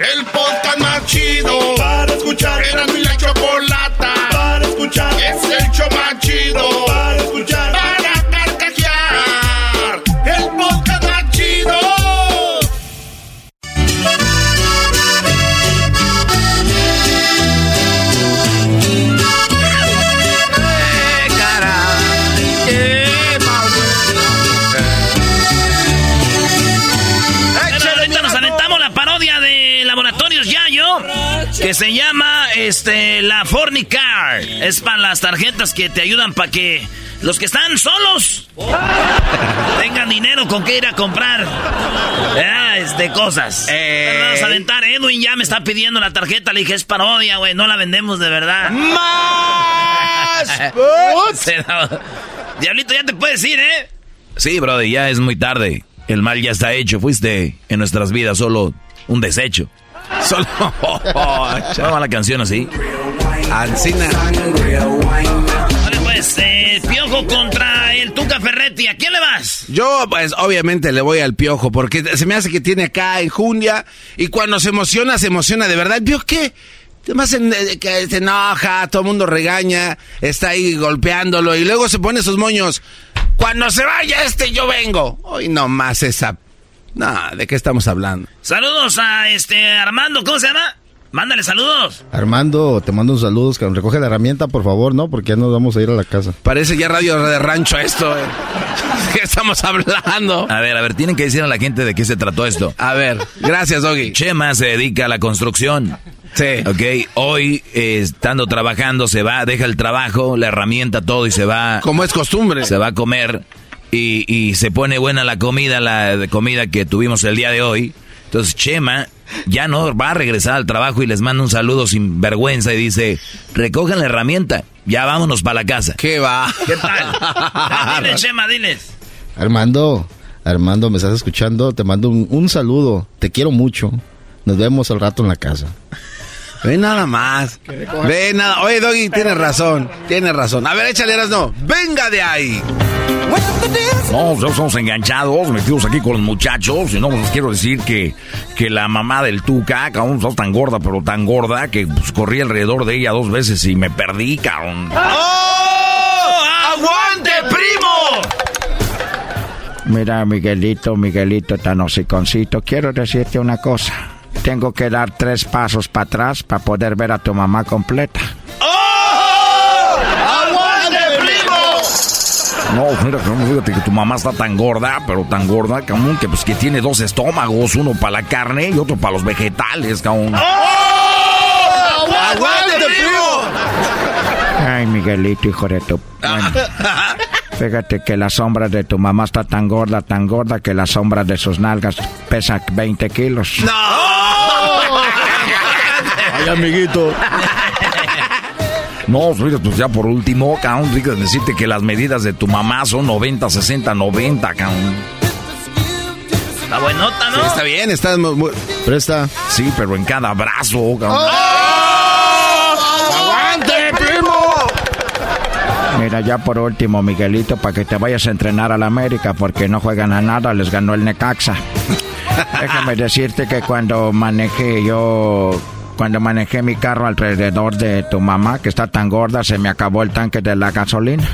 El podcast más chido se llama este la Fornicar. Es para las tarjetas que te ayudan para que los que están solos tengan dinero con que ir a comprar ah, este, cosas. Vamos a aventar. Edwin ya me está pidiendo la tarjeta. Le dije, es parodia, güey. No la vendemos de verdad. ¡Más! Diablito, ya te puedes ir, ¿eh? Sí, brother, ya es muy tarde. El mal ya está hecho. Fuiste en nuestras vidas solo un desecho. Solo. ¿Cómo va la canción así? Ancina. Vale, pues, eh, Piojo contra el Tuca Ferretti. ¿A quién le vas? Yo, pues, obviamente le voy al piojo, porque se me hace que tiene acá enjundia, y cuando se emociona, se emociona de verdad. ¿El piojo qué? Además, en- eh, que se enoja, todo el mundo regaña, está ahí golpeándolo, y luego se pone sus moños. Cuando se vaya este, yo vengo. Hoy no más esa... No, ¿de qué estamos hablando? Saludos a este Armando, ¿cómo se llama? Mándale saludos. Armando, te mando un saludos, que recoge la herramienta, por favor, ¿no? Porque ya nos vamos a ir a la casa. Parece ya radio de rancho esto, eh. ¿De qué estamos hablando? A ver, a ver, tienen que decir a la gente de qué se trató esto. A ver, gracias, Doggy. Chema se dedica a la construcción. Sí. Ok, hoy, eh, estando trabajando, se va, deja el trabajo, la herramienta, todo y se va. Como es costumbre. Se va a comer y, y se pone buena la comida, la de comida que tuvimos el día de hoy. Entonces Chema ya no va a regresar al trabajo y les manda un saludo sin vergüenza y dice, recojan la herramienta, ya vámonos para la casa. ¿Qué va? ¿Qué tal? Diles, Chema, diles. Armando, Armando, ¿me estás escuchando? Te mando un, un saludo. Te quiero mucho. Nos vemos al rato en la casa. Ve nada más. Ve nada. Oye, Doggy, tienes razón. Tienes razón. A ver, échale, no. Venga de ahí. No, ya estamos enganchados, metidos aquí con los muchachos. Y no, les quiero decir que, que la mamá del Tuca, cabrón, está tan gorda, pero tan gorda, que pues, corrí alrededor de ella dos veces y me perdí, cabrón. ¡Oh! ¡Aguante, primo! Mira, Miguelito, Miguelito tan hociconcito, quiero decirte una cosa. Tengo que dar tres pasos para atrás para poder ver a tu mamá completa. ¡Oh! ¡Aguante, primo! No, mira, fíjate que tu mamá está tan gorda, pero tan gorda, cabrón, que pues que tiene dos estómagos, uno para la carne y otro para los vegetales, cabrón. ¡Oh! ¡Aguante, primo! Ay, Miguelito, hijo de tu... Bueno, fíjate que la sombra de tu mamá está tan gorda, tan gorda, que la sombra de sus nalgas pesa 20 kilos. ¡No! Ay, amiguito. No, fíjate, pues ya por último, cabrón, fíjate, decirte que las medidas de tu mamá son 90, 60, 90, cabrón. Está buenota, ¿no? Está bien, está muy... muy- Presta. Sí, pero en cada brazo, cabrón. ¡Aguante, Mira, ya por último, Miguelito, para que te vayas a entrenar a la América, porque no juegan a nada, les ganó el Necaxa. Déjame decirte que cuando manejé yo, cuando manejé mi carro alrededor de tu mamá, que está tan gorda, se me acabó el tanque de la gasolina.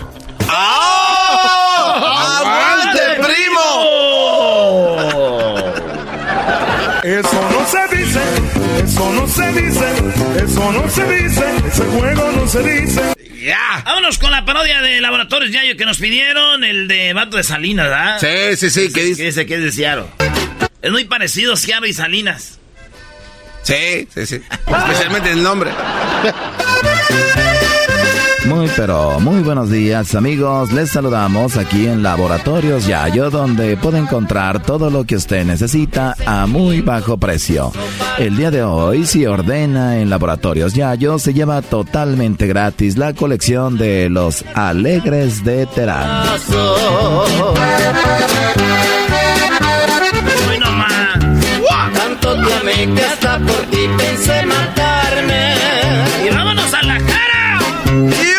¡Oh! ¡Aguante, primo! Eso no se dice, eso no se dice, eso no se dice, ese juego no se dice. ¡Ya! Vámonos con la parodia de Laboratorios Yayo que nos pidieron, el de Vato de Salinas, ¿verdad? Sí, sí, sí, ¿qué ¿Qué dice? dice que es de Seattle? Es muy parecido a Seattle y Salinas. Sí, sí, sí. Especialmente el nombre. Muy pero muy buenos días amigos, les saludamos aquí en Laboratorios Yayo donde puede encontrar todo lo que usted necesita a muy bajo precio. El día de hoy si ordena en Laboratorios Yayo se lleva totalmente gratis la colección de los Alegres de Terán. Tanto te amé que hasta por ti pensé matarme. Y vámonos a la cara.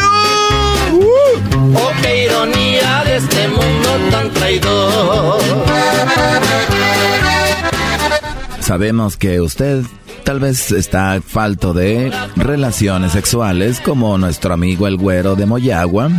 Oh, qué ironía de este mundo tan traidor. Sabemos que usted Tal vez está falto de relaciones sexuales como nuestro amigo el güero de Moyagua.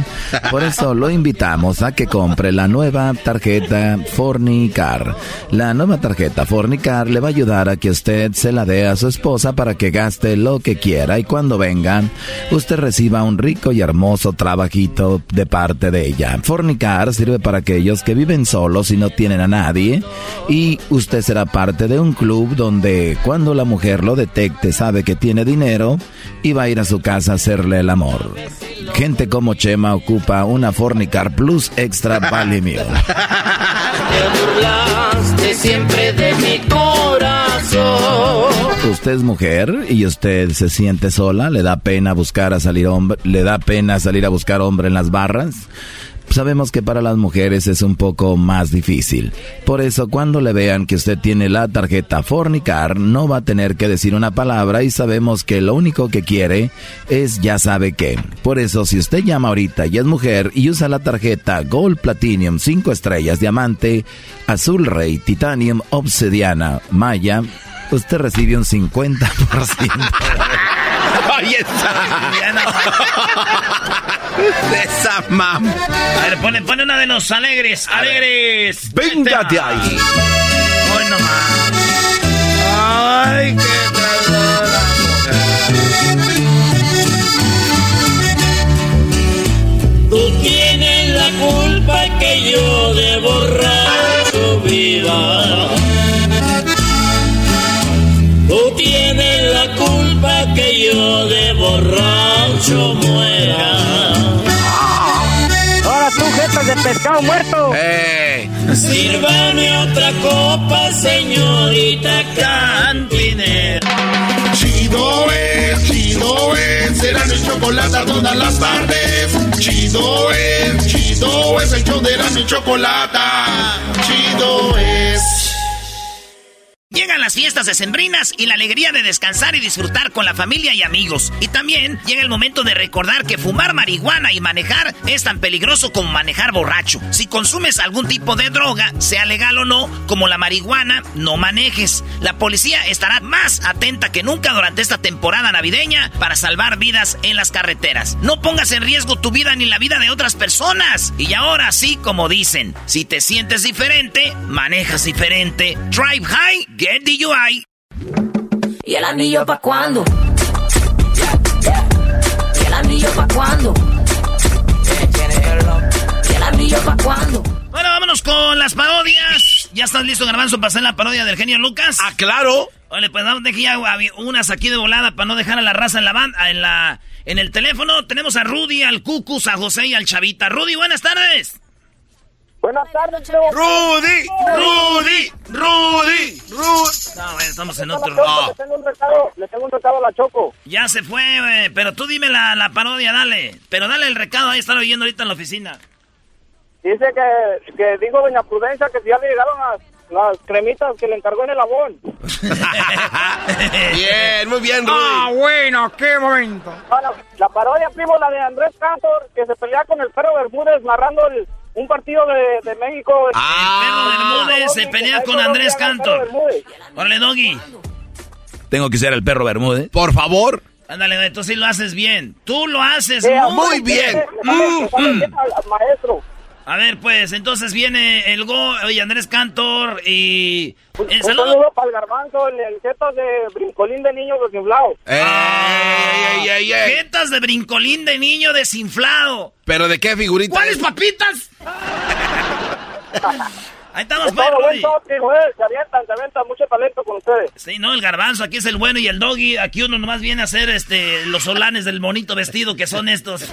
Por eso lo invitamos a que compre la nueva tarjeta Fornicar. La nueva tarjeta Fornicar le va a ayudar a que usted se la dé a su esposa para que gaste lo que quiera y cuando venga usted reciba un rico y hermoso trabajito de parte de ella. Fornicar sirve para aquellos que viven solos y no tienen a nadie y usted será parte de un club donde cuando la mujer lo detecte sabe que tiene dinero y va a ir a su casa a hacerle el amor. Gente como Chema ocupa una Fornicar Plus Extra Valimio. Te siempre de mi corazón. Usted es mujer y usted se siente sola, le da pena buscar a salir hombre, le da pena salir a buscar hombre en las barras. Sabemos que para las mujeres es un poco más difícil. Por eso cuando le vean que usted tiene la tarjeta Fornicar, no va a tener que decir una palabra y sabemos que lo único que quiere es ya sabe qué. Por eso si usted llama ahorita y es mujer y usa la tarjeta Gold Platinum 5 estrellas, diamante, azul rey, titanium, obsidiana, maya, usted recibe un 50%. Ahí está. De esa mam. A ver, pone, pone una de los alegres. Alegres. Véngate ahí. Hoy nomás. Ay, qué traidora. Tú tienes la culpa que yo de borracho viva. Tú tienes la culpa que yo de borracho muera. Pescado muerto. ¡Eh! Sírvame otra copa, señorita cantinera. Chido es, chido es, será mi chocolate todas las tardes. Chido es, chido es, el show de la mi chocolate. Chido es. Llegan las fiestas decembrinas y la alegría de descansar y disfrutar con la familia y amigos. Y también llega el momento de recordar que fumar marihuana y manejar es tan peligroso como manejar borracho. Si consumes algún tipo de droga, sea legal o no, como la marihuana, no manejes. La policía estará más atenta que nunca durante esta temporada navideña para salvar vidas en las carreteras. No pongas en riesgo tu vida ni la vida de otras personas. Y ahora sí, como dicen, si te sientes diferente, manejas diferente. Drive high, get DUI. ¿Y el anillo pa' cuándo? ¿Y el anillo pa' cuándo? ¿Y el anillo pa' cuándo? Bueno, vámonos con las parodias. ¿Ya estás listo, Garbanzo, para hacer la parodia del genio Lucas? Ah, claro. Oye, pues vamos, deje ya unas aquí de volada para no dejar a la raza en la banda, en la, en el teléfono. Tenemos a Rudy, al Cucus, a José y al Chavita. Rudy, buenas tardes. Buenas tardes. Rudy, Rudy, Rudy, Rudy. No, bueno, estamos en otro. Le tengo un recado, le tengo un recado a la Choco. Ya se fue, güey. Pero tú dime la, la parodia, dale. Pero dale el recado, ahí están oyendo ahorita en la oficina. Dice que, que dijo Doña Prudencia que si ya le llegaron las, las cremitas que le encargó en el abón. Bien, muy bien, Rudy. Ah, bueno, qué momento. Ahora, la parodia, primo, la de Andrés Cantor, que se pelea con el perro Bermúdez narrando el- un partido de, de México. Perro Bermúdez se pelea con Andrés Cantor. Órale, Doggy. Tengo que ser el perro Bermúdez. Por favor. Ándale, tú sí lo haces bien. Tú lo haces muy bien. Mm, mm. Maestro. A ver, pues, entonces viene el Go y Andrés Cantor y... Un, un saludo. saludo para el garbanzo, el, el jetas de brincolín de niño desinflado. Ey, ey, ey, ey. Jetas de brincolín de niño desinflado. ¿Pero de qué figurita? ¿Cuáles es? papitas? Ahí estamos, Es todo buen toque, eh, se avientan, se avientan, mucho talento con ustedes. Sí, no, el garbanzo, aquí es el bueno y el doggy. Aquí uno nomás viene a hacer este los solanes del monito vestido que son estos.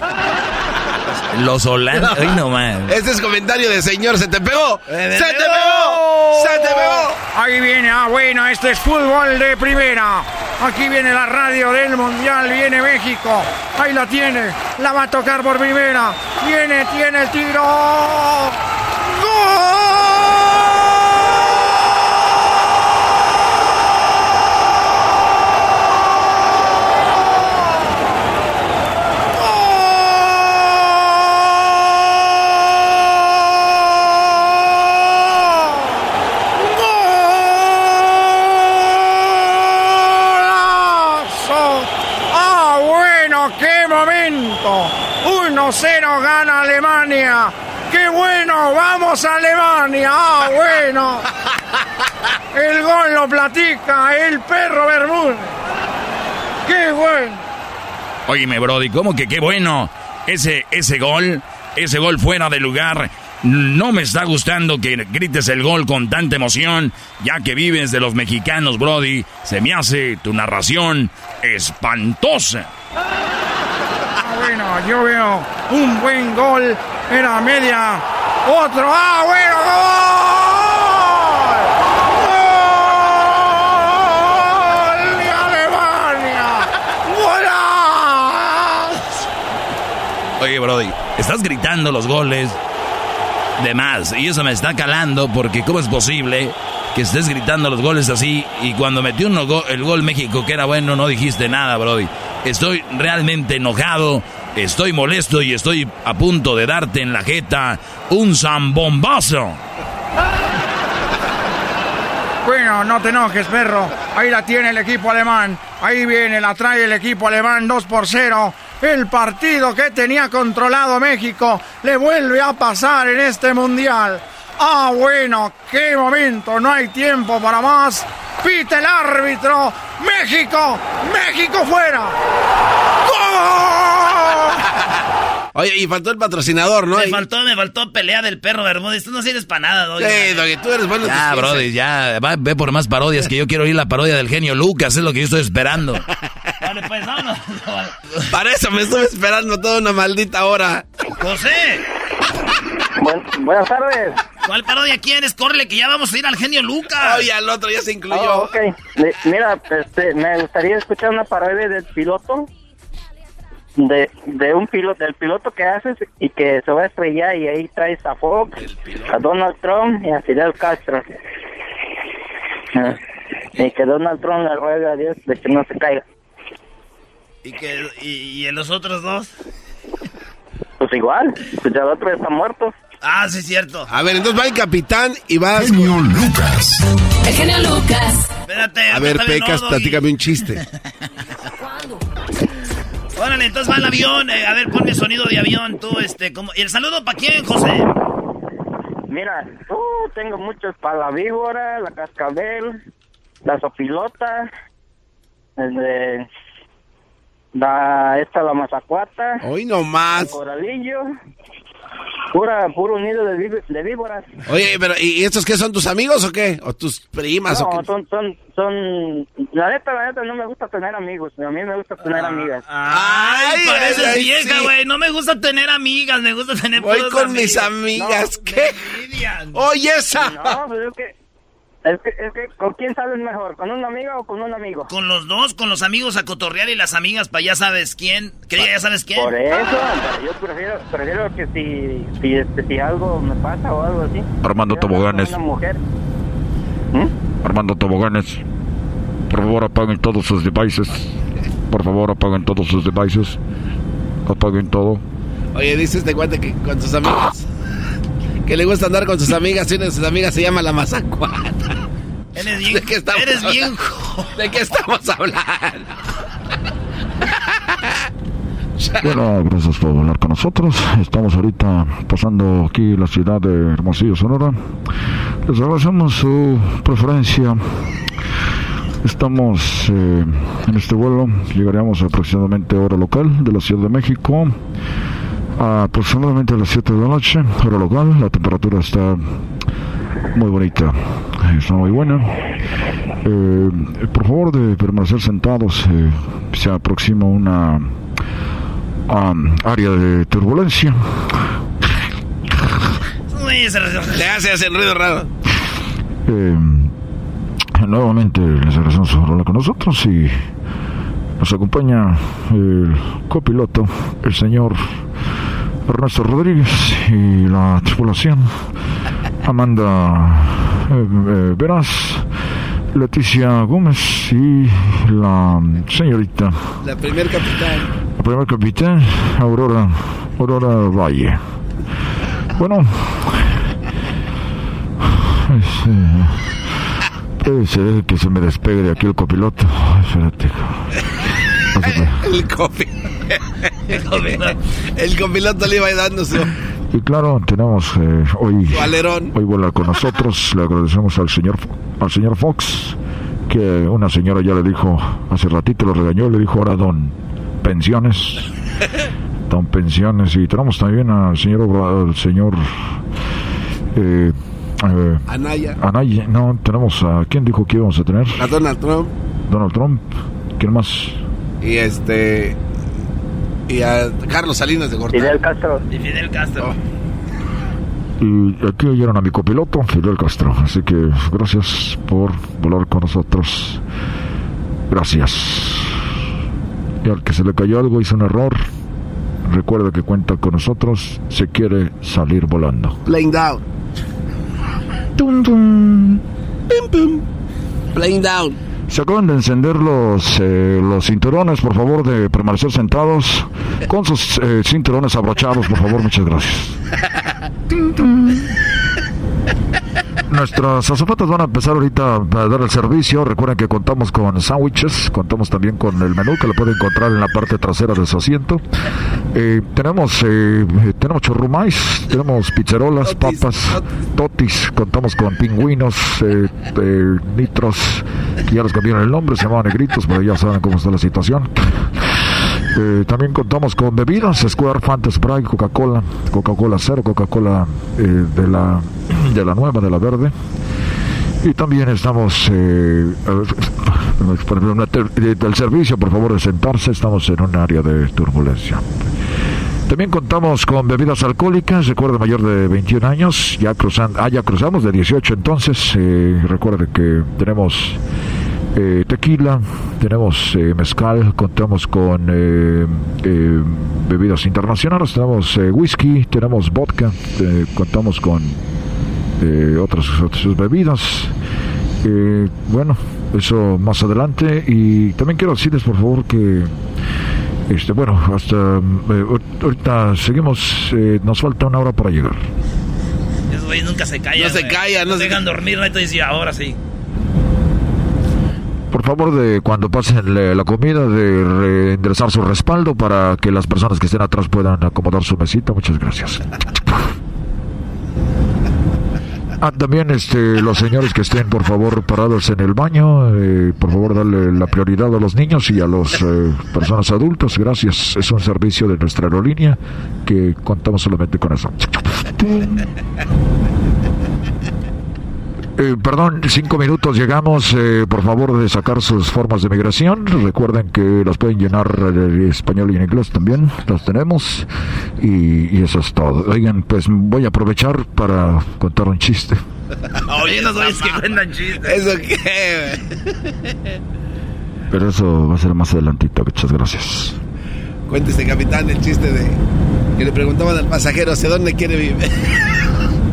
Los Holanda. Ay, no man. Este es comentario de señor. ¿Se te pegó? Eh, ¡Se te pegó! ¡Se te pegó! Ahí viene, ah, bueno, este es fútbol de primera. Aquí viene la radio del Mundial, viene México. Ahí la tiene, la va a tocar por primera. Viene, tiene el tiro. Momento! 1-0 gana Alemania. ¡Qué bueno! ¡Vamos a Alemania! ¡Ah, bueno! El gol lo platica el perro Bermúdez. ¡Qué bueno! Óyeme, Brody, ¿cómo que qué bueno? Ese, ese gol, ese gol fuera de lugar. No me está gustando que grites el gol con tanta emoción, ya que vives de los mexicanos, Brody. Se me hace tu narración espantosa. Ah, bueno, yo veo un buen gol. Era media. Otro. ¡Ah, bueno! ¡Gol! ¡Gol de Alemania! ¡Golazo! Oye, Brody, estás gritando los goles de más. Y eso me está calando porque ¿cómo es posible que estés gritando los goles así y cuando metió uno go- el gol México que era bueno no dijiste nada, Brody? Estoy realmente enojado, estoy molesto y estoy a punto de darte en la jeta un zambombazo. Bueno, no te enojes, perro. Ahí la tiene el equipo alemán. Ahí viene, la trae el equipo alemán 2 por 0. El partido que tenía controlado México le vuelve a pasar en este mundial. Ah, bueno, qué momento, no hay tiempo para más. Pita el árbitro. México, México fuera. ¡Gol! Oye, y faltó el patrocinador, ¿no? Me faltó, me faltó pelea del perro Bermúdez. Tú no sirves para nada, Doggy. Sí, Doggy, tú eres bueno. en Ya, tus Brody, ya, va- ve por más parodias que yo quiero oír la parodia del genio Lucas, es lo que yo estoy esperando. Vale, pues vámonos. Para eso me estuve esperando toda una maldita hora. José, buenas tardes. ¿cuál parodia quieres? Córrele, que ya vamos a ir al genio Lucas. Oye, al otro ya se incluyó. Oh, ok. Mi- Mira, este, me gustaría escuchar una parodia del piloto. De, de un piloto, del piloto que haces y que se va a estrellar y ahí traes a Fox, a Donald Trump y a Fidel Castro. Ah, Y que Donald Trump le ruega a Dios de que no se caiga. ¿Y, que, y, y en los otros dos? Pues igual, pues ya el otro está muerto. Ah, sí, es cierto. A ver, entonces va el capitán y vas. Genio Lucas. El genio Lucas. Espérate. A ver, Pecas, no, platícame un chiste. ¿Cuándo? Órale, entonces va el avión. eh, a ver, ponme sonido de avión, tú, este, como... ¿Y el saludo para quién, José? Mira, uh, tengo muchos para la víbora, la cascabel, la sopilota, el de- la, esta la mazacuata, Hoy nomás. el coralillo, pura, puro nido de, ví- de víboras. Oye, pero ¿y estos qué son tus amigos o qué? ¿O tus primas o No, qué? son, son, son, la neta, la neta, no me gusta tener amigos, a mí me gusta tener amigas. Ay, Ay, pareces ay, vieja, sí. güey. No me gusta tener amigas, me gusta tener Voy con mis amigas. No, ¿Qué? Oye, esa. No, pues es que, es que, es que, ¿con quién sales mejor? ¿Con una amiga o con un amigo? Con los dos, con los amigos a cotorrear y las amigas para ya sabes quién. Que ya sabes quién. Por eso, yo prefiero, prefiero que si, si, este, si algo me pasa o algo así. Armando Toboganes. Una mujer. Armando Toboganes. Por favor, apaguen todos sus devices. Por favor, apaguen todos sus devices. Apaguen todo. Oye, dice este cuate que con sus amigas. Que le gusta andar con sus amigas y una de sus amigas se llama la mazacuata. Eres bien, ¿De qué estamos eres bien ¿De qué estamos hablando? Bueno, gracias por hablar con nosotros. Estamos ahorita pasando aquí la ciudad de Hermosillo, Sonora. Les agradecemos su preferencia. Estamos eh, en este vuelo. Llegaremos aproximadamente a hora local de la Ciudad de México. Aproximadamente a las 7 de la noche, hora local. La temperatura está muy bonita. Está muy buena. Eh, por favor de permanecer sentados. eh, se aproxima una um, área de turbulencia. Te hace hacer ruido raro. Eh, nuevamente les agradecemos hablar con nosotros y nos acompaña el copiloto, el señor Ernesto Rodríguez y la tripulación Amanda eh, eh, Veras, Leticia Gómez y la señorita, La primer capitán. la primer capitán Aurora, Aurora Valle. Bueno, este, puede ser que se me despegue de aquí el copiloto. Espérate. el copi. el copiloto. El copiloto le iba dando su... Y claro, tenemos eh, hoy, hoy vuela con nosotros. Le agradecemos al señor, al señor Fox, que una señora ya le dijo, hace ratito lo regañó, le dijo ahora don pensiones. Don pensiones. Y tenemos también al señor, al señor eh, eh, Anaya. Anaya. No, tenemos a, ¿quién dijo que íbamos a tener? A Donald Trump. Donald Trump. ¿Quién más? Y este... Y a Carlos Salinas de Gortari. Fidel Castro. Y Fidel Castro. Y aquí oyeron a mi copiloto, Fidel Castro. Así que gracias por volar con nosotros. Gracias. Y al que se le cayó algo, hizo un error. Recuerda que cuenta con nosotros. Se quiere salir volando. Playing down. Tum, tum. Pim, pim. Playing down. Se acaban de encender los, eh, los cinturones, por favor, de permanecer sentados. Con sus eh, cinturones abrochados, por favor, muchas gracias. Nuestras azafatas van a empezar ahorita a dar el servicio. Recuerden que contamos con sándwiches, contamos también con el menú que lo pueden encontrar en la parte trasera de su asiento. Eh, tenemos eh, tenemos churrumais, tenemos pizzerolas, Totis, papas, totis, contamos con pingüinos, eh, eh, nitros, que ya les cambiaron el nombre, se llamaban negritos, pero ya saben cómo está la situación. Eh, también contamos con bebidas, Square, Fanta, Sprite, Coca-Cola, Coca-Cola cero, Coca-Cola eh, de la de la nueva, de la verde. Y también estamos, eh, del servicio, por favor, de sentarse, estamos en un área de turbulencia. También contamos con bebidas alcohólicas, recuerde mayor de 21 años, ya cruzan, ah, cruzamos de 18 entonces, eh, recuerde que tenemos eh, tequila, tenemos eh, mezcal, contamos con eh, eh, bebidas internacionales, tenemos eh, whisky, tenemos vodka, eh, contamos con eh, otras, otras bebidas. Eh, bueno, eso más adelante. Y también quiero decirles, por favor, que este, bueno, hasta eh, ahorita seguimos, eh, nos falta una hora para llegar. Esos güeyes nunca se callan. No se callan, no se se dejan dormir, dice, ahora sí. Por favor, de cuando pasen la, comida, de re- enderezar su respaldo para que las personas que estén atrás puedan acomodar su mesita. Muchas gracias. Ah, también este, los señores que estén, por favor, parados en el baño, eh, por favor, darle la prioridad a los niños y a las personas adultas. Gracias. Es un servicio de nuestra aerolínea que contamos solamente con eso. Eh, perdón, cinco minutos llegamos. eh, por favor, de sacar sus formas de migración. Recuerden que las pueden llenar en español y en inglés también. Las tenemos. Y, y eso es todo. Oigan, pues voy a aprovechar para contar un chiste. Oye, los güeyes que cuentan chistes. ¿Eso qué? Pero eso va a ser más adelantito. Muchas gracias. Cuéntese, capitán, el chiste de... Que le preguntaban al pasajero hacia dónde quiere vivir.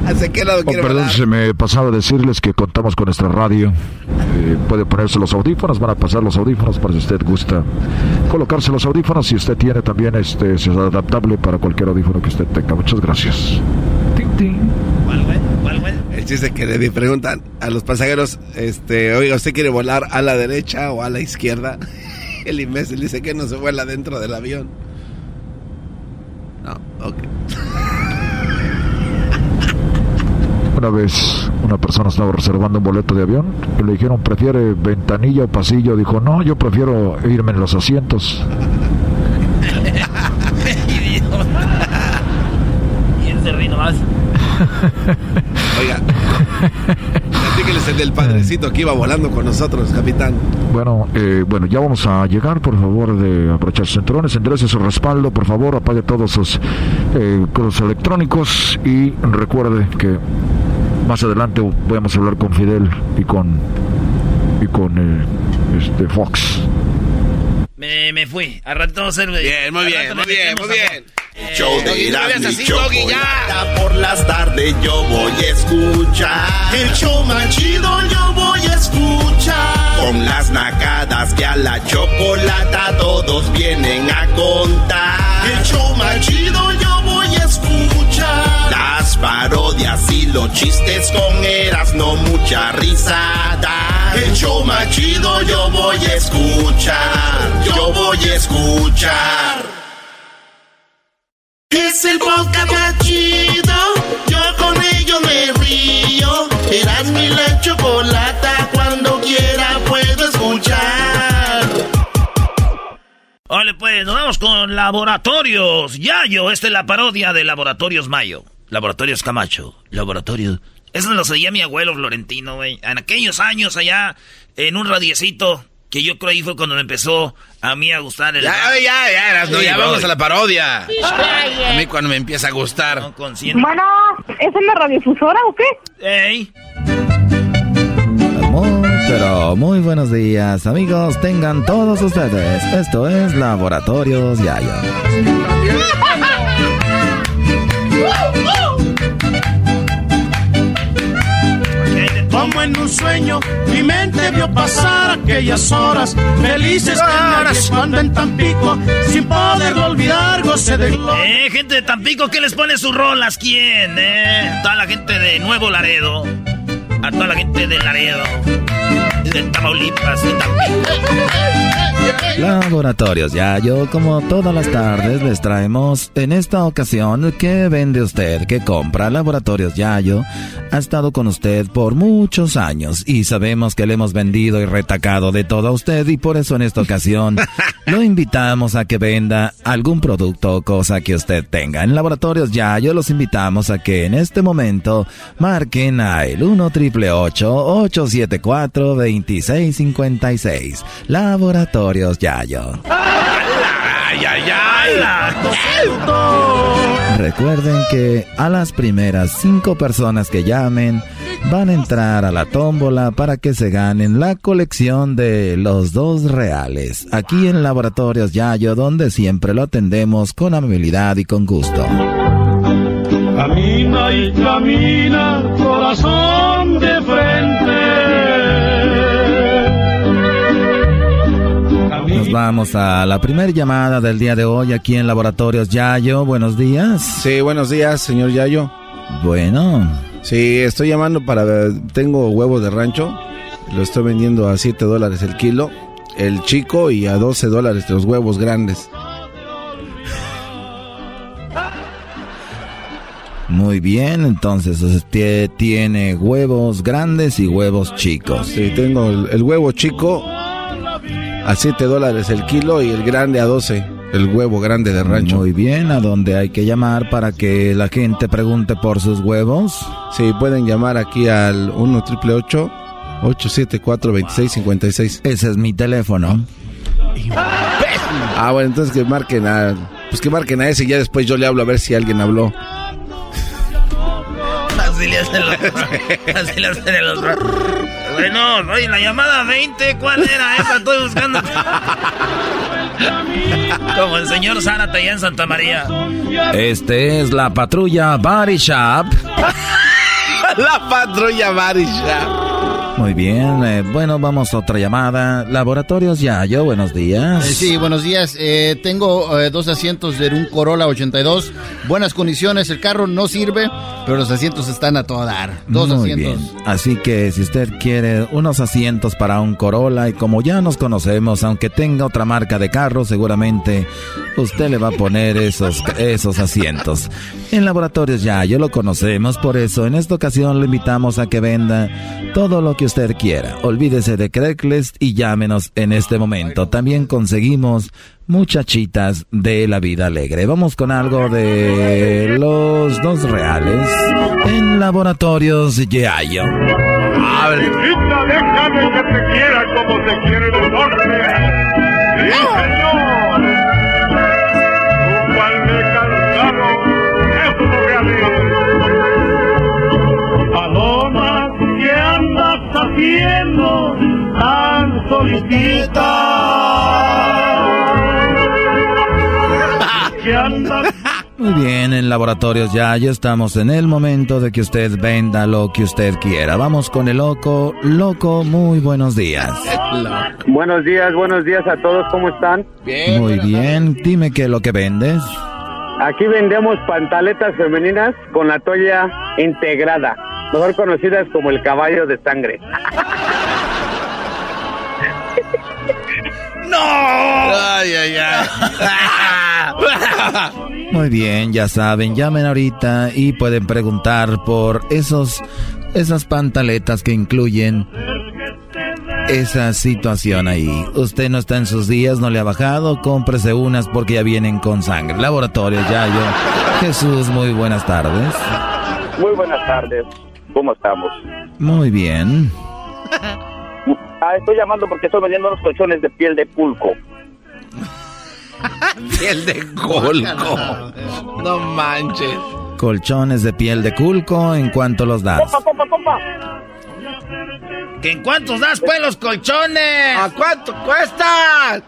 ¿Hacia qué lado Oh, perdón, volar? se me pasaba decirles que contamos con nuestra radio. Eh, puede ponerse los audífonos, van a pasar los audífonos para si usted gusta colocarse los audífonos. Si usted tiene también este, es adaptable para cualquier audífono que usted tenga. Muchas gracias. Tin, tin. ¿Cuál, güey? ¿Cuál, güey? El chiste que le preguntan a los pasajeros, este, oiga, ¿usted quiere volar a la derecha o a la izquierda? El imbécil dice que no se vuela dentro del avión. No, ok. Una vez una persona estaba reservando un boleto de avión y le dijeron, ¿prefiere ventanilla o pasillo? Dijo, no, yo prefiero irme en los asientos. Y él se ríe nomás. Oiga, platíqueles el del padrecito que iba volando con nosotros, capitán. Bueno, eh, bueno, ya vamos a llegar, por favor, de aprovechar sus cinturones, enderece su respaldo, por favor, apague todos sus eh, electrónicos y recuerde que más adelante vamos a hablar con Fidel y con y con eh, este Fox. Me, me fui. Al rato vamos a hacer. Bien, muy bien, muy bien, muy a- bien. El show de veas y. Chocolata por las tardes yo voy a escuchar. El show más chido yo voy a escuchar. Con las nacadas que a la chocolata todos vienen a contar. El show más chido yo voy a escuchar las parodias y los chistes con eras, no mucha risada. El show más chido yo voy a escuchar, yo voy a escuchar. Es el podcast más chido, yo con ello me río. Eras mi la chocolata, cuando quiera puedo escuchar. Vale, pues nos vamos con Laboratorios Yayo. Esta es la parodia de Laboratorios Mayo. Laboratorios Camacho. Laboratorios. Eso lo seguía mi abuelo Florentino, güey. En aquellos años allá, en un radiecito, que yo creo ahí fue cuando me empezó a mí a gustar el... Ya, ya, ya, eras, no, Sí, ya voy. vamos a la parodia. A mí cuando me empieza a gustar. Bueno, ¿es una radiodifusora o qué? ¡Ey! Muy, pero muy buenos días, amigos. Tengan todos ustedes. Esto es Laboratorios Yayo. sueño, mi mente vio pasar aquellas horas felices que cuando en Tampico, sin poderlo olvidar, goce de gloria. Eh, gente de Tampico, ¿qué les pone sus rolas? ¿Quién? Eh, toda la gente de Nuevo Laredo. A toda la gente de Laredo. De Tamaulipas, de Tampico. Laboratorios Yayo, como todas las tardes, les traemos en esta ocasión ¿qué vende usted? ¿Qué compra? Laboratorios Yayo ha estado con usted por muchos años y sabemos que le hemos vendido y retacado de todo a usted y por eso en esta ocasión lo invitamos a que venda algún producto o cosa que usted tenga. En Laboratorios Yayo los invitamos a que en este momento marquen a el 1 triple 874 2656. Laboratorios Yayo. ¡Ay, ay, ay! Recuerden que a las primeras cinco personas que llamen van a entrar a la tómbola para que se ganen la colección de los dos reales. Aquí en Laboratorios Yayo, donde siempre lo atendemos con amabilidad y con gusto. Camina y camina, corazón de frente. Vamos a la primera llamada del día de hoy aquí en Laboratorios Yayo. Buenos días. Sí, buenos días, señor Yayo. Bueno. Sí, estoy llamando para... Tengo huevos de rancho. Lo estoy vendiendo a 7 dólares el kilo. El chico y a 12 dólares los huevos grandes. Muy bien, entonces usted tiene huevos grandes y huevos chicos. Sí, tengo el, el huevo chico a 7 dólares el kilo y el grande a 12. El huevo grande de rancho. Muy bien, ¿a dónde hay que llamar para que la gente pregunte por sus huevos? Sí, pueden llamar aquí al 1 triple 874 2656. Ese es mi teléfono. Ah, bueno, entonces que marquen a... Pues que marquen a ese y ya después yo le hablo a ver si alguien habló. Así le hacen los... Así le hacen los... Bueno, oye, la llamada 20, ¿cuál era esa? Estoy buscando. Como el señor Zárate allá en Santa María. Este es la patrulla Body Shop. la patrulla Body Shop. Muy bien, eh, bueno, vamos a otra llamada. Laboratorios Yayo, buenos días. Eh, sí, buenos días. Eh, tengo dos asientos de un Corolla 82. Buenas condiciones. El carro no sirve, pero los asientos están a todo dar. Dos Muy asientos. bien. Así que si usted quiere unos asientos para un Corolla y como ya nos conocemos, aunque tenga otra marca de carro, seguramente usted le va a poner esos, esos asientos. En Laboratorios ya, yo lo conocemos, por eso en esta ocasión le invitamos a que venda todo lo que usted quiera. Olvídese de Craigslist y llámenos en este momento. También conseguimos muchachitas de la vida alegre. Vamos con algo de los dos reales en Laboratorios Yayo. Déjame que te quiera como se quiere el haciendo tan solicita? ¿Qué andas Muy bien, en Laboratorios Yayo estamos en el momento de que usted venda lo que usted quiera. Vamos con el loco. Loco, muy buenos días. Buenos días, buenos días a todos, ¿cómo están? Muy bien, dime qué es lo que vendes. Aquí vendemos pantaletas femeninas con la toalla integrada, mejor conocidas como el caballo de sangre. ¡No! ¡Ay, ay, ay! Muy bien, ya saben, llamen ahorita y pueden preguntar por esos esas pantaletas que incluyen esa situación ahí. Usted no está en sus días, no le ha bajado, cómprese unas porque ya vienen con sangre. Laboratorio Yayo. Jesús, muy buenas tardes. Muy buenas tardes. ¿Cómo estamos? Muy bien. Ah, estoy llamando porque estoy vendiendo unos colchones de piel de pulco. piel de pulco. No manches. Colchones de piel de culco, ¿en cuánto los das? ¡Compa, compa, compa! ¿Que en cuántos das, pues, los colchones? ¿A cuánto cuesta?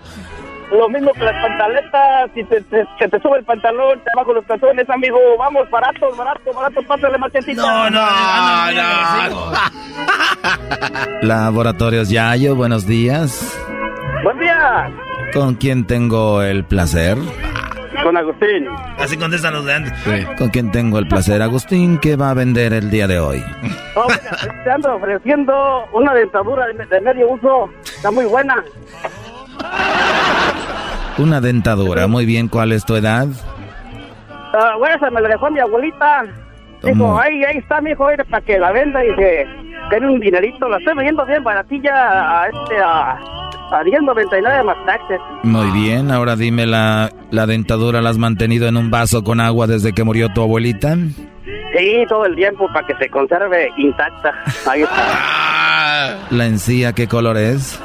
Lo mismo que las pantaletas, si te, te- se te sube el pantalón, te bajo los calzones, amigo. Vamos, barato, barato, barato, pásale machetita. No, no, No, no. Laboratorios Yayo, buenos días. Buen día, ¿Con quién tengo el placer? con Agustín. Así contestan los de antes. ¿Con quién tengo el placer? Agustín, ¿qué va a vender el día de hoy? Oh, mira, te ando ofreciendo una dentadura de, de medio uso. Está muy buena. Una dentadura. Muy bien, ¿cuál es tu edad? Ah, bueno, esa me la dejó mi abuelita. Dijo, ahí, ahí está, mi hijo, para que la venda y que tiene un dinerito. La estoy vendiendo bien baratilla a este, a, a 10.99 más taxes. Muy bien, ahora dime, la, ¿la dentadura la has mantenido en un vaso con agua desde que murió tu abuelita? Sí, todo el tiempo para que se conserve intacta. Ahí está. ¿La encía qué color es?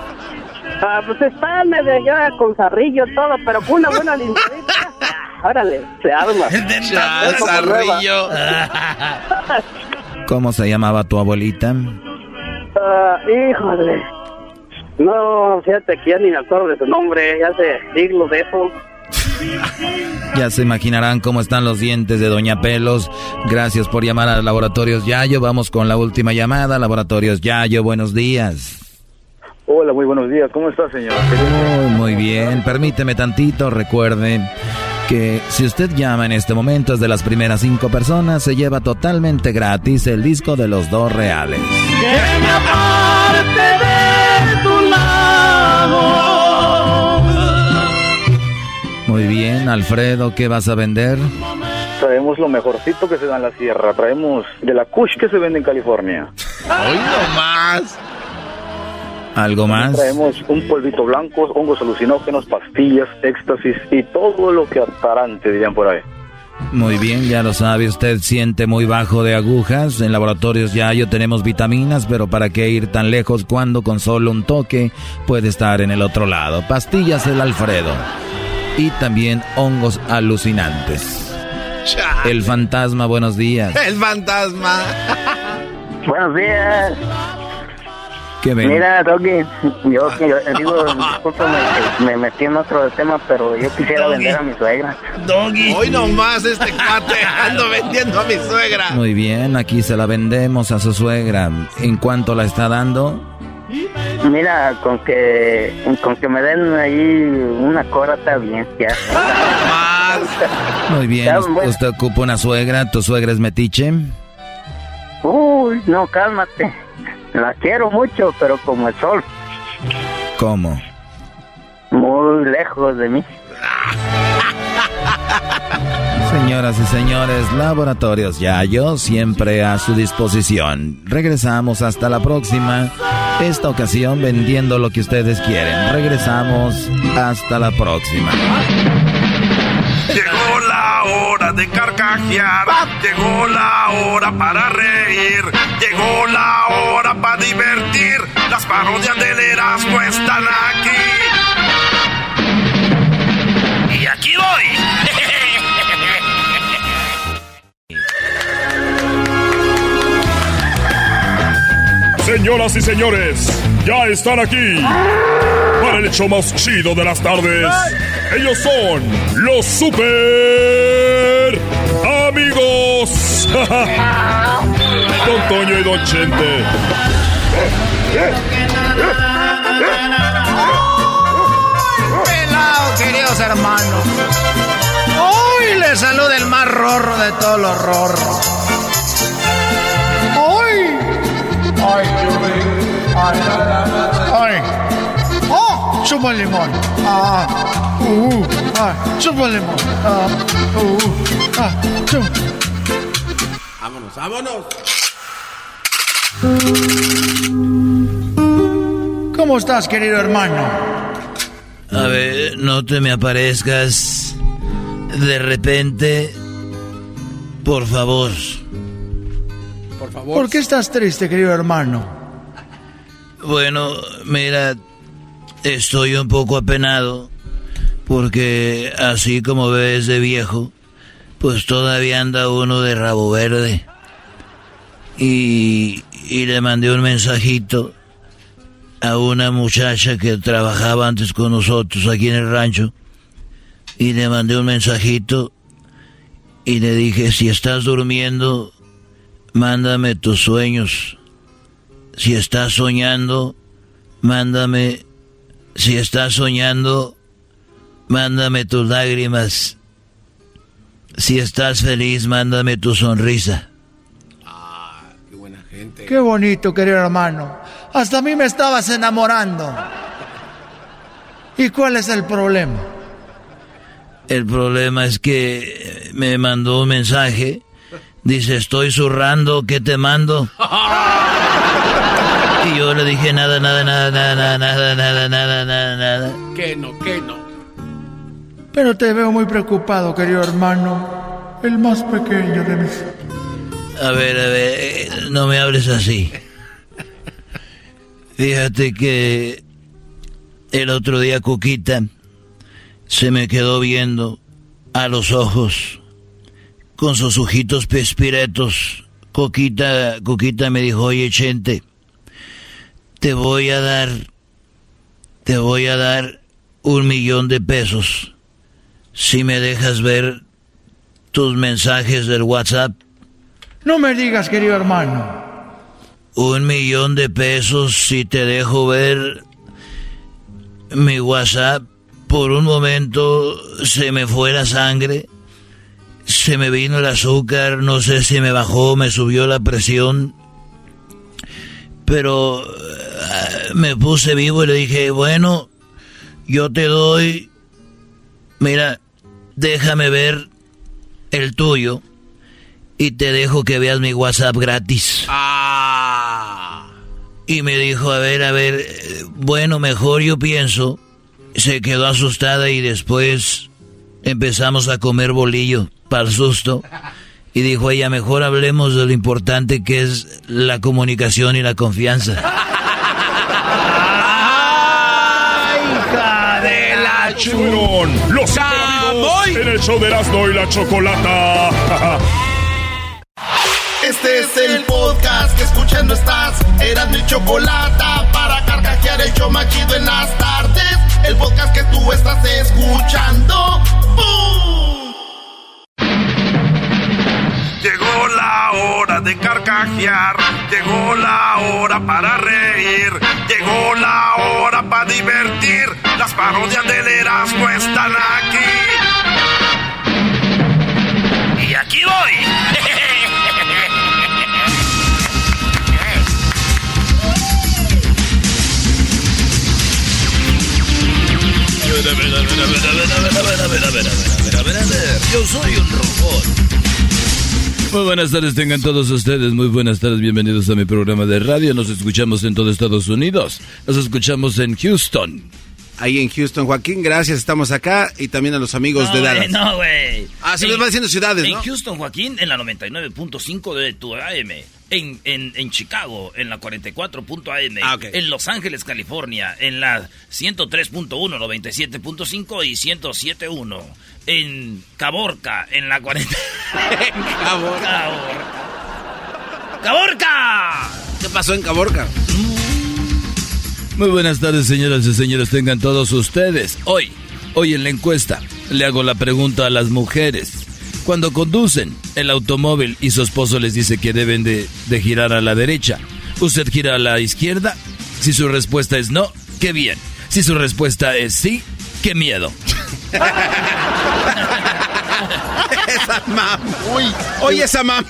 Ah, pues está medio ya con zarrillo todo, pero con una buena limpiadita. ah, Órale, se arma. Como zarrillo. ¿Cómo se llamaba tu abuelita? Ah, híjole. No, fíjate que ya ni me acuerdo de su nombre, ya hace siglos de eso. Ya se imaginarán cómo están los dientes de Doña Pelos. Gracias por llamar a Laboratorios Yayo. Vamos con la última llamada. Laboratorios Yayo, buenos días. Hola, muy buenos días. ¿Cómo está, señor? Muy, muy bien. Permíteme tantito. Recuerde que si usted llama en este momento es de las primeras cinco personas, se lleva totalmente gratis el disco de los dos reales. Que me aparte de tu lado. Muy bien, Alfredo, ¿qué vas a vender? Traemos lo mejorcito que se da en la sierra. Traemos de la Kush que se vende en California. Hoy nomás. ¿Algo más? Traemos un polvito blanco, hongos alucinógenos, pastillas, éxtasis y todo lo que atarante dirían por ahí. Muy bien, ya lo sabe, usted siente muy bajo de agujas. En laboratorios Yayo tenemos vitaminas, pero ¿para qué ir tan lejos cuando con solo un toque puede estar en el otro lado? Pastillas el Alfredo. Y también hongos alucinantes. El fantasma, buenos días. El fantasma. Buenos días. Mira, Doggy, yo, yo digo, discúlpame que me metí en otro tema, pero yo quisiera Doggy. vender a mi suegra. Doggy. Hoy nomás este cuate ando vendiendo a mi suegra. Muy bien, aquí se la vendemos a su suegra. ¿En cuánto la está dando? Mira, con que con que me den ahí una cora está bien, ya. Muy bien. ¿usted ocupa una suegra? ¿Tu suegra es metiche? Uy, no, cálmate. La quiero mucho, pero como el sol, ¿Cómo? muy lejos de mí. Señoras y señores, laboratorios Yayo siempre a su disposición. Regresamos hasta la próxima. Esta ocasión vendiendo lo que ustedes quieren. Regresamos hasta la próxima. Hora de carcajear, llegó la hora para reír, llegó la hora para divertir. Las parodias del Erasmo están aquí. Y aquí voy. Señoras y señores, ya están aquí para el hecho más chido de las tardes. Ellos son los super amigos. Don Toño y Don Chente. Pelao, queridos hermanos. Hoy les saluda el más rorro de todos los rorros. ¡Ay! ¡Ay, ¡Ay! ¡Oh! ¡Chupa el limón! ¡Ah! ¡Uh! ¡Ah! ¡Chupa el limón! ¡Ah! ¡Uh! ¡Ah! Vámonos, vámonos. ¿Cómo estás, querido hermano? A ver, no te me aparezcas de repente. Por favor. Por favor. ¿Por qué estás triste, querido hermano? Bueno, mira, estoy un poco apenado porque así como ves de viejo, pues todavía anda uno de rabo verde. Y, y le mandé un mensajito a una muchacha que trabajaba antes con nosotros aquí en el rancho. Y le mandé un mensajito y le dije, si estás durmiendo, mándame tus sueños. Si estás soñando, mándame. Si estás soñando, mándame tus lágrimas. Si estás feliz, mándame tu sonrisa. Ah, qué buena gente. Qué bonito, querido hermano. Hasta a mí me estabas enamorando. ¿Y cuál es el problema? El problema es que me mandó un mensaje. Dice, estoy zurrando, ¿qué te mando? Y yo le dije, nada, nada, nada, nada, nada, nada, nada, nada, nada. Que no, que no. Pero te veo muy preocupado, querido hermano. El más pequeño de mis... A ver, a ver, no me hables así. Fíjate que el otro día Cuquita se me quedó viendo a los ojos con sus ojitos pespiretos. Coquita, Coquita me dijo, oye, Chente, te voy a dar, te voy a dar un millón de pesos si me dejas ver tus mensajes del WhatsApp. No me digas, querido hermano. Un millón de pesos si te dejo ver mi WhatsApp. Por un momento se me fue la sangre, se me vino el azúcar, no sé si me bajó, me subió la presión, pero eh, me puse vivo y le dije, bueno, yo te doy, mira, déjame ver el tuyo y te dejo que veas mi WhatsApp gratis. Ah. Y me dijo, a ver, a ver, eh, bueno, mejor yo pienso. Se quedó asustada y después empezamos a comer bolillo para el susto. Y dijo ella, mejor hablemos de lo importante que es la comunicación y la confianza. ¡Ay, hija de la churón! ¡Los amigos en el show de Erasmo y la Chocolata! Este es el podcast que escuchando estás. Eran mi chocolata para carcajear el show machido en las tardes. El podcast que tú estás escuchando. ¡Bum! Llegó la hora de carcajear, llegó la hora para reír, llegó la hora para divertir. Las parodias del Erasmo están aquí. Y aquí voy. Yo soy un robot. Muy buenas tardes, tengan todos ustedes. Muy buenas tardes, bienvenidos a mi programa de radio. Nos escuchamos en todo Estados Unidos. Nos escuchamos en Houston. Ahí en Houston, Joaquín, gracias, estamos acá. Y también a los amigos de Dallas. No, güey. Ah, se En- les va diciendo ciudades, En ¿no? Houston, Joaquín, en la 99.5 de tu AM. En, en, en Chicago, en la 44.am. Ah. En Los Ángeles, California, en la 103.1, 97.5 y 107.1. En Caborca, en la 40. Caborca. ¡Caborca! ¿Qué pasó en Caborca? Muy buenas tardes, señoras y señores, tengan todos ustedes. Hoy, hoy en la encuesta, le hago la pregunta a las mujeres. Cuando conducen el automóvil y su esposo les dice que deben de, girar a la derecha, ¿usted gira a la izquierda? Si su respuesta es no, qué bien. Si su respuesta es sí, qué miedo. esa mam. Uy, oye esa mam.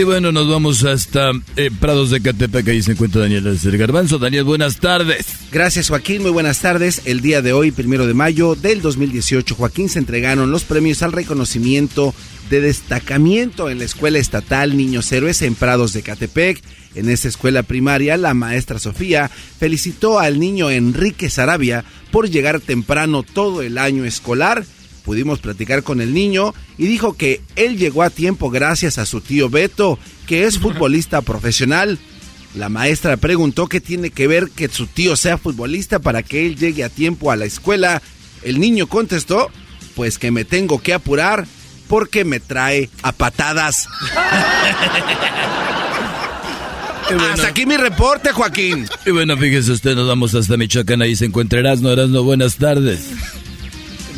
Y bueno, nos vamos hasta eh, Prados de Catepec, ahí se encuentra Daniel el Garbanzo. Daniel, buenas tardes. Gracias Joaquín, muy buenas tardes. El día de hoy, primero de mayo del 2018, Joaquín se entregaron los premios al reconocimiento de destacamiento en la Escuela Estatal Niños Héroes en Prados de Catepec. En esta escuela primaria, la maestra Sofía felicitó al niño Enrique Sarabia por llegar temprano todo el año escolar. Pudimos platicar con el niño y dijo que él llegó a tiempo gracias a su tío Beto, que es futbolista profesional. La maestra preguntó qué tiene que ver que su tío sea futbolista para que él llegue a tiempo a la escuela. El niño contestó, pues que me tengo que apurar porque me trae a patadas. Hasta aquí mi reporte, Joaquín. Y bueno, fíjese usted, nos vamos hasta Michoacán, ahí se encuentra Erasno, Erasno, buenas tardes.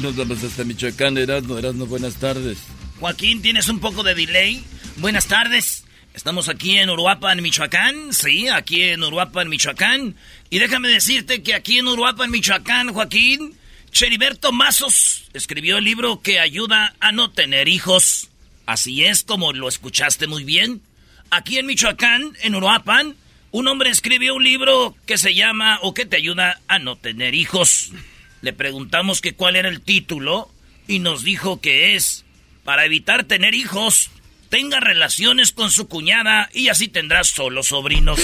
Nos vamos hasta Michoacán, Erasno, Erasno, buenas tardes. Joaquín, ¿tienes un poco de delay? Buenas tardes. Estamos aquí en Uruapan, Michoacán. Sí, aquí en Uruapan, Michoacán. Y déjame decirte que aquí en Uruapan, Michoacán, Joaquín, Cheriberto Mazos escribió el libro que ayuda a no tener hijos. Así es como lo escuchaste muy bien. Aquí en Michoacán, en Uruapan, un hombre escribió un libro que se llama o que te ayuda a no tener hijos. Le preguntamos que cuál era el título y nos dijo que es para evitar tener hijos tenga relaciones con su cuñada y así tendrás solo sobrinos.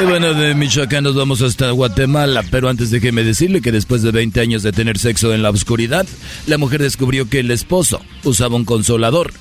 Y bueno, de Michoacán nos vamos hasta Guatemala, pero antes déjeme decirle que después de 20 años de tener sexo en la oscuridad, la mujer descubrió que el esposo usaba un consolador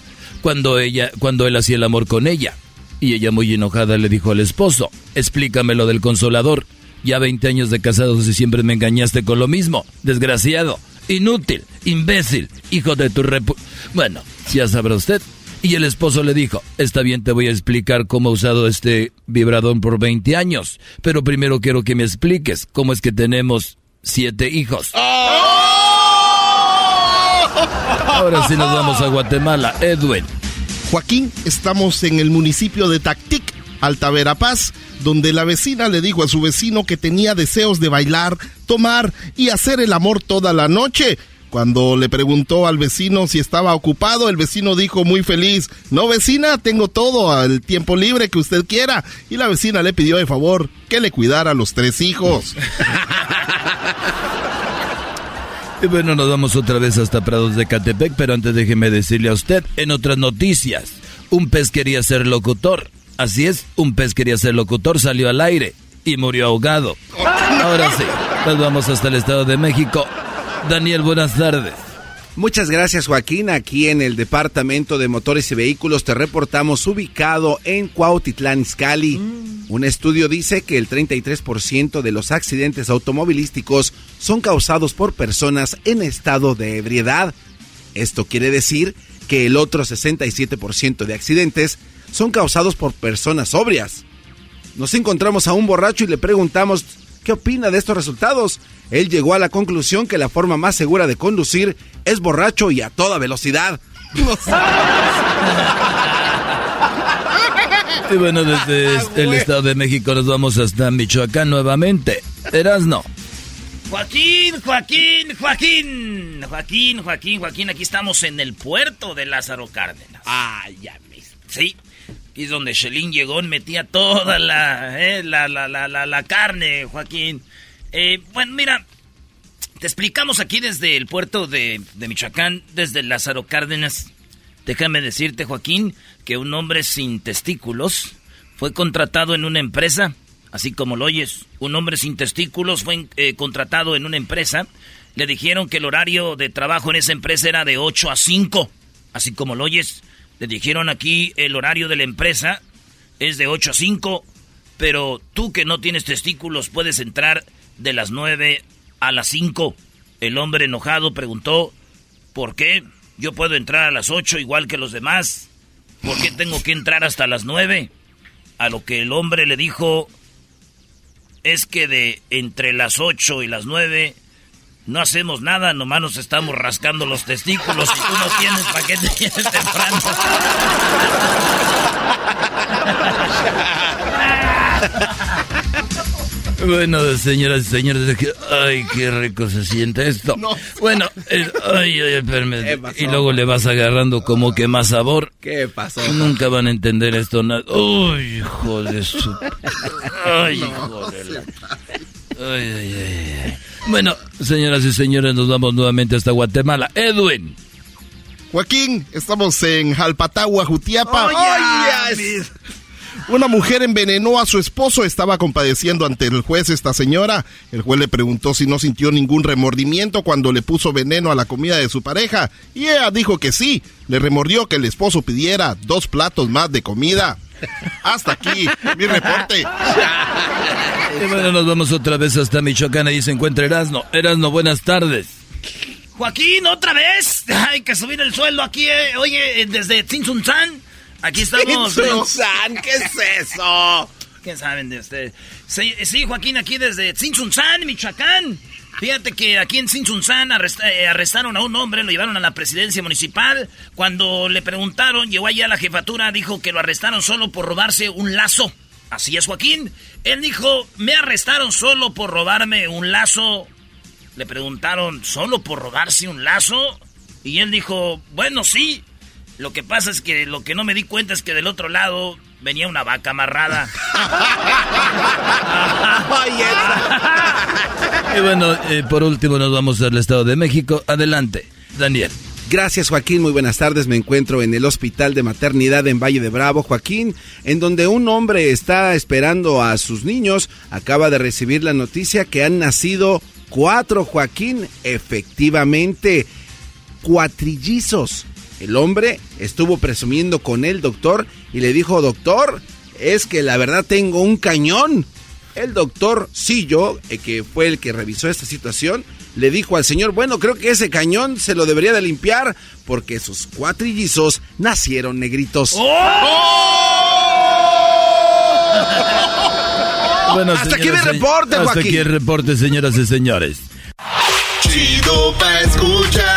cuando ella cuando él hacía el amor con ella. Y ella muy enojada le dijo al esposo, "Explícame lo del consolador. Ya 20 años de casados y siempre me engañaste con lo mismo, desgraciado." Inútil, imbécil, hijo de tu repu... Bueno, ya sabrá usted. Y el esposo le dijo, está bien, te voy a explicar cómo he usado este vibrador por 20 años, pero primero quiero que me expliques cómo es que tenemos siete hijos. Ahora sí nos vamos a Guatemala. Edwin. Joaquín, estamos en el municipio de Tactic, Alta Verapaz, donde la vecina le dijo a su vecino que tenía deseos de bailar, tomar y hacer el amor toda la noche. Cuando le preguntó al vecino si estaba ocupado, el vecino dijo muy feliz, no vecina, tengo todo el tiempo libre que usted quiera. Y la vecina le pidió de favor que le cuidara a los tres hijos. Y bueno, nos vamos otra vez hasta Prados de Catepec, pero antes déjeme decirle a usted, en otras noticias, un pez quería ser locutor. Así es, un pez quería ser locutor, salió al aire y murió ahogado. Ahora sí, nos vamos hasta el Estado de México. Daniel, buenas tardes. Muchas gracias Joaquín. Aquí en el Departamento de Motores y Vehículos te reportamos ubicado en Cuautitlán, Izcalli. Un estudio dice que el 33% de los accidentes automovilísticos son causados por personas en estado de ebriedad. Esto quiere decir que el otro 67% de accidentes son causados por personas sobrias. Nos encontramos a un borracho y le preguntamos qué opina de estos resultados. Él llegó a la conclusión que la forma más segura de conducir es borracho y a toda velocidad. Y bueno, desde este- el Estado de México nos vamos hasta Michoacán nuevamente. Erasno. Joaquín, Joaquín, Joaquín. Joaquín, Joaquín, Joaquín. Aquí estamos en el puerto de Lázaro Cárdenas. Ah, ya ves. Sí. Y es donde Shelin llegó metía toda la, eh, la, la, la, la carne, Joaquín. Eh, bueno, mira, te explicamos aquí desde el puerto de, de Michoacán, desde Lázaro Cárdenas. Déjame decirte, Joaquín, que un hombre sin testículos fue contratado en una empresa, así como lo oyes. Un hombre sin testículos fue eh, contratado en una empresa. Le dijeron que el horario de trabajo en esa empresa era de 8 a 5, así como lo oyes. Le dijeron aquí el horario de la empresa es de 8 a 5, pero tú que no tienes testículos puedes entrar de las 9 a las 5. El hombre enojado preguntó, ¿por qué? Yo puedo entrar a las 8 igual que los demás. ¿Por qué tengo que entrar hasta las 9? A lo que el hombre le dijo, es que de entre las 8 y las 9 no hacemos nada, nomás nos estamos rascando los testículos y tú no tienes para qué te vienes temprano. Bueno, señoras y señores, ay, qué rico se siente esto. Bueno, eh, ay, ay, espérame. ¿Qué pasó? Y luego le vas agarrando como que más sabor. ¿Qué pasó? Nunca van a entender esto. Uy, hijo de su... Ay, hijo de la... Ay, ay, ay, ay. Bueno, señoras y señores, nos vamos nuevamente hasta Guatemala. Edwin. Joaquín, estamos en Jalpatagua, Jutiapa. Oh, yes. Una mujer envenenó a su esposo, estaba compadeciendo ante el juez esta señora. El juez le preguntó si no sintió ningún remordimiento cuando le puso veneno a la comida de su pareja. Y ella dijo que sí. Le remordió que el esposo pidiera dos platos más de comida. Hasta aquí, mi reporte. Y bueno, nos vamos otra vez hasta Michoacán. Ahí se encuentra Erasno. Erasno, buenas tardes. Joaquín, otra vez. Hay que subir el sueldo aquí, eh. oye, desde Tzintzuntzán. Aquí estamos. Tzintzuntzán, ¿qué es eso? ¿Qué saben de usted? Sí, sí, Joaquín, aquí desde Tzintzuntzán, Michoacán. Fíjate que aquí en arrest- eh, arrestaron a un hombre, lo llevaron a la presidencia municipal. Cuando le preguntaron, llegó allá a la jefatura, dijo que lo arrestaron solo por robarse un lazo. Así es, Joaquín. Él dijo, me arrestaron solo por robarme un lazo. Le preguntaron, ¿solo por robarse un lazo? Y él dijo, bueno, sí. Lo que pasa es que lo que no me di cuenta es que del otro lado venía una vaca amarrada. Y bueno, eh, por último nos vamos al Estado de México. Adelante, Daniel. Gracias Joaquín, muy buenas tardes. Me encuentro en el Hospital de Maternidad en Valle de Bravo, Joaquín, en donde un hombre está esperando a sus niños. Acaba de recibir la noticia que han nacido cuatro, Joaquín, efectivamente, cuatrillizos. El hombre estuvo presumiendo con el doctor y le dijo, doctor, es que la verdad tengo un cañón. El doctor Sillo, eh, que fue el que revisó esta situación, le dijo al señor, bueno, creo que ese cañón se lo debería de limpiar porque sus cuatrillizos nacieron negritos. Bueno, Hasta aquí mi reporte, Hasta Joaquín. aquí el reporte, señoras y señores. Chido pa' escuchar.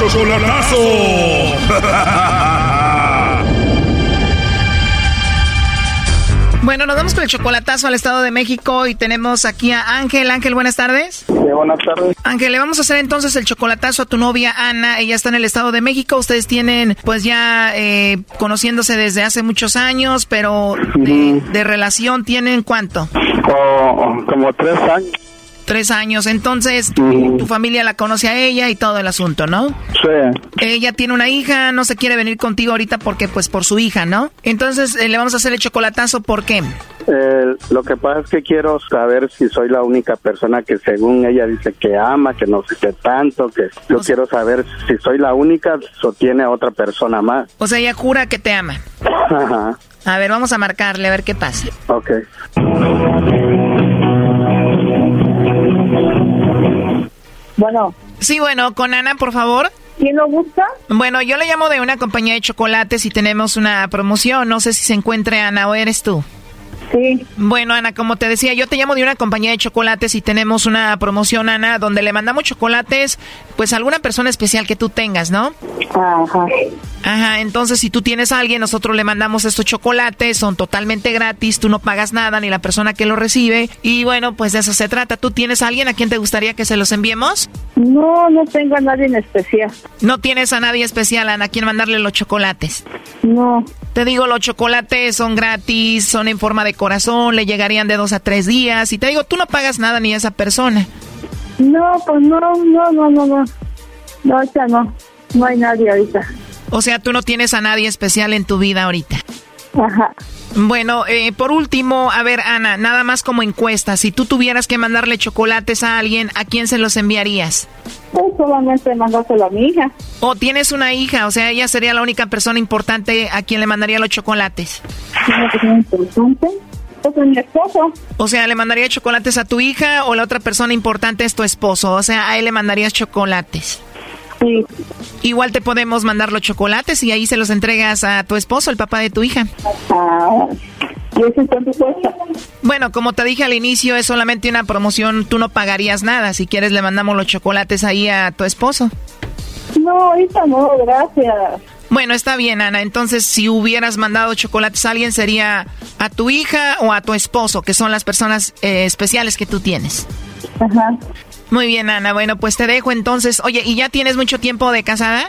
Chocolatazo. Bueno, nos vamos con el chocolatazo al Estado de México y tenemos aquí a Ángel. Ángel, buenas tardes. buenas tardes. Ángel, le vamos a hacer entonces el chocolatazo a tu novia Ana. Ella está en el Estado de México. Ustedes tienen, pues ya eh, conociéndose desde hace muchos años, pero de, de relación tienen cuánto? Co- como tres años. Tres años. Entonces, tu, tu familia la conoce a ella y todo el asunto, ¿no? Sí. Ella tiene una hija, no se quiere venir contigo ahorita porque, pues, por su hija, ¿no? Entonces, eh, le vamos a hacer el chocolatazo, ¿por qué? Eh, lo que pasa es que quiero saber si soy la única persona que según ella dice que ama, que no sé qué tanto, que yo quiero saber si soy la única o tiene otra persona más. O sea, ella jura que te ama. Ajá, A ver, vamos a marcarle, a ver qué pasa. ok. Bueno. Sí, bueno, con Ana, por favor. ¿Quién lo busca? Bueno, yo le llamo de una compañía de chocolates y tenemos una promoción. No sé si se encuentre Ana o eres tú. Sí. Bueno, Ana, como te decía, yo te llamo de una compañía de chocolates y tenemos una promoción, Ana, donde le mandamos chocolates, pues a alguna persona especial que tú tengas, ¿no? Ajá. Ajá, entonces si tú tienes a alguien, nosotros le mandamos estos chocolates, son totalmente gratis, tú no pagas nada, ni la persona que lo recibe. Y bueno, pues de eso se trata. ¿Tú tienes a alguien a quien te gustaría que se los enviemos? No, no tengo a nadie en especial. No tienes a nadie especial, Ana, a quien mandarle los chocolates. No. Te digo, los chocolates son gratis, son en forma de corazón, le llegarían de dos a tres días. Y te digo, tú no pagas nada ni a esa persona. No, pues no, no, no, no, no. No, ahorita no. No hay nadie ahorita. O sea, tú no tienes a nadie especial en tu vida ahorita. Ajá. Bueno, eh, por último, a ver, Ana, nada más como encuesta, si tú tuvieras que mandarle chocolates a alguien, ¿a quién se los enviarías? Pues solamente mandárselo a mi hija. O tienes una hija, o sea, ella sería la única persona importante a quien le mandaría los chocolates. Una persona importante. Pues a mi esposo. O sea, ¿le mandaría chocolates a tu hija o la otra persona importante es tu esposo? O sea, a él le mandarías chocolates. Sí. Igual te podemos mandar los chocolates y ahí se los entregas a tu esposo, el papá de tu hija. Ah, ¿y eso cuánto cuesta? Bueno, como te dije al inicio, es solamente una promoción, tú no pagarías nada. Si quieres, le mandamos los chocolates ahí a tu esposo. No, ahorita no, gracias. Bueno, está bien, Ana. Entonces, si hubieras mandado chocolates a alguien, sería a tu hija o a tu esposo, que son las personas eh, especiales que tú tienes. Ajá. Muy bien, Ana. Bueno, pues te dejo entonces. Oye, ¿y ya tienes mucho tiempo de casada?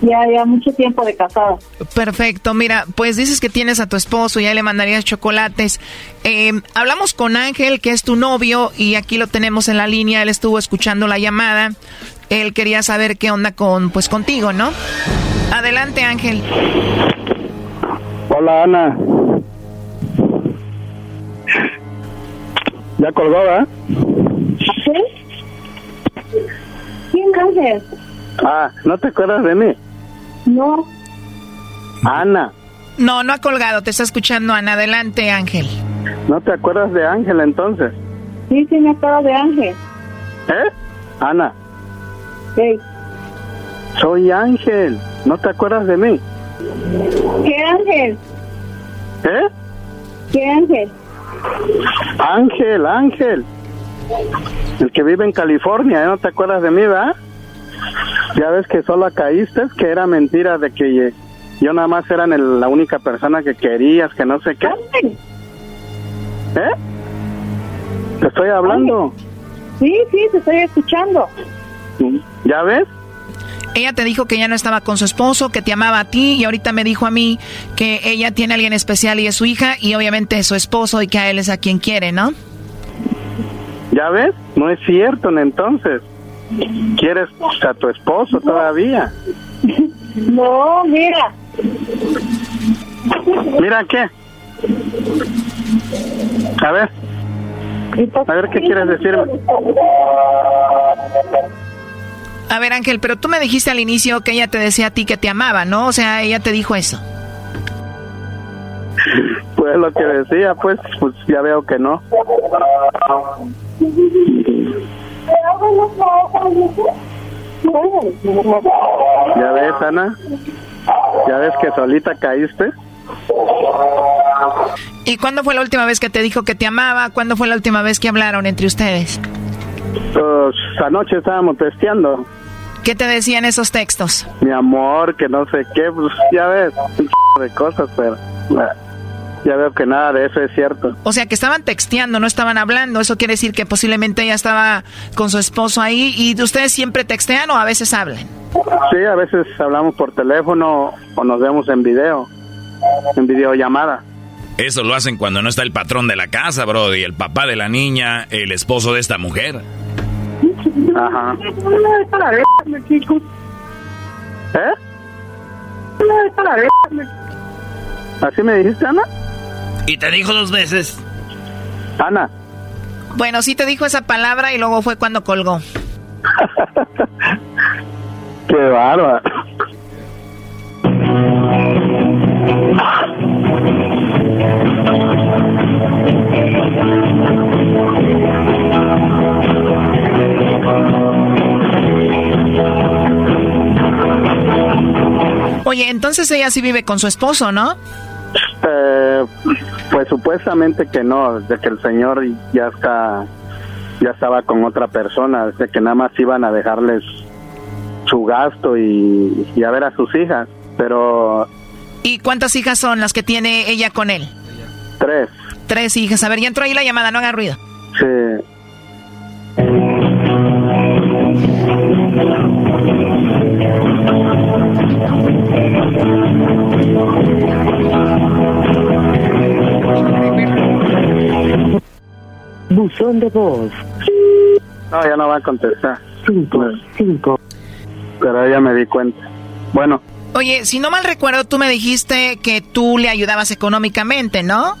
Ya, ya, mucho tiempo de casada. Perfecto. Mira, pues dices que tienes a tu esposo y ya le mandarías chocolates. Eh, hablamos con Ángel, que es tu novio, y aquí lo tenemos en la línea. Él estuvo escuchando la llamada. Él quería saber qué onda con, pues, contigo, ¿no? Adelante, Ángel. Hola, Ana. Ya colgó, ¿verdad? ¿Sí? ¿Quién Ángel? Ah, ¿no te acuerdas de mí? No. Ana, No, no ha colgado. Te está escuchando, Ana. Adelante, Ángel. ¿no te acuerdas de Ángel entonces? Sí, sí, me acuerdo de Ángel. ¿Eh? Ana, Sí. soy Ángel. ¿No te acuerdas de mí? ¿Qué Ángel? ¿Eh? ¿Qué Ángel? Ángel, Ángel. El que vive en California, ¿eh? ¿no te acuerdas de mí, verdad? Ya ves que solo caíste, que era mentira de que yo nada más era el- la única persona que querías, que no sé qué. ¿Eh? Te estoy hablando. Sí, sí, te estoy escuchando. ¿Ya ves? Ella te dijo que ya no estaba con su esposo, que te amaba a ti, y ahorita me dijo a mí que ella tiene a alguien especial y es su hija, y obviamente es su esposo, y que a él es a quien quiere, ¿no? ¿Ya ves? No es cierto, entonces. ¿Quieres a tu esposo todavía? No, mira. Mira, ¿qué? A ver. A ver, ¿qué quieres decirme? A ver, Ángel, pero tú me dijiste al inicio que ella te decía a ti que te amaba, ¿no? O sea, ella te dijo eso. Pues lo que decía, pues, pues ya veo que no. ¿Ya ves, Ana? ¿Ya ves que solita caíste? ¿Y cuándo fue la última vez que te dijo que te amaba? ¿Cuándo fue la última vez que hablaron entre ustedes? Pues anoche estábamos testeando. ¿Qué te decían esos textos? Mi amor, que no sé qué, pues ya ves, un de cosas, pero ya veo que nada de eso es cierto. O sea, que estaban texteando, no estaban hablando. Eso quiere decir que posiblemente ella estaba con su esposo ahí. ¿Y ustedes siempre textean o a veces hablan? Sí, a veces hablamos por teléfono o nos vemos en video, en videollamada. Eso lo hacen cuando no está el patrón de la casa, Brody, el papá de la niña, el esposo de esta mujer. Ajá. ¿Eh? ¿Así me dijiste, Ana? Y te dijo dos veces. Ana. Bueno, sí te dijo esa palabra y luego fue cuando colgó. Qué bárbaro. Oye, entonces ella sí vive con su esposo, ¿no? Eh, pues supuestamente que no, de que el señor ya está, ya estaba con otra persona, de que nada más iban a dejarles su gasto y, y a ver a sus hijas, pero ¿Y cuántas hijas son las que tiene ella con él? tres, Tres hijas. A ver, ya entró ahí la llamada, no haga ruido. sí. Buzón de voz. No, ya no va a contestar. Cinco, cinco. Pero ya me di cuenta. Bueno, Oye, si no mal recuerdo, tú me dijiste que tú le ayudabas económicamente, ¿no?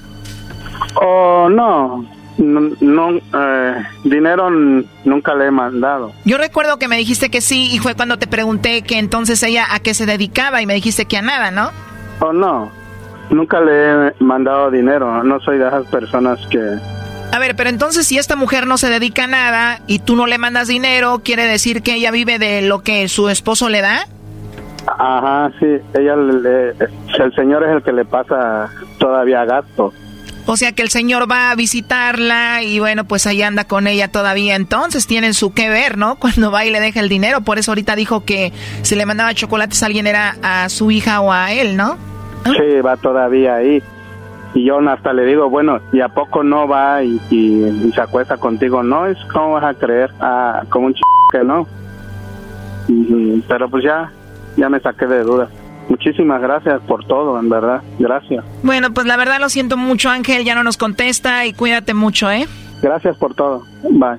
oh, no, no, no, eh, dinero nunca le he mandado. Yo recuerdo que me dijiste que sí y fue cuando te pregunté que entonces ella a qué se dedicaba y me dijiste que a nada, ¿no? Oh, no, nunca le he mandado dinero. No soy de esas personas que... A ver, pero entonces si esta mujer no se dedica a nada y tú no le mandas dinero, ¿quiere decir que ella vive de lo que su esposo le da? Ajá, sí, ella le, el señor es el que le pasa todavía gasto. O sea que el señor va a visitarla y bueno, pues ahí anda con ella todavía. Entonces tienen su que ver, ¿no? Cuando va y le deja el dinero. Por eso ahorita dijo que si le mandaba chocolates a alguien era a su hija o a él, ¿no? Sí, va todavía ahí. Y yo hasta le digo, bueno, ¿y a poco no va y, y- y se acuesta contigo? No, es como vas a creer, ah, como un ch que no. Pero pues ya, ya me saqué de dudas. Muchísimas gracias por todo, en verdad. Gracias. Bueno, pues la verdad lo siento mucho, Ángel. Ya no nos contesta y cuídate mucho, ¿eh? Gracias por todo. Bye.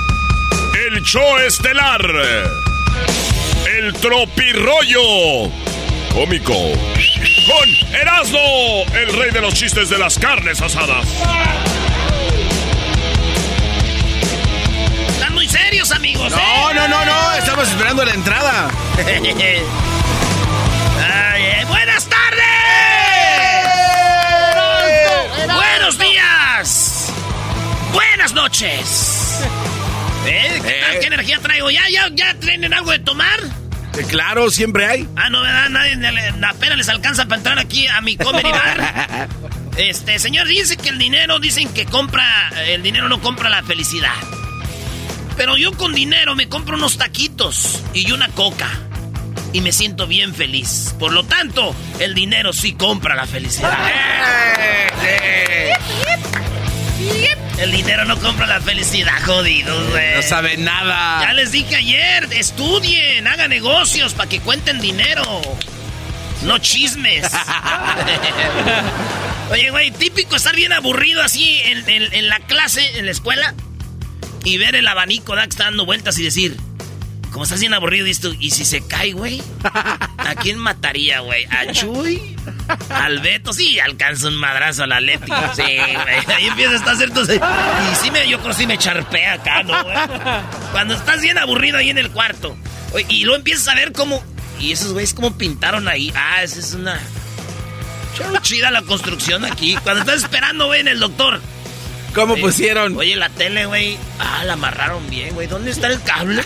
el show estelar. El tropirollo cómico. Con Erasmo, el rey de los chistes de las carnes asadas. Están muy serios, amigos. No, ¿eh? no, no, no, estamos esperando la entrada. Ay, eh, ¡Buenas tardes! ¡Buenos días! ¡Buenas noches! ¿Eh? ¿Qué, tal? ¿Qué energía traigo? ¿Ya, ya, ya tienen algo de tomar? Eh, Claro, siempre hay. Ah, no, ¿verdad? Nadie, apenas les alcanza para entrar aquí a mi comedy bar. Este, señor, dice que el dinero, dicen que compra, el dinero no compra la felicidad. Pero yo con dinero me compro unos taquitos y una coca. Y me siento bien feliz. Por lo tanto, el dinero sí compra la felicidad. El dinero no compra la felicidad, jodidos, güey. No sabe nada. Ya les dije ayer, estudien, hagan negocios para que cuenten dinero. No chismes. Oye, güey, típico estar bien aburrido así en, en- en la clase, en la escuela, y ver el abanico, da, que está dando vueltas y decir, como estás bien aburrido, y esto, ¿y si se cae, güey? ¿A quién mataría, güey? ¿A Chuy? ¿Al Beto? Sí, alcanza un madrazo a la Leti. Sí, güey. Ahí empieza a estar cierto. Y sí me, yo creo que sí me charpea acá, ¿no, güey? Cuando estás bien aburrido ahí en el cuarto. Y luego empiezas a ver cómo. Y esos güeyes cómo pintaron ahí. Ah, esa es una. Chida la construcción aquí. Cuando estás esperando, güey, en el doctor. ¿Cómo Oye, pusieron? Oye, la tele, güey. Ah, la amarraron bien, güey. ¿Dónde está el cable?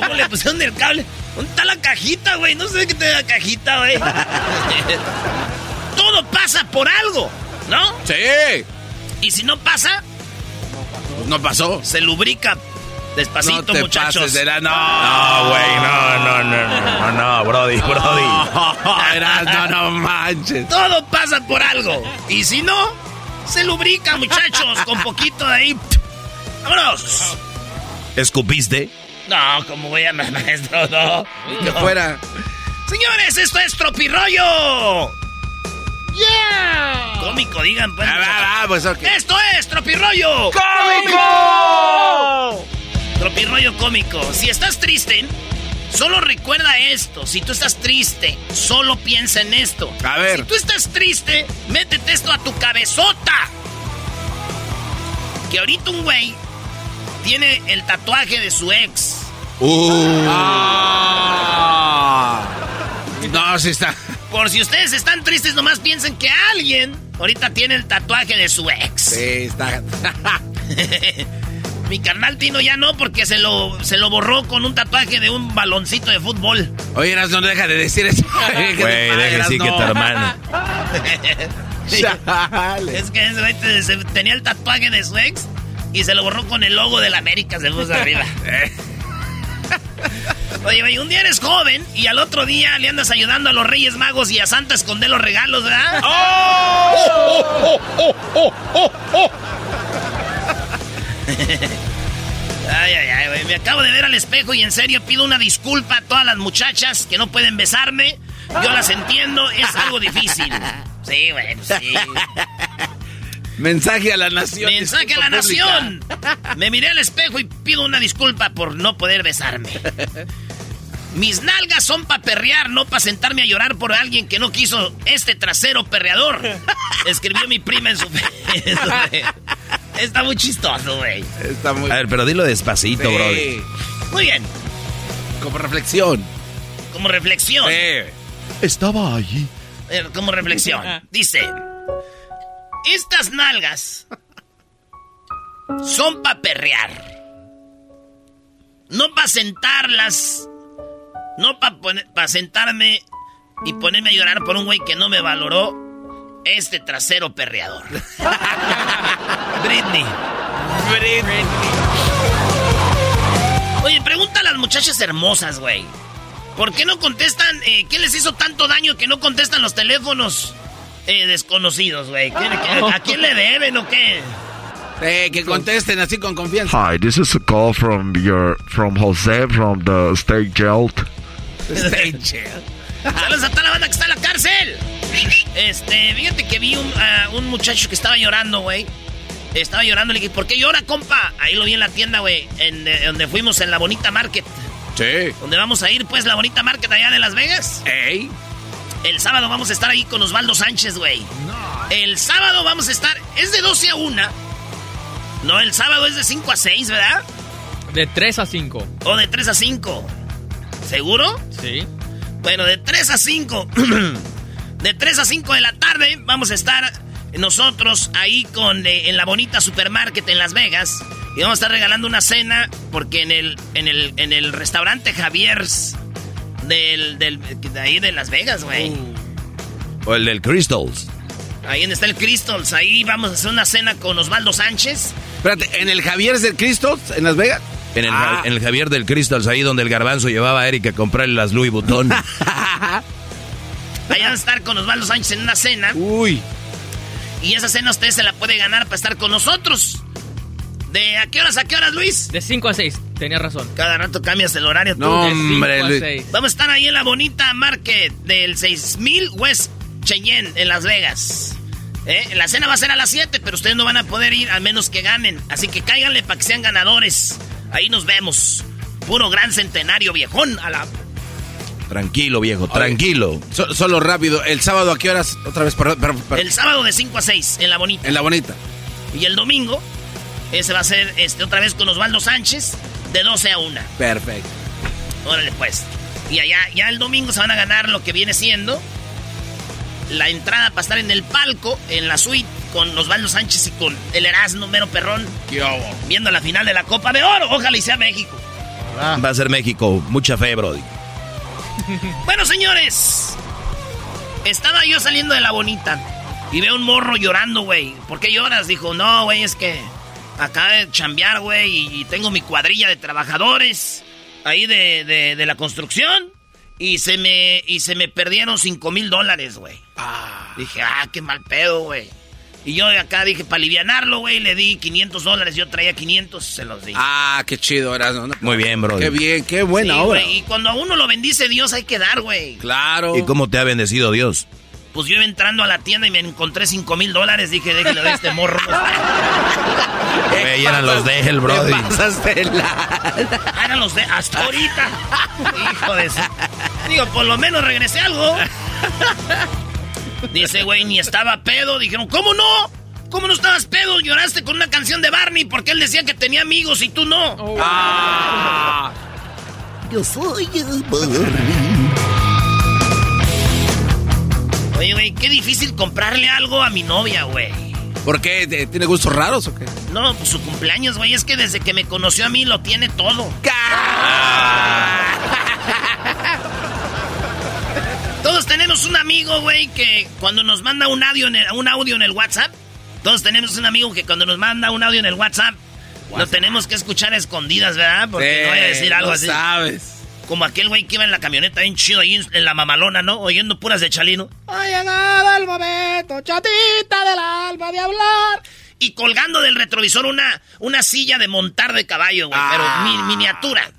¿Cómo le pusieron el cable? ¿Dónde está la cajita, güey? No sé qué te da la cajita, güey. Todo pasa por algo, ¿no? Sí. Y si no pasa, no pasó. Se lubrica despacito, No te muchachos. pases de la- no. No, güey, no, no, no, no, no, Brody, Brody. Era- no, no manches. Todo pasa por algo. Y si no, se lubrica, muchachos, con poquito de ahí. ¡Vámonos! ¿Escupiste? No, como voy a ma- maestro, no. Que No. fuera. Señores, esto es Tropirollo. ¡Yeah! Cómico, digan, pues. muchachos. Esto es Tropirollo. ¡Cómico! Tropirollo cómico. Si estás triste, solo recuerda esto. Si tú estás triste, solo piensa en esto. A ver. Si tú estás triste, métete esto a tu cabezota. Que ahorita un güey tiene el tatuaje de su ex. Ah. No, sí está. Por si ustedes están tristes, nomás piensen que alguien ahorita tiene el tatuaje de su ex. Sí, está. Mi carnal Tino ya no, porque se lo, se lo borró con un tatuaje de un baloncito de fútbol. Oye, Eras, no deja de decir eso. Güey, deja así que tu hermano. es que ese tenía el tatuaje de su ex y se lo borró con el logo de la América, se puso arriba. Oye, güey, un día eres joven y al otro día le andas ayudando a los Reyes Magos y a Santa a esconder los regalos, ¿verdad? Ay, ay, ay, güey. Me acabo de ver al espejo y en serio pido una disculpa a todas las muchachas que no pueden besarme. Yo las entiendo, es algo difícil. Sí, güey, pues sí. Mensaje a la nación. Mensaje a la nación. Me miré al espejo y pido una disculpa por no poder besarme. Mis nalgas son para perrear, no para sentarme a llorar por alguien que no quiso este trasero perreador. Escribió mi prima en su... Está muy chistoso, güey. Está muy... A ver, pero dilo despacito, Sí. brody. Muy bien. Como reflexión. Como reflexión. Estaba allí. Eh, Como reflexión. Dice, estas nalgas son para perrear. No para sentarlas. No para sentarme y ponerme a llorar por un güey que no me valoró este trasero perreador. Britney. Oye, pregunta a las muchachas hermosas, güey. ¿Por qué no contestan? eh, ¿Qué les hizo tanto daño que no contestan los teléfonos eh, desconocidos, güey? ¿Qué- qué- ¿A quién le deben o qué? Eh, que contesten así con confianza. Hi, this is a call from your from Jose from the state jail. State jail. Saludos a toda la banda que está en la cárcel. Este, fíjate que vi un, a un muchacho que estaba llorando, güey. Estaba llorando, le dije, ¿por qué llora, compa? Ahí lo vi en la tienda, güey, en, eh, donde fuimos en la Bonita Market. Sí. Donde vamos a ir, pues, la Bonita Market allá de Las Vegas. Ey. El sábado vamos a estar ahí con Osvaldo Sánchez, güey. El sábado vamos a estar, es de 12 a 1. No, el sábado es de 5 a 6, ¿verdad? De 3 a 5. O de 3 a 5. ¿Seguro? Sí. Bueno, de 3 a 5. de 3 a 5 de la tarde vamos a estar nosotros ahí con eh, en la bonita supermarket en Las Vegas. Y vamos a estar regalando una cena porque en el, en el, en el restaurante Javier's del, del, de ahí de Las Vegas, güey. O el del Crystals. Ahí donde está el Crystals. Ahí vamos a hacer una cena con Osvaldo Sánchez. Espérate, ¿en el Javier del Cristo? ¿En Las Vegas? En el, Ah. en el Javier del Crystals, ahí donde el garbanzo llevaba a Eric a comprarle las Louis Vuitton. Ahí van a estar con Osvaldo Sánchez en una cena. Uy. Y esa cena usted se la puede ganar para estar con nosotros. ¿De a qué horas a qué horas, Luis? De 5 a 6, tenía razón. Cada rato cambias el horario tú. No, De hombre, a Luis. Vamos a estar ahí en la bonita market del 6000 West Cheyenne, en Las Vegas. ¿Eh? La cena va a ser a las 7, pero ustedes no van a poder ir a menos que ganen. Así que cáiganle para que sean ganadores. Ahí nos vemos. Puro gran centenario viejón a la... tranquilo, viejo, tranquilo. So- solo rápido, ¿el sábado a qué horas? Otra vez, perdón, perdón, perdón. El sábado de 5 a 6 en la bonita. En la bonita. Y el domingo, ese va a ser este, otra vez con Osvaldo Sánchez, de 12 a 1. Perfecto. Órale, pues. Y allá, ya el domingo se van a ganar lo que viene siendo la entrada para estar en el palco, en la suite, con Osvaldo Sánchez y con el Erasmo Mero Perrón, viendo la final de la Copa de Oro. Ojalá y sea México. Va a ser México, mucha fe, Brody. Bueno, señores, estaba yo saliendo de la bonita y veo un morro llorando, güey. ¿Por qué lloras? Dijo, no, güey, es que acabo de chambear, güey, y, y tengo mi cuadrilla de trabajadores ahí de, de- de la construcción y se me, y se me perdieron 5 mil dólares, güey. Dije, ah, qué mal pedo, güey. Y yo acá dije, para alivianarlo, güey, le di 500 dólares. Yo traía 500, se los di. Ah, qué chido, Erasmo. ¿no? Muy bien, Brody. Qué bien, qué buena Sí, obra. Y cuando a uno lo bendice Dios, hay que dar, güey. Claro. ¿Y cómo te ha bendecido Dios? Pues yo iba entrando a la tienda y me encontré 5 mil dólares. Dije, déjelo de este morro. Güey, eran los de él, Brody. Te pasaste la... Eran los de hasta ahorita. Hijo de. Digo, por lo menos regresé algo. Dice, güey, ni estaba pedo. Dijeron, ¿cómo no? ¿Cómo no estabas pedo? Lloraste con una canción de Barney porque él decía que tenía amigos y tú no. Ah. Yo soy el Barney. Oye, güey, qué difícil comprarle algo a mi novia, güey. ¿Por qué? ¿Te- ¿Tiene gustos raros o qué? No, pues su cumpleaños, güey, es que desde que me conoció a mí lo tiene todo. Todos tenemos un amigo, güey, que cuando nos manda un audio, en el, un audio en el WhatsApp, todos tenemos un amigo que cuando nos manda un audio en el WhatsApp, lo tenemos que escuchar a escondidas, ¿verdad? Porque no vaya a decir algo no así. sabes. Como aquel güey que iba en la camioneta bien chido ahí en, la mamalona, ¿no? Oyendo puras de Chalino. Ha llegado el momento, chatita del alma, de hablar. Y colgando del retrovisor una, una silla de montar de caballo, güey, pero mi- miniatura.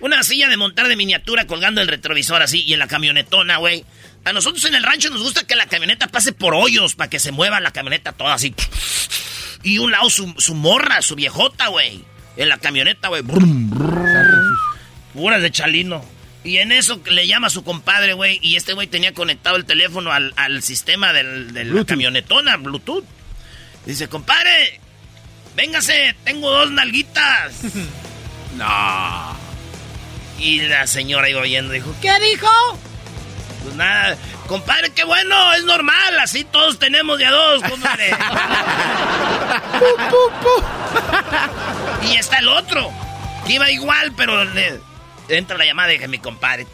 Una silla de montar de miniatura colgando el retrovisor así y en la camionetona, güey. A nosotros en el rancho nos gusta que la camioneta pase por hoyos para que se mueva la camioneta toda así. Y un lado su, su morra, su viejota, güey. En la camioneta, güey. Puras de chalino. Y en eso le llama a su compadre, güey. Y este güey tenía conectado el teléfono al, al sistema del, de la camionetona, Bluetooth. Dice, compadre, véngase, tengo dos nalguitas. no. Y la señora iba oyendo, dijo, ¿qué dijo? Pues nada, compadre, qué bueno, es normal, así todos tenemos ya dos, compadre. y está el otro, que iba igual, pero le entra la llamada y dije, mi compadre.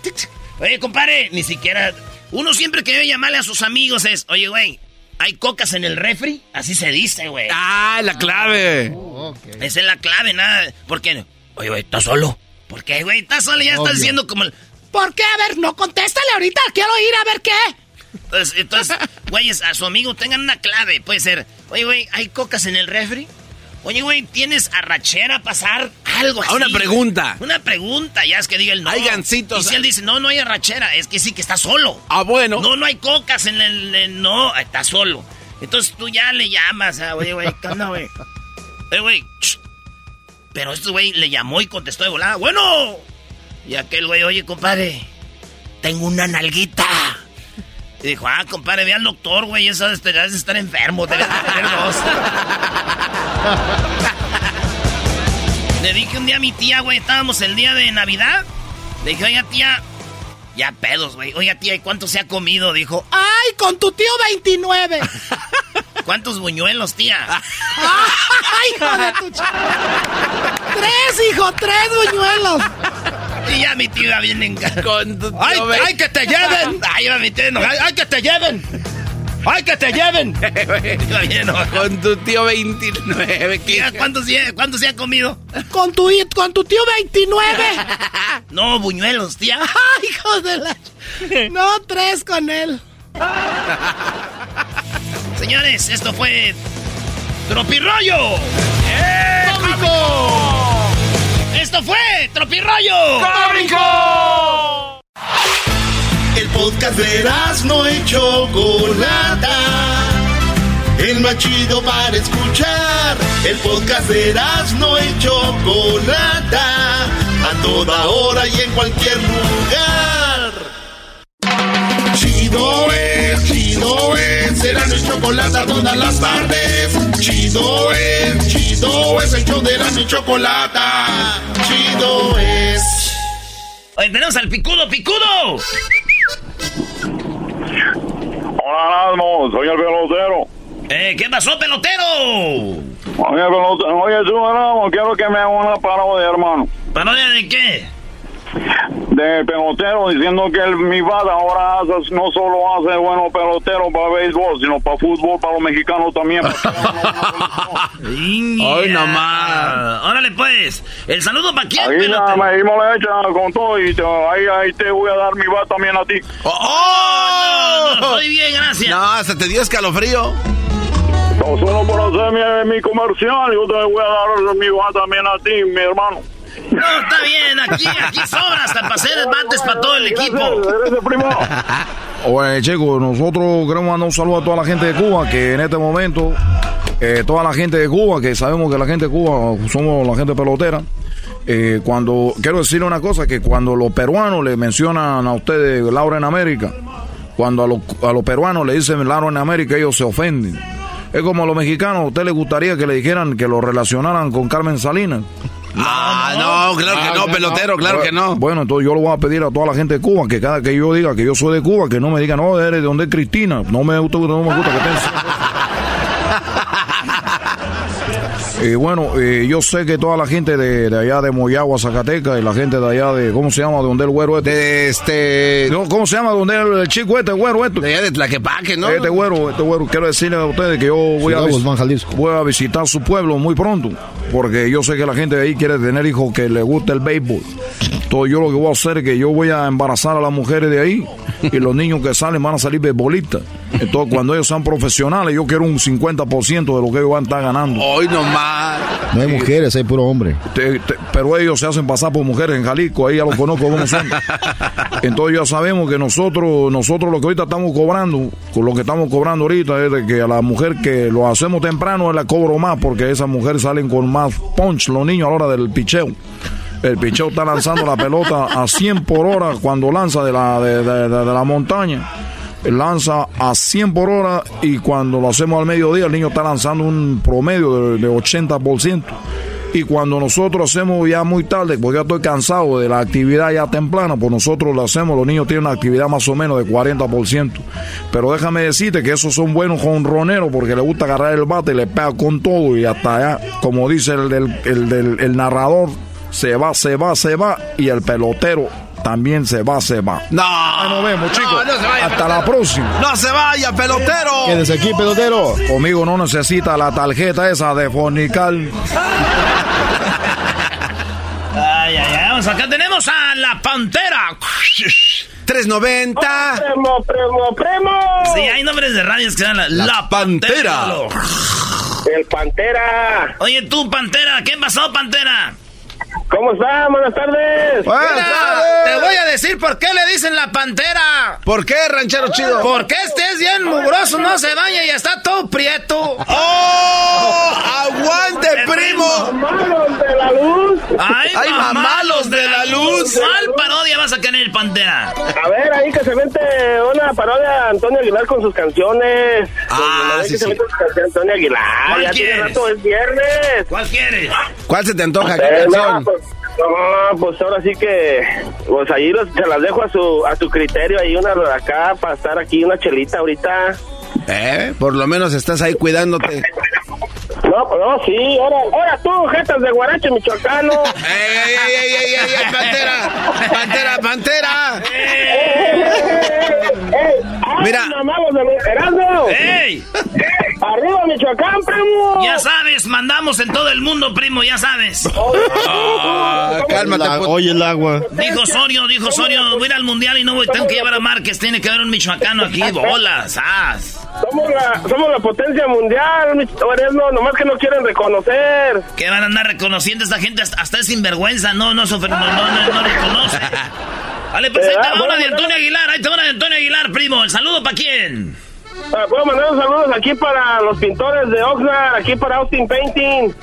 Oye, compadre, ni siquiera. Uno siempre que debe llamarle a sus amigos es, oye, güey, ¿hay cocas en el refri? Así se dice, güey. Ah, la clave. Esa es la clave, nada. ¿Por qué? Oye, güey, ¿estás solo? ¿Por qué, güey? ¿Estás solo? Ya estás diciendo como el... ¿Por qué? A ver, no contéstale ahorita. Quiero ir a ver qué. Entonces, entonces güeyes, a su amigo tengan una clave. Puede ser, oye, güey, ¿hay cocas en el refri? Oye, güey, ¿tienes arrachera a pasar? Algo así. Una pregunta. Una pregunta, ya es que diga el no. Hay gancitos. Y si él dice, no, no hay arrachera, es que sí, que está solo. Ah, bueno. No, no hay cocas en el... no, está solo. Entonces tú ya le llamas, a, oye, güey, ¿qué güey? Oye, güey, pero este güey le llamó y contestó de volada, bueno. Y aquel güey, oye, compadre, tengo una nalguita. Y dijo, ah, compadre, ve al doctor, güey, eso de estar enfermo, debes tener dos. Le dije un día a mi tía, güey, estábamos el día de Navidad. Le dije, oiga, tía, ya pedos, güey. Oiga, tía, ¿y cuánto se ha comido? Dijo, ¡ay, con tu tío 29! ¿Cuántos buñuelos, tía? ¡Ay, hijo de tu ch... ¡Tres, hijo! ¡Tres buñuelos! Y ya mi tío viene en Con tu tío ¡Ay, ay, que te lleven! ¡Ay, va mi tío enojado. ¡Ay, que te lleven! ¡Ay, que te lleven! Iba bien enojado. Con tu tío 29. Tía, ¿cuántos, ¿Cuántos se ha comido? Con tu, con tu tío 29. no, buñuelos, tía. ¡Ay, hijo de la... No, tres con él. Señores, esto fue Tropirollo. ¡Eh, ¡Cómico! Esto fue Tropirollo. ¡Cómico! El podcast de no hecho Chocolata. El más chido para escuchar. El podcast de no hecho Chocolata. A toda hora y en cualquier lugar. Chocolate todas las tardes. Chido es, chido es, el show de la mi chocolate. Chido es. Oye, tenemos al picudo, picudo. Hola, Erasmo, soy el pelotero. Eh, ¿qué pasó, pelotero? Oye, pelotero, oye, tú, Erasmo, quiero que me haga una parodia, hermano. ¿Parodia de qué? De pelotero diciendo que el, mi bada ahora hace, no solo hace bueno pelotero para béisbol, sino para fútbol, para los mexicanos también. Ay, nomás. Órale, pues. ¿El saludo para quién, ahí, pelotero? me, ahí me lo echan con todo y te, ahí, ahí te voy a dar mi bata también a ti. ¡Oh! No, no, estoy bien, gracias. No, hasta te dio escalofrío. No, solo por hacer mi, mi comercial, yo te voy a dar mi bata también a ti, mi hermano. No, está bien, aquí, aquí sobra hasta para hacer bates para todo el equipo. Oye, chicos, nosotros queremos mandar un saludo a toda la gente de Cuba que en este momento, eh, toda la gente de Cuba, que sabemos que la gente de Cuba somos la gente pelotera. Eh, cuando quiero decirle una cosa, que cuando los peruanos le mencionan a ustedes Laura en América, cuando a, los, a los peruanos le dicen Laura en América, ellos se ofenden. Es como a los mexicanos, ¿a usted le gustaría que le dijeran que lo relacionaran con Carmen Salinas? Ah, no, claro que no, pelotero, claro que no. Bueno, entonces yo lo voy a pedir a toda la gente de Cuba que cada que yo diga que yo soy de Cuba, que no me digan, no, eres de donde es Cristina. No me gusta, no me gusta que Y bueno, eh, yo sé que toda la gente de, de, allá de Moyagua, Zacatecas, y la gente de allá de, ¿cómo se llama? De donde el güero este. De este. No, ¿Cómo se llama? Donde el, el chico este, güero este. De allá de Tlaquepaque, ¿no? Este güero, este güero. Quiero decirle a ustedes que yo voy, a, voy a visitar su pueblo muy pronto. Porque yo sé que la gente de ahí quiere tener hijos que le guste el béisbol. Entonces yo lo que voy a hacer es que yo voy a embarazar a las mujeres de ahí y los niños que salen van a salir beisbolistas. Entonces cuando ellos sean profesionales yo quiero un 50% de lo que ellos van a estar ganando. Hoy nomás. No hay mujeres, hay puro hombre. Te, te, pero ellos se hacen pasar por mujeres en Jalisco, ahí ya los conozco cómo son. Entonces ya sabemos que nosotros, nosotros lo que ahorita estamos cobrando, con lo que estamos cobrando ahorita es de que a la mujer que lo hacemos temprano la cobro más porque esas mujeres salen con más punch los niños a la hora del picheo. El picheo está lanzando la pelota a 100 por hora cuando lanza de la, de, la montaña. Lanza a 100 por hora y cuando lo hacemos al mediodía el niño está lanzando un promedio de, de 80%. Y cuando nosotros hacemos ya muy tarde, porque ya estoy cansado de la actividad ya temprana, pues nosotros lo hacemos, los niños tienen una actividad más o menos de 40%. Pero déjame decirte que esos son buenos jonroneros porque le gusta agarrar el bate le pega con todo y hasta allá, como dice el, el narrador, se va, se va, se va y el pelotero también se va, se va. No. Ahí nos vemos, chicos. no se vaya, hasta la próxima. No se vaya, pelotero. Quédese aquí, pelotero. Conmigo no necesita la tarjeta esa de fornicar. Ay, ay, ay. Vamos acá. Tenemos a la pantera. 390. Primo, primo, primo. Sí, hay nombres de radios que dan la, La la Pantera. El Pantera. Oye, tú, Pantera, ¿qué pasó, Pantera? ¿Cómo está? Buenas tardes. Mira, Te voy a decir por qué le dicen la Pantera. ¿Por qué, ranchero chido? Porque este es bien mugroso, no se baña y está todo prieto. ¡Oh! ¡Aguante, primo! ¡Ay, ¡Ay, mamalos de la luz! ¿Cuál parodia vas a tener, Pantera? A ver, ahí que se vente una parodia de Antonio Aguilar con sus canciones. Ah, Pues, sí, que se sí. vente sus canciones Antonio Aguilar. ¿Cuál Ya tiene quieres? rato, es viernes. ¿Cuál quieres? ¿Cuál se te antoja? ¿Qué Eh, no, canción? pues, no, pues ahora sí que, pues ahí los- se las dejo a su a su criterio, ahí una de acá para estar aquí, una chelita ahorita. ¿Eh? Por lo menos estás ahí cuidándote. No, pues no, sí, ahora, ahora tú, jetas de guarache michoacano. ¡Ey, ey, ey, ey, ey, ey, ey, pantera! ¡Pantera, pantera! Mira. De Erasmo. ¡Ey! Arriba Michoacán, primo. Ya sabes, mandamos en todo el mundo, primo, ya sabes. Ah, cálmate, La- oye el agua. Dijo Osorio, dijo Osorio, voy a ir al mundial y no voy, tengo que llevar a Márquez, tiene que haber un michoacano aquí, bolas, ¡as! Somos la, somos la potencia mundial, Mich- Erasmo, nomás que no quieren reconocer. Que van a andar reconociendo a esta gente hasta, hasta es sinvergüenza, no, no, no, no, no reconoce. Vale, pues ahí te va una de Antonio Aguilar, ahí te va una de Antonio Aguilar, primo. ¿El saludo para quién? Ah, Puedo mandar unos saludos aquí para los pintores de Oxnard, aquí para Austin Painting,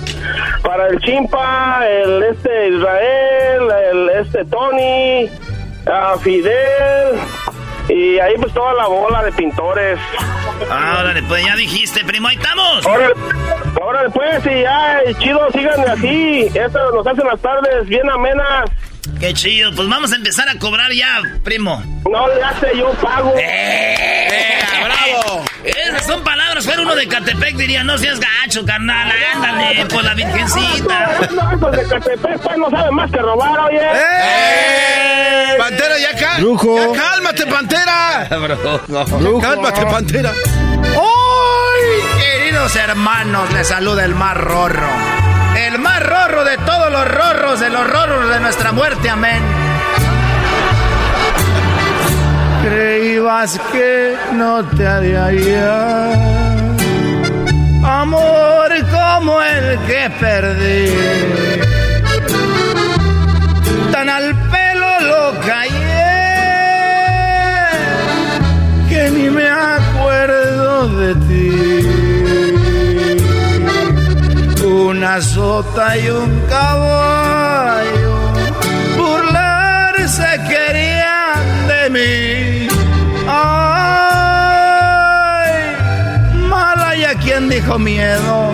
para el Chimpa, el este Israel, el este Tony, a Fidel y ahí pues toda la bola de pintores. Órale, pues ya dijiste, primo, ahí estamos. Ahora, ahora después y ya, chido, sigan así. Esto nos hacen las tardes bien amenas. Qué chido, pues vamos a empezar a cobrar ya, primo. No le hace, yo pago. ¡Eh! ¡Bravo! Esas son palabras, fuera uno de Catepec diría, no seas gacho, carnal, ándale, por la virgencita. No, estos de Catepec, pues, no saben más que robar, oye. ¡Eh! ¡Pantera, ya cal! Brujo. ¡Ya cálmate, pantera! Brujo. ¡Cálmate, pantera! ¡Ay! Queridos hermanos, les saluda el más rorro. El más rorro de todos los rorros, de los rorros de nuestra muerte, amén. Creías que no te haría hallar amor como el que perdí. Tan al pelo lo callé que ni me acuerdo de ti. Una sota y un caballo burlarse querían de mí. Ay, mala y a quien dijo miedo,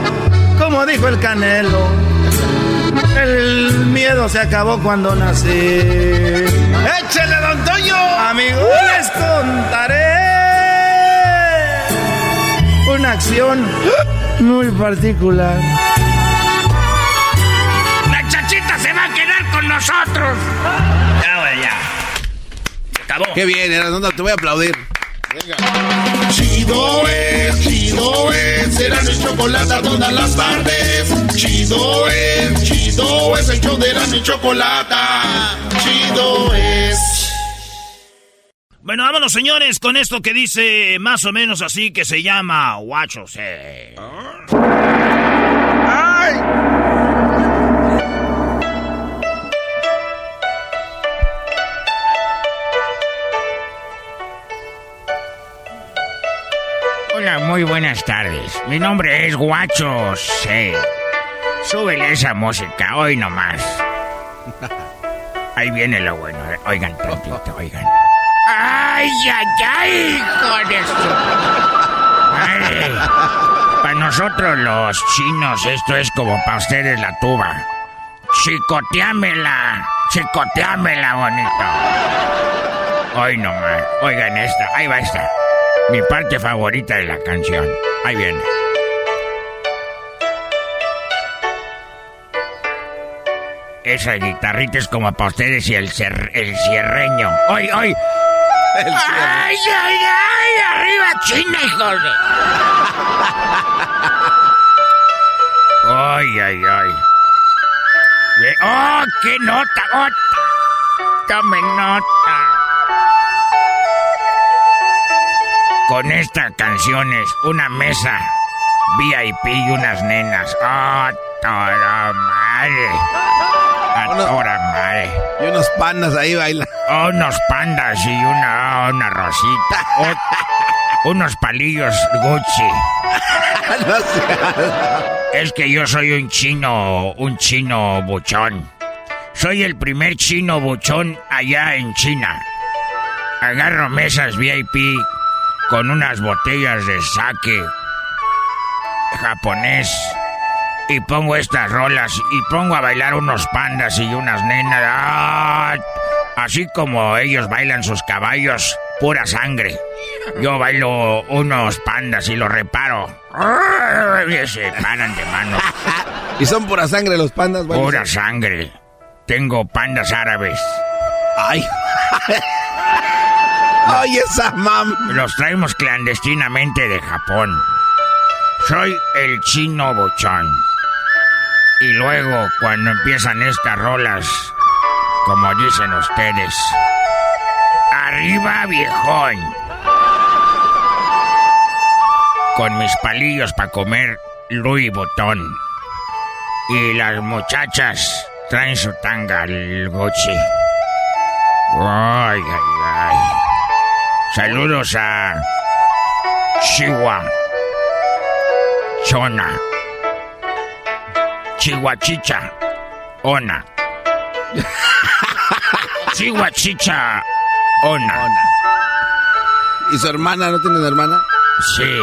como dijo el canelo. El miedo se acabó cuando nací. ¡Échale, don Toño! Amigos, les contaré una acción muy particular. Con nosotros. Ya, güey, ya. Se acabó. ¡Qué bien, Erasmo! Te voy a aplaudir. Chido es, chido es, será mi chocolate todas las tardes. Chido es, chido es, el show de la mi chocolate. Chido es. Bueno, vámonos, señores, con esto que dice más o menos así que se llama Guachos. eh. Hola, muy buenas tardes. Mi nombre es Guacho C. Súbele esa música, hoy nomás. Ahí viene lo bueno. Oigan, tantito, oigan. ¡Ay, ay, ay! De su madre! Para nosotros los chinos esto es como para ustedes la tuba. Chicoteámela, chicoteámela, bonito. Hoy nomás. Oigan esta, ahí va esta. Mi parte favorita de la canción. Ahí viene. Esa guitarrita es como para ustedes y el, cer- el cierreño. ¡Hoy, hoy! ¡Ay, ay, ay! ¡Arriba China, hijos de... ¡Ay, ay, ay! ¡Oh, qué nota! ¡Oh! ¡Tome nota! Con esta canción es una mesa VIP y unas nenas. ¡Oh, toda madre! ¡A toda madre! Y unos pandas ahí bailan. Oh, unos pandas y una, una rosita. Oh, unos palillos Gucci. no Es que yo soy un chino, un chino buchón. Soy el primer chino buchón allá en China. Agarro mesas VIP con unas botellas de sake japonés y pongo estas rolas y pongo a bailar unos pandas y unas nenas. ¡Ah! Así como ellos bailan sus caballos, pura sangre. Yo bailo unos pandas y los reparo. ¡Ah! Y se paran de mano. Y son pura sangre los pandas. Pura sangre. Tengo pandas árabes. Ay. Ay, esa mam. Los traemos clandestinamente de Japón. Soy el chino bochón. Y luego, cuando empiezan estas rolas, como dicen ustedes, arriba viejón. Con mis palillos para comer Louis Vuitton. Y las muchachas traen su tanga al Gucci. Ay, ay, ay. Saludos a Chihuahua, Chona, Chihuachicha, Ona, Chihuachicha, Ona. ¿Y su hermana no tiene una hermana? Sí,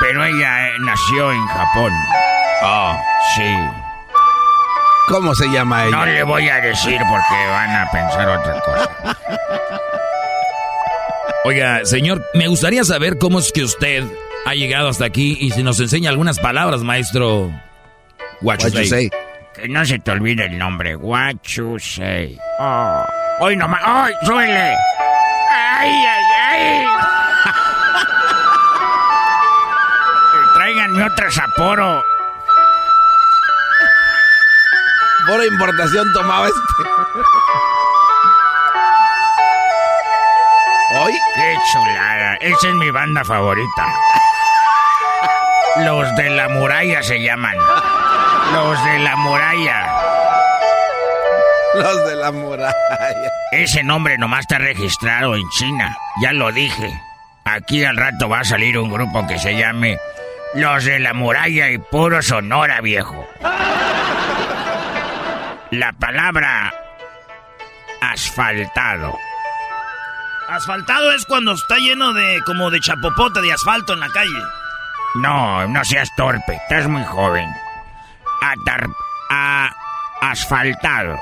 pero ella eh, nació en Japón. Oh, sí. ¿Cómo se llama ella? No le voy a decir porque van a pensar otra cosa. Oiga, señor, me gustaría saber cómo es que usted ha llegado hasta aquí y si nos enseña algunas palabras, maestro. What you What you say. say. Que no se te olvide el nombre. What you say. Oh. Hoy nomás. ¡Ay, suele! ¡Ay, ay, ay! Tráiganme otra Sapporo. Por importación tomaba este. ¿Hoy? ¡Qué chulada! Esa es mi banda favorita. Los de la muralla se llaman. Los de la muralla. Los de la muralla. Ese nombre nomás está registrado en China. Ya lo dije. Aquí al rato va a salir un grupo que se llame Los de la muralla y puro Sonora, viejo. La palabra asfaltado. Asfaltado es cuando está lleno de como de chapopote de asfalto en la calle. No, no seas torpe, estás muy joven. Atar a asfaltado.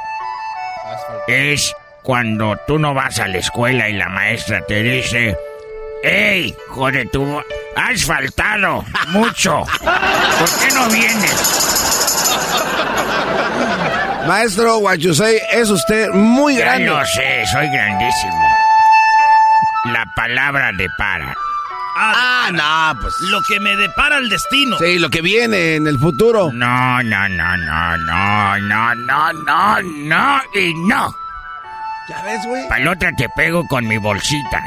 Es cuando tú no vas a la escuela y la maestra te dice, ¡Ey, joder, tú has faltado mucho! ¿Por qué no vienes? Maestro What you say, es usted muy Ya grande. lo sé, soy grandísimo. La palabra de para. Ah, no, pues. Lo que me depara el destino. Sí, lo que viene en el futuro. No, no, no, no, no, no, no, no, no y no. ¿Ya ves, güey? Para otra te pego con mi bolsita.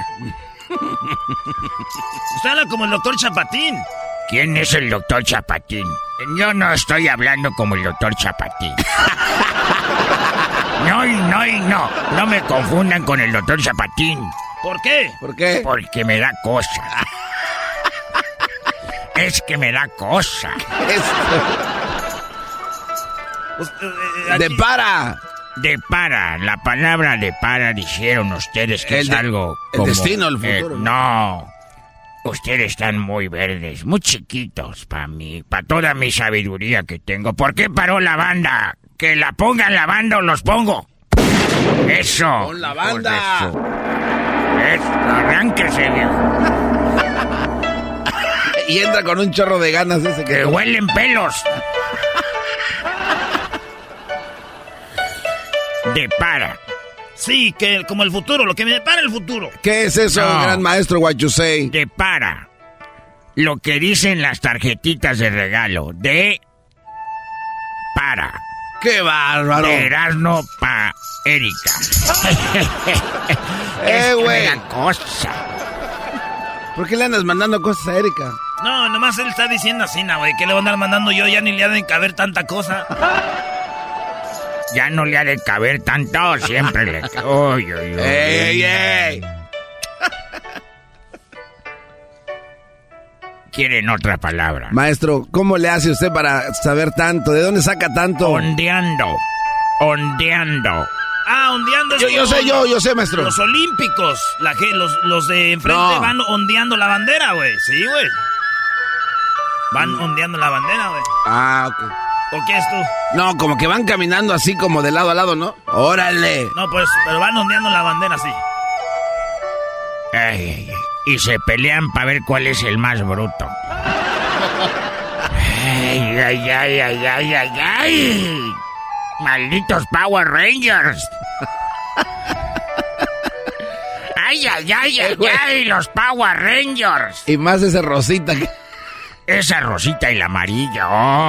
Usted habla como el doctor Chapatín. ¿Quién es el doctor Chapatín? Yo no estoy hablando como el doctor Chapatín. No, y no, y no. No me confundan con el doctor Chapatín. ¿Por qué? ¿Por qué? Porque me da cosa. Es que me da cosa. Pues, eh, eh, De para. De para, la palabra de para dijeron ustedes que El es de- algo el como... destino, el eh, futuro. no, ustedes están muy verdes, muy chiquitos para mí, para toda mi sabiduría que tengo. ¿Por qué paró la banda? Que la pongan la banda o los pongo. Eso. Con la banda. Eso, arránquese, viejo. Y entra con un chorro de ganas ese que... Que huelen pelos. De para. Sí, que como el futuro, lo que me depara el futuro. ¿Qué es eso, No. gran maestro What you say? De para. Lo que dicen las tarjetitas de regalo. De para. ¡Qué bárbaro! Erasmo pa Erika. ¡Eh, güey! cosa. ¿Por qué le andas mandando cosas a Erika? No, nomás él está diciendo así, na, güey. que le voy a andar mandando yo? Ya ni le ha de caber tanta cosa. Ya no le ha de caber tanto, siempre le Uy, uy, uy. ¡Ey, ey! Quieren otra palabra. Maestro, ¿cómo le hace usted para saber tanto? ¿De dónde saca tanto? Ondeando. Ondeando. Ah, ondeando es Yo- yo sé, yo- yo sé, maestro. Los olímpicos. La que, los, los de enfrente No. van ondeando la bandera, güey. Sí, güey. Van ondeando la bandera, güey. Ah, ok. ¿O qué es tú? No, como que van caminando así como de lado a lado, ¿no? ¡Órale! No, pues, pero van ondeando la bandera, sí. Ay, ay, ay. Y se pelean para ver cuál es el más bruto. Ay, ay, ay, ay, ay, ay, ay. Malditos Power Rangers. Ay, ay, ay, ay, ay, los Power Rangers. Y más ese rosita que... Esa rosita y la amarilla.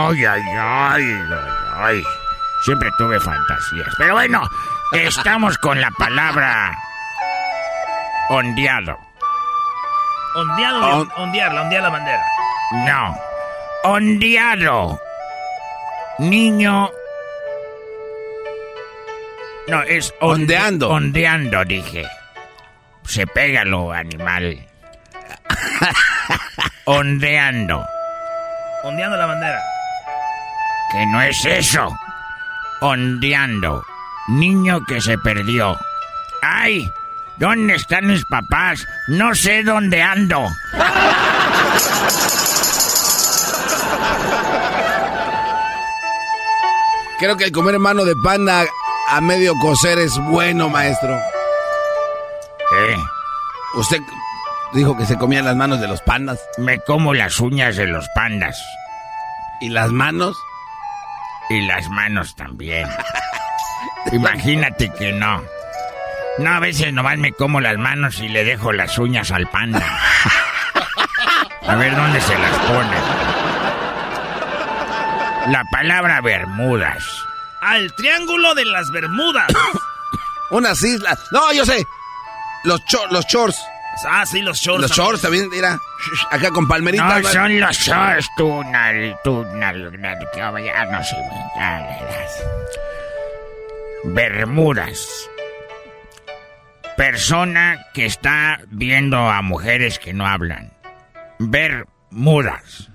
Ay, ay, ay, ay, ay. Siempre tuve fantasías. Pero bueno, estamos con la palabra ondeado. Ondeado, On- ondearla, ondear la bandera. No. Ondeado. Niño. No, es onde- Ondeando. Ondeando, dije. Se pega lo animal. ondeando. Ondeando la bandera. Que no es eso. Ondeando. Niño que se perdió. ¡Ay! ¿Dónde están mis papás? No sé dónde ando. Creo que el comer mano de panda a medio cocer es bueno, maestro. ¿Eh? Usted dijo que se comían las manos de los pandas. Me como las uñas de los pandas. ¿Y las manos? Y las manos también. Imagínate que no. No, a veces nomás me como las manos y le dejo las uñas al panda. A ver dónde se las pone. La palabra Bermudas. El triángulo de las Bermudas. Unas islas. No, yo sé. Los, cho- los shorts. ah, sí, los shorts. Los shorts también, mira. Acá con palmeritas. No son los shorts, tú, nal, tú, nal, nal, que ya no sé. Bermudas. Persona que está viendo a mujeres que no hablan. Bermudas.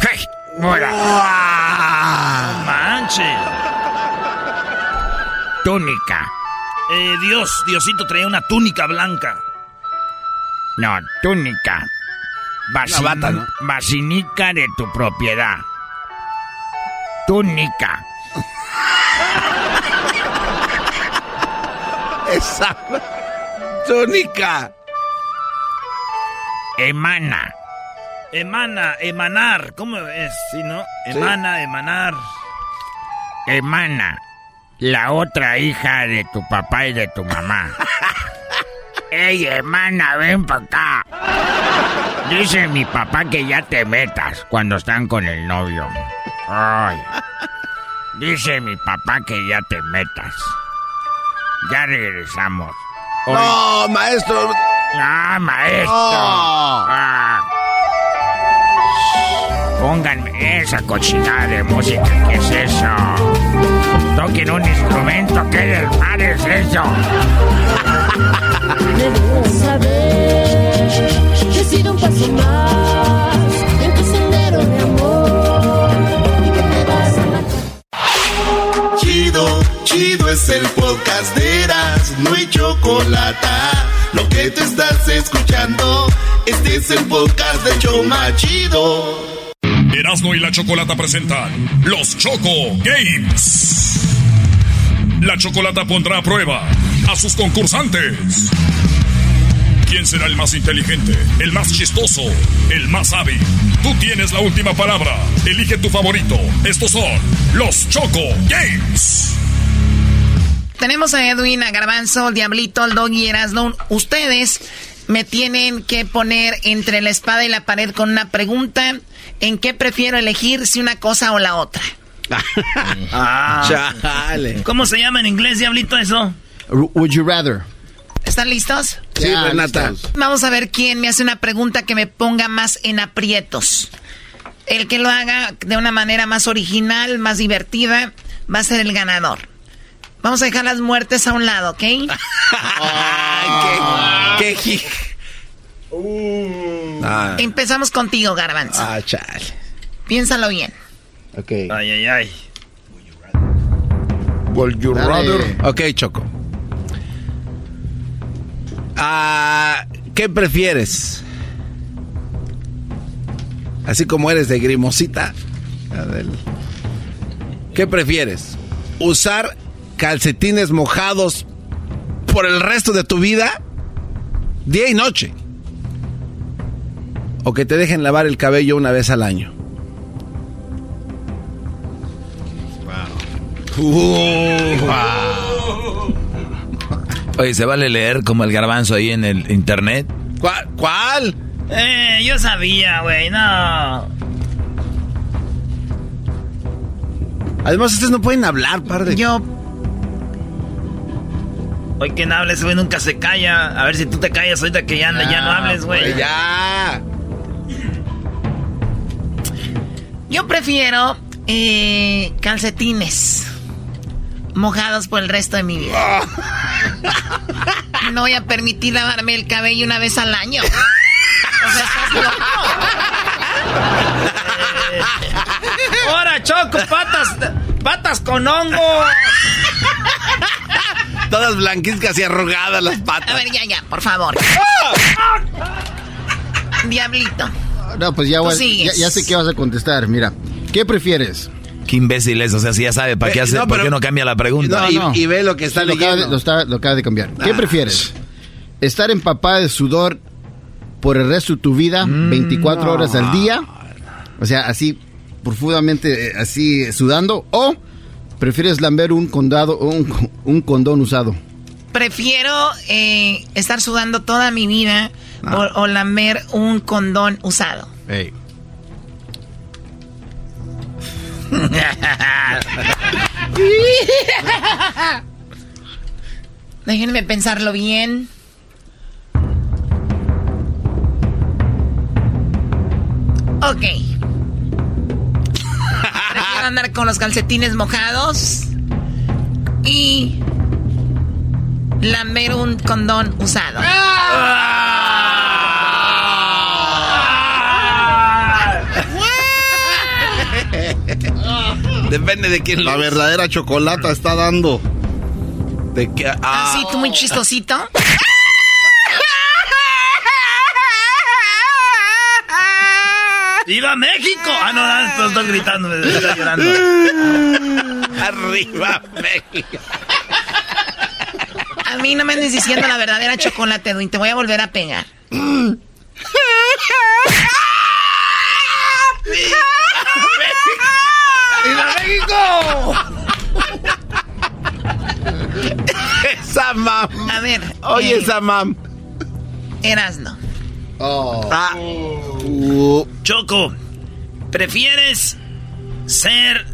¡Hey! Mudas. No manches. Túnica. Eh, Dios, Diosito traía una túnica blanca. No, túnica. Basi- Una bata, ¿no? Basinica de tu propiedad. Túnica. Esa. Túnica. Emana. Emana, emanar. ¿Cómo es? Sí, ¿no? Emana, emanar. Emana. La otra hija de tu papá y de tu mamá. Ey, hermana, ven para acá. Dice mi papá que ya te metas cuando están con el novio. Ay. Dice mi papá que ya te metas. Ya regresamos. Hoy- No, maestro. Ah, maestro. No. Ah. Pónganme esa cochinada de música. ¿Qué es eso? Toquen un instrumento. ¿Qué del mar es eso? Debes saber que he sido un paso más en tu sendero de amor Chido, es el Erasmo y Chocolata. Lo que te estás escuchando, este es el podcast de Choma Chido. Erasmo y la Chocolata presentan los Choco Games. La Chocolata pondrá a prueba a sus concursantes. ¿Quién será el más inteligente, el más chistoso, el más hábil? Tú tienes la última palabra. Elige tu favorito. Estos son los Choco Games. Tenemos a Edwin, a Garbanzo, el Diablito, el Doggy, Erasmo. Ustedes me tienen que poner entre la espada y la pared con una pregunta. ¿En qué prefiero elegir si una cosa o la otra? Ah. ¿Cómo se llama en inglés, Diablito, eso? Would you rather? ¿Están listos? Sí, Renata. Vamos a ver quién me hace una pregunta que me ponga más en aprietos. El que lo haga de una manera más original, más divertida, va a ser el ganador. Vamos a dejar las muertes a un lado, ¿ok? Ay, qué, qué Ah. Empezamos contigo, Garbanzo. Ah, chale. Piénsalo bien. Ok. Ay, ay, ay. Would you rather? Ok, Choco. Ah, ¿Qué prefieres? Así como eres de grimosita. Adel. ¿Qué prefieres? ¿Usar calcetines mojados por el resto de tu vida? Día y noche. ¿O que te dejen lavar el cabello una vez al año? Oye, ¿se vale leer como el garbanzo ahí en el internet? ¿Cuál? ¿Cuál? Eh, yo sabía, güey, no. Además, ustedes no pueden hablar, par de... Yo... Hoy quien hable, ese güey nunca se calla. A ver si tú te callas ahorita que ya, ya no hables, güey. Ya. Yo prefiero eh, calcetines mojados por el resto de mi vida. No voy a permitir lavarme el cabello una vez al año. O sea, estás loco. ¡Ahora, Choco! ¡Patas! ¡Patas con hongo! Todas blanquizcas y arrugadas las A patas. ver, ya, ya, por favor. Diablito. No, pues ya, sigues. ya, ya sé qué vas a contestar. Mira, ¿qué prefieres? Qué imbécil es, o sea, si ya sabe, ¿para qué, Eh, hace, no, ¿por qué no cambia la pregunta? No, y- y ve lo que está Sí, lo acaba de- leyendo. Lo, está- lo acaba de cambiar. ¿Qué Ah. prefieres? ¿Estar empapada de sudor por el resto de tu vida, Mm, 24 horas al día? O sea, así profundamente, eh, así sudando. ¿O prefieres lamber un, condado, un, un condón usado? Prefiero eh, estar sudando toda mi vida o, o lamer un condón usado. Ey. Déjenme pensarlo bien. Ok. Andar con los calcetines mojados y lamer un condón usado. Depende de quién La verdadera chocolata está dando. De que, ah, Ah, sí, tú muy chistosito. ¡Viva México! Ah, no, no, pues estás gritando, me estás llorando. Arriba, México. A mí no me andes diciendo la verdadera chocolate, Edwin. Te voy a volver a pegar. ¡Viva México! esa mam. A ver. Oye, eh, esa mam. Erasno. Ah. Choco, ¿prefieres ser.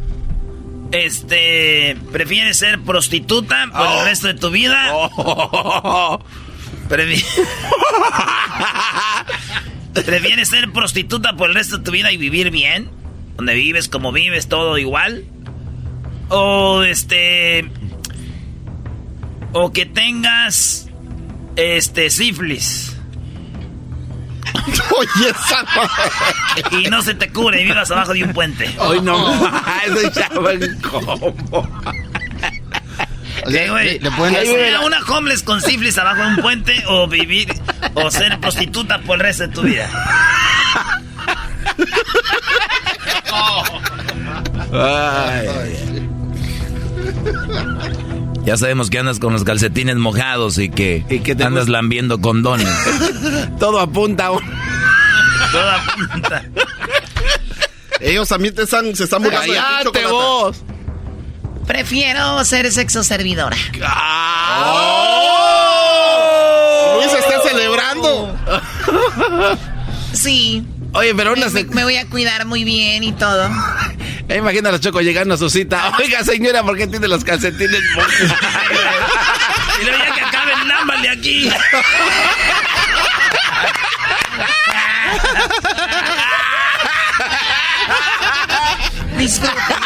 Este. ¿Prefieres ser prostituta por el resto de tu vida? Prefi- ¿Prefieres ser prostituta por el resto de tu vida y vivir bien? Donde vives, como vives, todo igual. O este. O que tengas. Este, sífilis. Oye, esa Y no se te cubre y vivas abajo de un puente. Hoy no chavo en combo. O sea, ¿Qué, güey? le- le pueden- ¿Que sea una homeless con sífilis abajo de un puente o vivir o ser prostituta por el resto de tu vida? Ya sabemos que andas con los calcetines mojados y que, andas lambiendo condones. Todo apunta. a un- Todo apunta. Ellos también te están, se están burlando de ti, ¡Cállate Chocolata. vos! Prefiero ser sexo servidora. Luis está celebrando. Sí. Oye, pero una Me, se... me voy a cuidar muy bien y todo. Imagina a los chocos llegando a su cita. Oiga, señora, ¿por qué tiene los calcetines mojados? Y luego ya que acaben, lámbale aquí. Disfruta.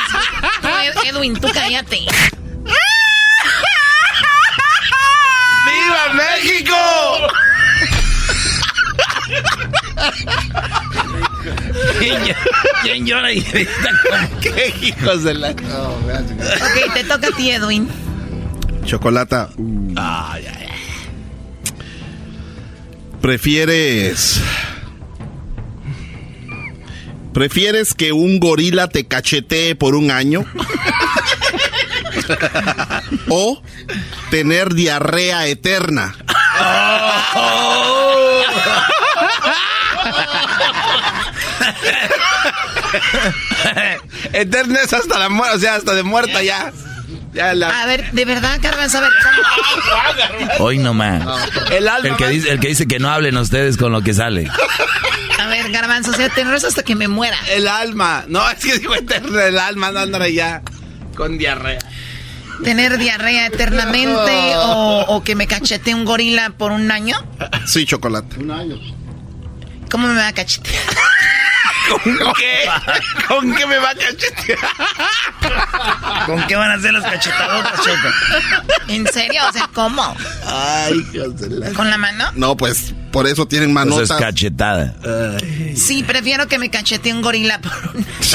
Tú, Ed- Edwin, tú cállate. ¡Viva México! ¿Quién, ll- quién llora y grita ¡Qué hijos de la... Ok, te toca a ti, Edwin. Chocolata. ¿Prefieres. ¿Prefieres que un gorila te cachetee por un año? ¿O tener diarrea eterna? Eterna es hasta la muerte, o sea, hasta de muerta ya. Ya la... A ver, de verdad, Garbanzo, a ver. Hoy nomás. El alma El que, más- dice, el que dice que no hablen ustedes con lo que sale. A ver, Garbanzo, o sea, te enrollas hasta que me muera. El alma. No, es que digo eterna, el alma, no andar ya con diarrea. ¿Tener diarrea eternamente o, o que me cachete un gorila por un año? Sí, chocolate. Un año. ¿Cómo me va a cachetear? ¿Con qué? ¿Con qué me va a cachetear? ¿Con qué van a hacer las cachetadotas, Choco? ¿En serio? O sea, ¿cómo? Ay, hijos de la... ¿Con la mano? No, pues por eso tienen Eso es manotas. cachetada. Sí, prefiero que me cachete un gorila por un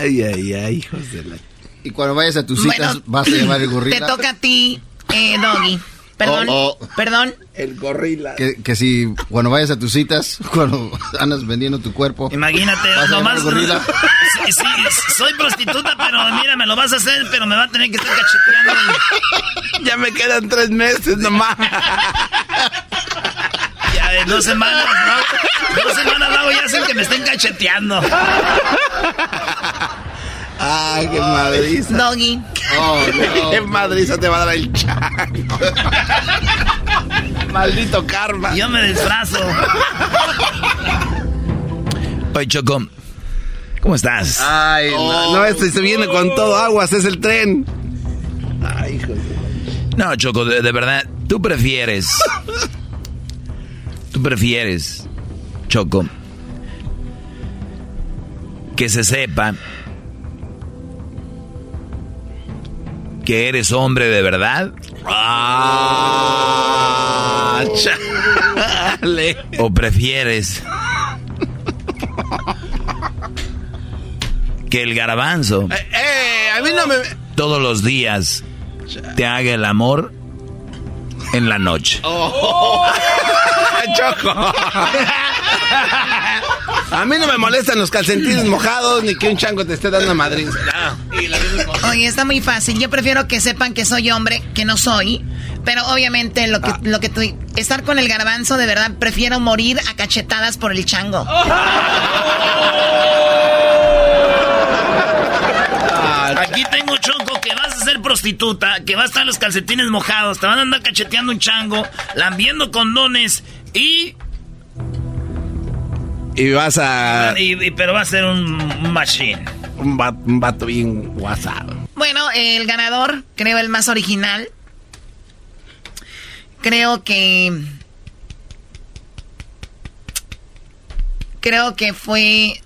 Ay, ay, ay, hijos de la... Y cuando vayas a tus citas, Bueno, vas a llevar el Te gorila. toca a ti, eh, Doggy. Perdón, Oh, oh. perdón. El gorila. Que, que si cuando vayas a tus citas, cuando andas vendiendo tu cuerpo, Imagínate, vas a llevar nomás. gorila. Sí, sí, soy prostituta, pero mira, me lo vas a hacer, pero me va a tener que estar cacheteando. Ya me quedan tres meses nomás. Ya de dos semanas, ¿no? Dos semanas luego ya hacen que me estén cacheteando. Ay, qué madriza. Doggy. Oh, no. Qué madriza te va a dar el chango. Maldito karma. Yo me disfrazo. Oye, Choco, ¿cómo estás? Ay, no, no, este se viene con todo aguas, es el tren. Ay, hijos de... No, Choco, de, de verdad, tú prefieres. Tú prefieres, Choco, que se sepa que eres hombre de verdad Ah, chale. o prefieres que el garbanzo Eh, eh, a mí no me... todos los días te haga el amor en la noche. Oh. Choco. A mí no me molestan los calcetines mojados ni que un chango te esté dando madrid. Oye, está muy fácil. Yo prefiero que sepan que soy hombre, que no soy. Pero obviamente lo que, lo que tú... Estar con el garbanzo, de verdad, prefiero morir a cachetadas por el chango. Aquí tengo Choco que vas a ser prostituta, que va a estar los calcetines mojados, te van a andar cacheteando un chango, lambiendo condones y, Y vas a... y- y- pero va a ser un machine. Un vato, un vato bien guasado. Bueno, el ganador, creo el más original. Creo que... Creo que fue...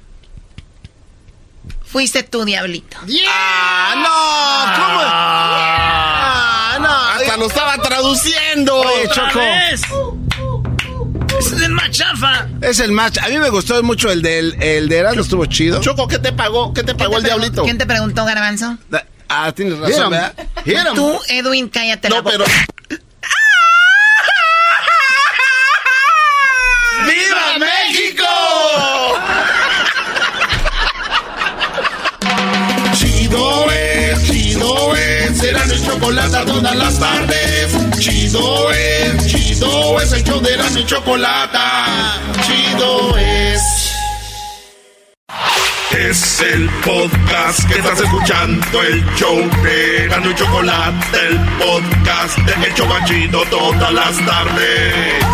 Fuiste tú, Diablito. ¡Ah, no! ¿Cómo? ¡Ah, no! Hasta lo estaba traduciendo. Oye, Choco. ¿Ves? el más chafa. Es el match. A mí me gustó mucho el del el de Erasmo, estuvo chido. Choco, ¿qué te pagó? ¿Qué te pagó el diablito? ¿Quién te preguntó, Garbanzo? Ah, tienes razón, ¿verdad? Tú, Edwin, cállate la boca. ¡Viva México! Chido es, chido es, chocolate todas las tardes. Chido es, chido es, el show de la mi chocolate. Chido es. Es el podcast que estás escuchando, el show de Gano y Chocolate, el podcast de El Chobachito todas las tardes.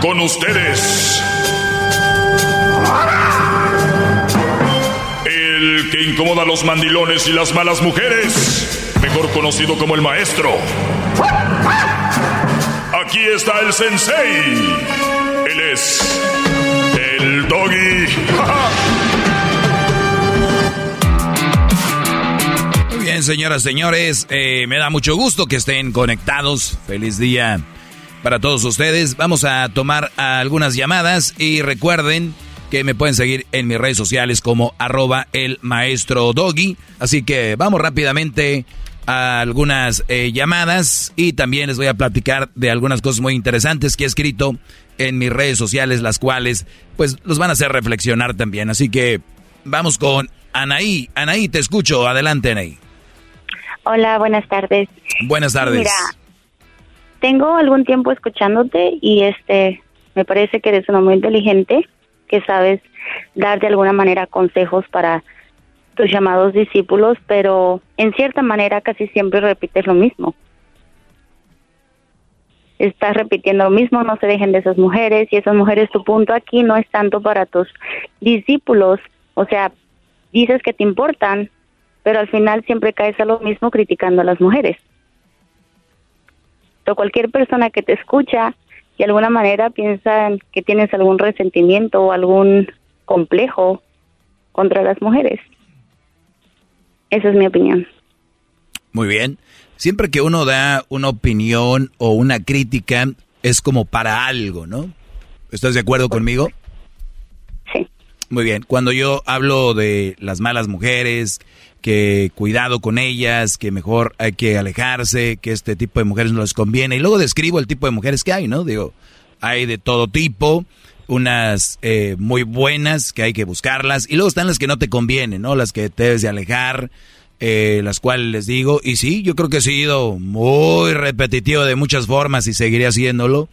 Con ustedes. El que incomoda a los mandilones y las malas mujeres. Mejor conocido como el maestro. Aquí está el sensei. Él es el doggy. Muy bien, señoras, señores, eh, me da mucho gusto que estén conectados. Feliz día para todos ustedes. Vamos a tomar algunas llamadas y recuerden que me pueden seguir en mis redes sociales como arroba el maestro doggy. Así que vamos rápidamente a algunas eh, llamadas y también les voy a platicar de algunas cosas muy interesantes que he escrito en mis redes sociales, las cuales pues los van a hacer reflexionar también. Así que vamos con Anaí. Anaí, te escucho. Adelante, Anaí. Hola, buenas tardes. Buenas tardes. Mira, tengo algún tiempo escuchándote y este me parece que eres uno muy inteligente, que sabes dar de alguna manera consejos para tus llamados discípulos, pero en cierta manera casi siempre repites lo mismo. Estás repitiendo lo mismo, no se dejen de esas mujeres y esas mujeres, tu punto aquí no es tanto para tus discípulos, o sea, dices que te importan, pero al final siempre caes a lo mismo criticando a las mujeres. O cualquier persona que te escucha de alguna manera piensa que tienes algún resentimiento o algún complejo contra las mujeres. Esa es mi opinión. Muy bien. Siempre que uno da una opinión o una crítica, es como para algo, ¿no? ¿Estás de acuerdo conmigo? Sí. Muy bien. Cuando yo hablo de las malas mujeres, que cuidado con ellas, que mejor hay que alejarse, que este tipo de mujeres no les conviene, y luego describo el tipo de mujeres que hay, ¿no? Digo, hay de todo tipo, unas eh, muy buenas que hay que buscarlas, y luego están las que no te convienen, ¿no? Las que te debes de alejar, eh, las cuales les digo, y sí, yo creo que he sido muy repetitivo de muchas formas y seguiré haciéndolo,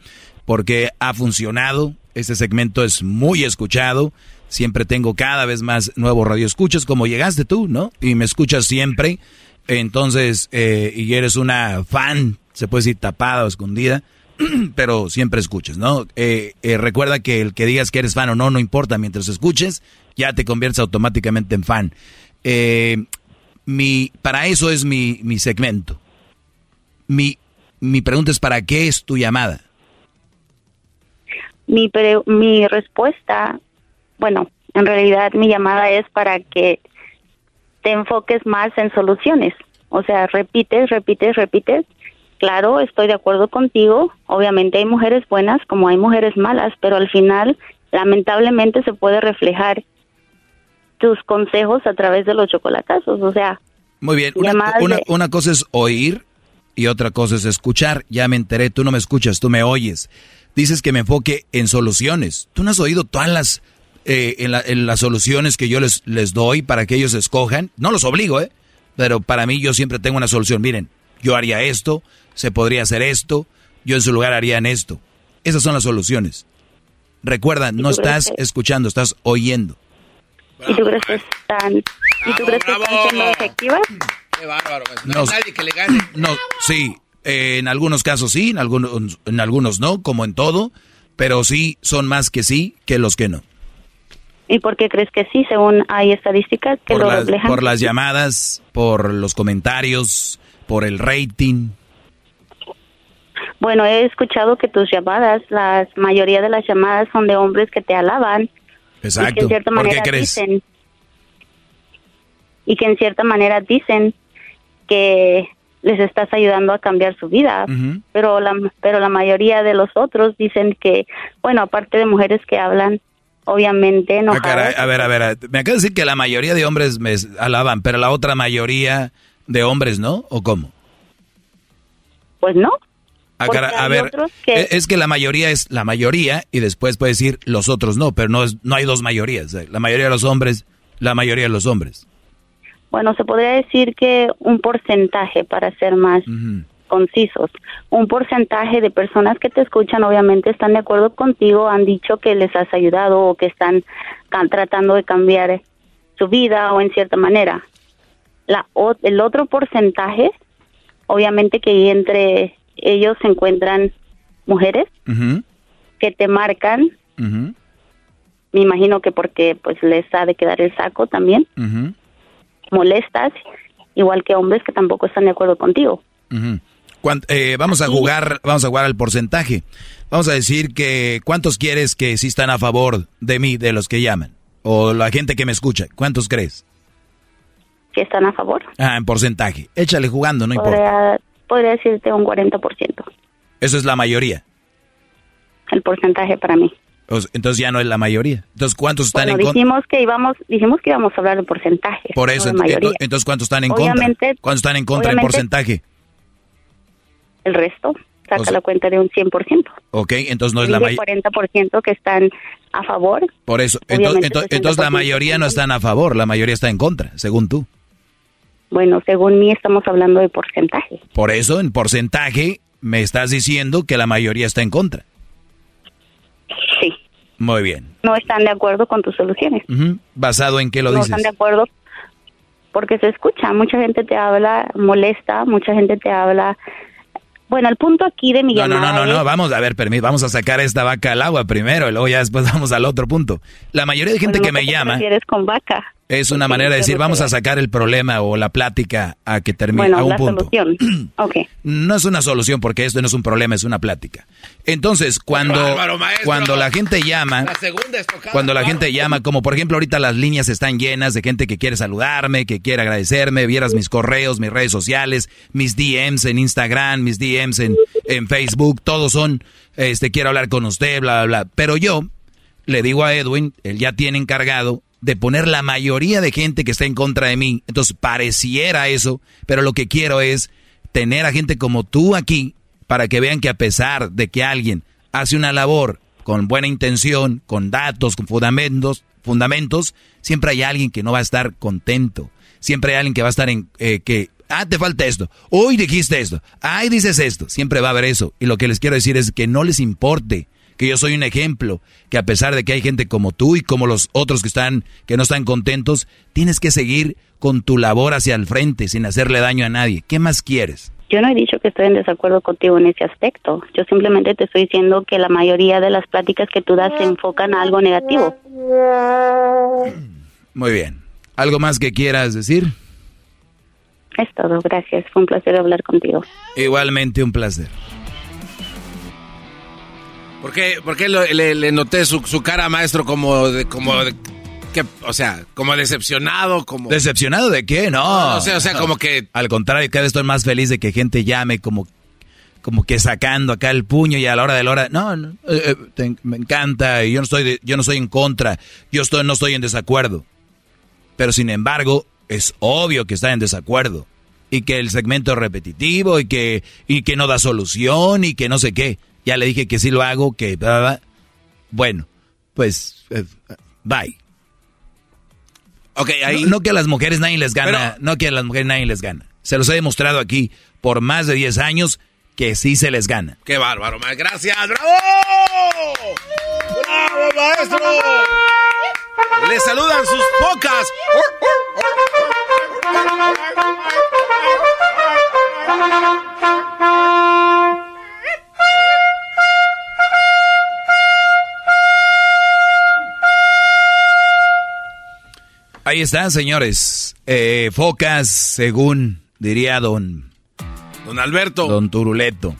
porque ha funcionado, este segmento es muy escuchado, siempre tengo cada vez más nuevos radioescuchas, como llegaste tú, ¿no? Y me escuchas siempre, entonces, eh, y eres una fan, se puede decir tapada o escondida, pero siempre escuchas, ¿no? Eh, eh, recuerda que el que digas que eres fan o no, no importa, mientras escuches, ya te conviertes automáticamente en fan. Eh, mi, para eso es mi, mi segmento. Mi, mi pregunta es, ¿para qué es tu llamada? Mi, pre- mi respuesta, bueno, en realidad mi llamada es para que te enfoques más en soluciones. O sea, repites, repites, repites. Claro, estoy de acuerdo contigo. Obviamente hay mujeres buenas como hay mujeres malas, pero al final, lamentablemente, se puede reflejar tus consejos a través de los chocolatazos. O sea, Muy bien, una, Llamadas una- de- una cosa es oír y otra cosa es escuchar. Ya me enteré, tú no me escuchas, tú me oyes. Dices que me enfoque en soluciones. ¿Tú no has oído todas las, eh, en, la- en las soluciones que yo les, les doy para que ellos escojan? No los obligo, ¿eh? Pero para mí yo siempre tengo una solución. Miren, yo haría esto, se podría hacer esto, yo en su lugar haría en esto. Esas son las soluciones. Recuerda, no estás que- escuchando, estás oyendo. ¿y tú crees que están, ¿y tú crees que están siendo efectivas? Qué bárbaro. maestro. No. No hay nadie que le gane. No, sí, eh, en algunos casos sí, en algunos, en algunos no, como en todo, pero sí son más que sí que los que no. ¿Y por qué crees que sí, según hay estadísticas que Por lo las, reflejan? por las llamadas, por los comentarios, por el rating. Bueno, he escuchado que tus llamadas, la mayoría de las llamadas son de hombres que te alaban. Y que Exacto. en cierta ¿Por qué manera crees? dicen y que en cierta manera dicen que les estás ayudando a cambiar su vida, pero la pero la mayoría de los otros dicen que, bueno, aparte de mujeres que hablan obviamente no Ah, a ver, a ver, me acaba de decir que la mayoría de hombres me alaban, pero la otra mayoría de hombres no, ¿o cómo? Pues no. Ah, caray, a ver, que- e- es que la mayoría es la mayoría y después puede decir los otros no, pero no es no hay dos mayorías. eh, La mayoría de los hombres, la mayoría de los hombres. Bueno, se podría decir que un porcentaje para ser más concisos. Un porcentaje de personas que te escuchan obviamente están de acuerdo contigo, han dicho que les has ayudado o que están tratando de cambiar su vida o en cierta manera. La, o- el otro porcentaje, obviamente que entre ellos se encuentran mujeres que te marcan, me imagino que porque pues les ha de quedar el saco también, molestas, igual que hombres que tampoco están de acuerdo contigo. Eh, vamos a jugar, vamos a jugar al porcentaje. Vamos a decir que cuántos quieres que sí están a favor de mí, de los que llaman, o la gente que me escucha. ¿Cuántos crees? que están a favor. Ah, en porcentaje. Échale jugando, no importa. Podría, decirte un 40%, Eso es la mayoría. el porcentaje para mí. Entonces ya no es la mayoría. Entonces, ¿cuántos están Bueno, en contra? dijimos que íbamos, dijimos que íbamos a hablar de porcentaje. Por no eso, ento- entonces, ¿cuántos están en Obviamente- contra? ¿Cuántos están en contra en obviamente- porcentaje? El resto, saca O sea- la cuenta de un 100%. Ok, entonces no es la mayoría. 40% que están a favor. Por eso, entonces, entonces, entonces la 60% mayoría no están a favor, la mayoría está en contra, según tú. Bueno, según mí estamos hablando de porcentaje. Por eso, en porcentaje, me estás diciendo que la mayoría está en contra. Sí. Muy bien. No están de acuerdo con tus soluciones. Ujú. ¿Basado en qué lo no dices? están de acuerdo porque se escucha. Mucha gente te habla, molesta, mucha gente te habla. Bueno, el punto aquí de mi No, no, llamada no, no, no, es- vamos a ver, permí- vamos a sacar esta vaca al agua primero y luego ya después vamos al otro punto. La mayoría de gente Bueno, que no me te llama refieres con vaca? Es una manera de decir, vamos a sacar el problema o la plática a que termine Bueno, a un la punto. solución. ok. No es una solución porque esto no es un problema, es una plática. Entonces, cuando, Bárbaro, maestro. cuando la gente llama, La segunda estocada. cuando la gente llama, como por ejemplo ahorita las líneas están llenas de gente que quiere saludarme, que quiere agradecerme, vieras mis correos, mis redes sociales, mis DMs en Instagram, mis DMs en, en Facebook, todos son, este, quiero hablar con usted, bla, bla, bla. Pero yo le digo a Edwin, él ya tiene encargado de poner la mayoría de gente que está en contra de mí. Entonces pareciera eso, pero lo que quiero es tener a gente como tú aquí para que vean que a pesar de que alguien hace una labor con buena intención, con datos, con fundamentos, fundamentos, siempre hay alguien que no va a estar contento. Siempre hay alguien que va a estar en eh, que ah te falta esto, hoy dijiste esto, ay dices esto, siempre va a haber eso. Y lo que les quiero decir es que no les importe que yo soy un ejemplo, que a pesar de que hay gente como tú y como los otros que están que no están contentos, tienes que seguir con tu labor hacia el frente sin hacerle daño a nadie. ¿Qué más quieres? Yo no he dicho que estoy en desacuerdo contigo en ese aspecto. Yo simplemente te estoy diciendo que la mayoría de las pláticas que tú das se enfocan a algo negativo. Muy bien. ¿Algo más que quieras decir? Es todo, gracias. Fue un placer hablar contigo. Igualmente un placer. ¿Por qué, por qué lo- le, le noté su, su cara, maestro, como de, como de, que, o sea, como decepcionado, como... ¿Decepcionado de qué? No. No, o sea, o sea, como que- Al contrario, cada vez estoy más feliz de que gente llame como, como que sacando acá el puño y a la hora de la hora... No, no, eh, eh, te- me encanta y yo no, estoy de- yo no estoy en contra, yo estoy, no estoy en desacuerdo. Pero sin embargo, es obvio que está en desacuerdo. Y que el segmento es repetitivo y que, y que no da solución y que no sé qué. Ya le dije que sí lo hago, que... Bueno, pues... eh, bye. Ok, ahí... No, no que a las mujeres nadie les gana, no que a las mujeres nadie les gana. Se los he demostrado aquí por más de 10 años que sí se les gana. ¡Qué bárbaro, maestro! ¡Gracias! ¡Bravo! ¡Bravo, maestro! Le saludan sus pocas. Ahí están, señores. Eh, focas, según diría don... Don Alberto. Don Turuleto.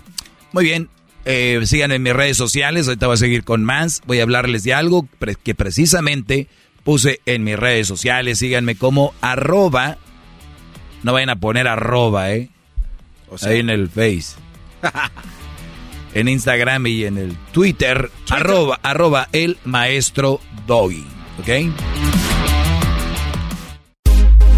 Muy bien. Eh, síganme en mis redes sociales. Ahorita voy a seguir con más. Voy a hablarles de algo que precisamente puse en mis redes sociales. Síganme como arroba. No vayan a poner arroba, ¿eh? O sea- Ahí en el Face. en Instagram y en el Twitter, arroba, arroba el maestro Doggy. ¿Ok?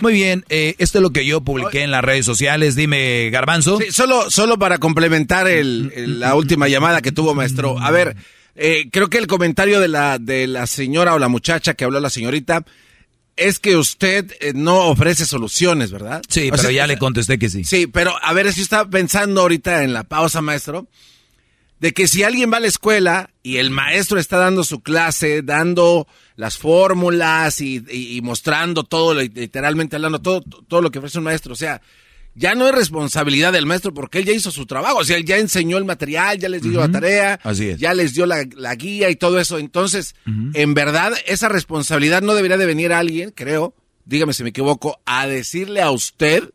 Muy bien, eh, esto es lo que yo publiqué en las redes sociales. Dime, Garbanzo. Sí, solo, solo para complementar el- el- la última llamada que tuvo maestro. A ver, eh, creo que el comentario de la, de la señora o la muchacha que habló la señorita es que usted eh, no ofrece soluciones, ¿verdad? Sí, O pero sea, ya le contesté que sí. Sí, pero a ver, si está pensando ahorita en la pausa, maestro, de que si alguien va a la escuela y el maestro está dando su clase, dando las fórmulas y, y- y mostrando todo, literalmente hablando, todo, todo lo que ofrece un maestro, o sea, ya no es responsabilidad del maestro porque él ya hizo su trabajo, o sea, él ya enseñó el material, ya les dio la tarea, Así es. ya les dio la, la guía y todo eso. Entonces, en verdad, esa responsabilidad no debería de venir a alguien, creo, dígame si me equivoco, a decirle a usted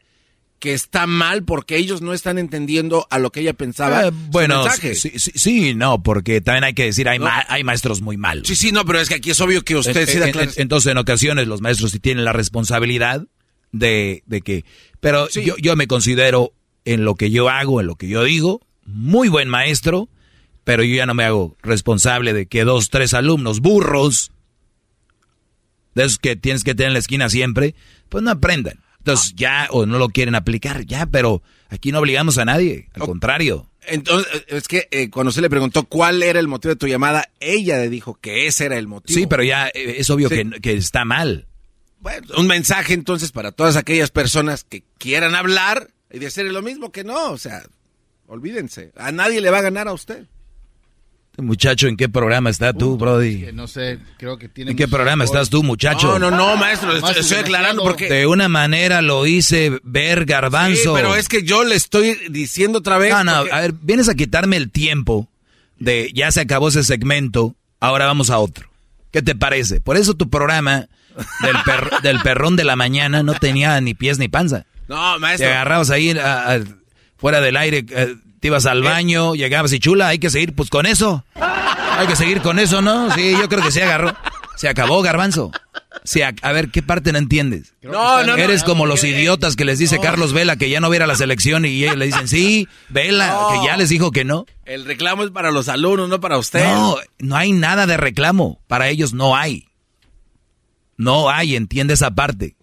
que está mal porque ellos no están entendiendo a lo que ella pensaba. Eh, bueno, mensaje. sí, sí, sí, no, porque también hay que decir, hay, ma- hay maestros muy malos. Sí, sí, no, pero es que aquí es obvio que usted Eh, sí da clases. Entonces, en ocasiones, los maestros sí tienen la responsabilidad de, de que... Pero yo, yo me considero, en lo que yo hago, en lo que yo digo, muy buen maestro, pero yo ya no me hago responsable de que dos, tres alumnos burros, de esos que tienes que tener en la esquina siempre, pues no aprendan. Entonces ya, o no lo quieren aplicar, ya, pero aquí no obligamos a nadie, al contrario. Entonces, es que eh, cuando se le preguntó cuál era el motivo de tu llamada, ella le dijo que ese era el motivo. Sí, pero ya eh, es obvio Sí. que, que está mal. Bueno, un mensaje entonces para todas aquellas personas que quieran hablar y decirle lo mismo que no, o sea, olvídense, a nadie le va a ganar a usted. Muchacho, ¿en qué programa estás tú, Brody? Que no sé, creo que tiene. ¿En qué programa estás tú, muchacho? No, no, no, maestro, Más estoy, estoy aclarando porque... De una manera lo hice ver Sí, garbanzo. pero es que yo le estoy diciendo otra vez... No, no, porque- a ver, vienes a quitarme el tiempo de ya se acabó ese segmento, ahora vamos a otro. ¿Qué te parece? Por eso tu programa del, per- del perrón de la mañana no tenía ni pies ni panza. No, Te maestro. agarrabas ahí a- a- fuera del aire, eh, te ibas al baño, llegabas y chula, hay que seguir pues con eso. Hay que seguir con eso, ¿no? Sí, yo creo que se agarró. Se acabó, garbanzo. Se a ver, ¿qué parte no entiendes? No, no, no. Eres como los Eh, idiotas que les dice Carlos Vela que ya no viera la selección y ellos le dicen, sí, Vela, que ya les dijo que no. El reclamo es para los alumnos, no para usted. No, no hay nada de reclamo. Para ellos no hay. No hay, entiende esa parte.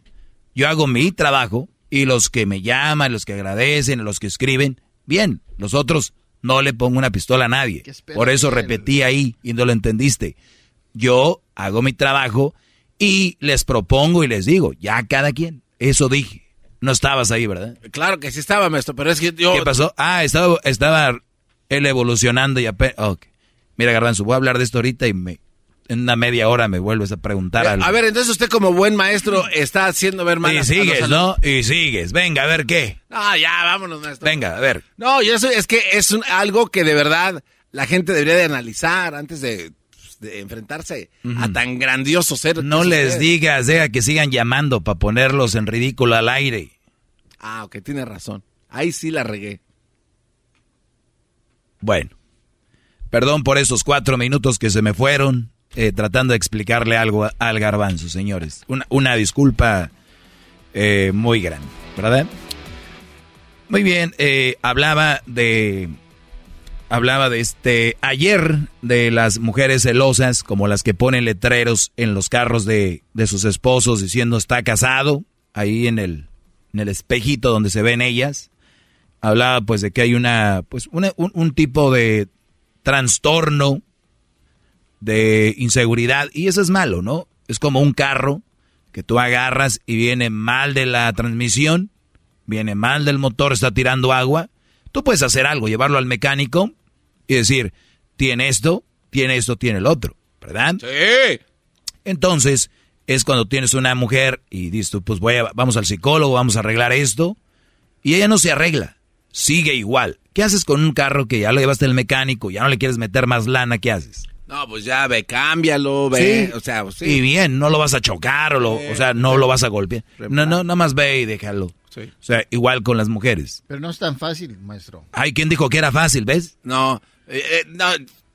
Yo hago mi trabajo y los que me llaman, los que agradecen, los que escriben, bien. Los otros no le pongo una pistola a nadie. Por eso repetí ahí y no lo entendiste. Yo hago mi trabajo y les propongo y les digo, ya cada quien. Eso dije. No estabas ahí, ¿verdad? Claro que sí estaba, maestro, pero es que yo... ¿Qué pasó? Ah, estaba, estaba él evolucionando y apenas... ok. Mira, Garbanzo, voy a hablar de esto ahorita y me, en una media hora me vuelves a preguntar algo. A ver, entonces usted como buen maestro está haciendo ver mal y sigues, ¿no? Y sigues. Venga, a ver qué. No, ya, vámonos, maestro. Venga, a ver. No, yo sé, es que es un- algo que de verdad la gente debería de analizar antes de, pues, de enfrentarse a tan grandioso ser. No es les digas, deja que sigan llamando para ponerlos en ridículo al aire. Ah, ok, tiene razón. Ahí sí la regué. Bueno, perdón por esos cuatro minutos que se me fueron eh, tratando de explicarle algo al garbanzo, señores. Una, una disculpa eh, muy grande, ¿verdad? Muy bien, eh, hablaba de... Hablaba de este ayer de las mujeres celosas, como las que ponen letreros en los carros de, de sus esposos diciendo está casado, ahí en el, en el espejito donde se ven ellas hablaba pues de que hay una pues un, un tipo de trastorno de inseguridad y eso es malo, ¿no? Es como un carro que tú agarras y viene mal de la transmisión, viene mal del motor, está tirando agua. Tú puedes hacer algo, llevarlo al mecánico y decir, tiene esto, tiene esto, tiene el otro, ¿verdad? Sí. Entonces, es cuando tienes una mujer y dices tú, pues voy a, vamos al psicólogo, vamos a arreglar esto, y ella no se arregla, sigue igual. ¿Qué haces con un carro que ya lo llevaste al mecánico, ya no le quieres meter más lana, qué haces? No, pues ya ve, cámbialo, ve. Sí. O sea, pues sí. Y bien, no lo vas a chocar o, lo, o sea, no lo vas a golpear. No, no, nada más ve y déjalo. Sí. O sea, igual con las mujeres. Pero no es tan fácil, maestro. Ay, ¿quién dijo que era fácil, ves? No, eh, eh, no.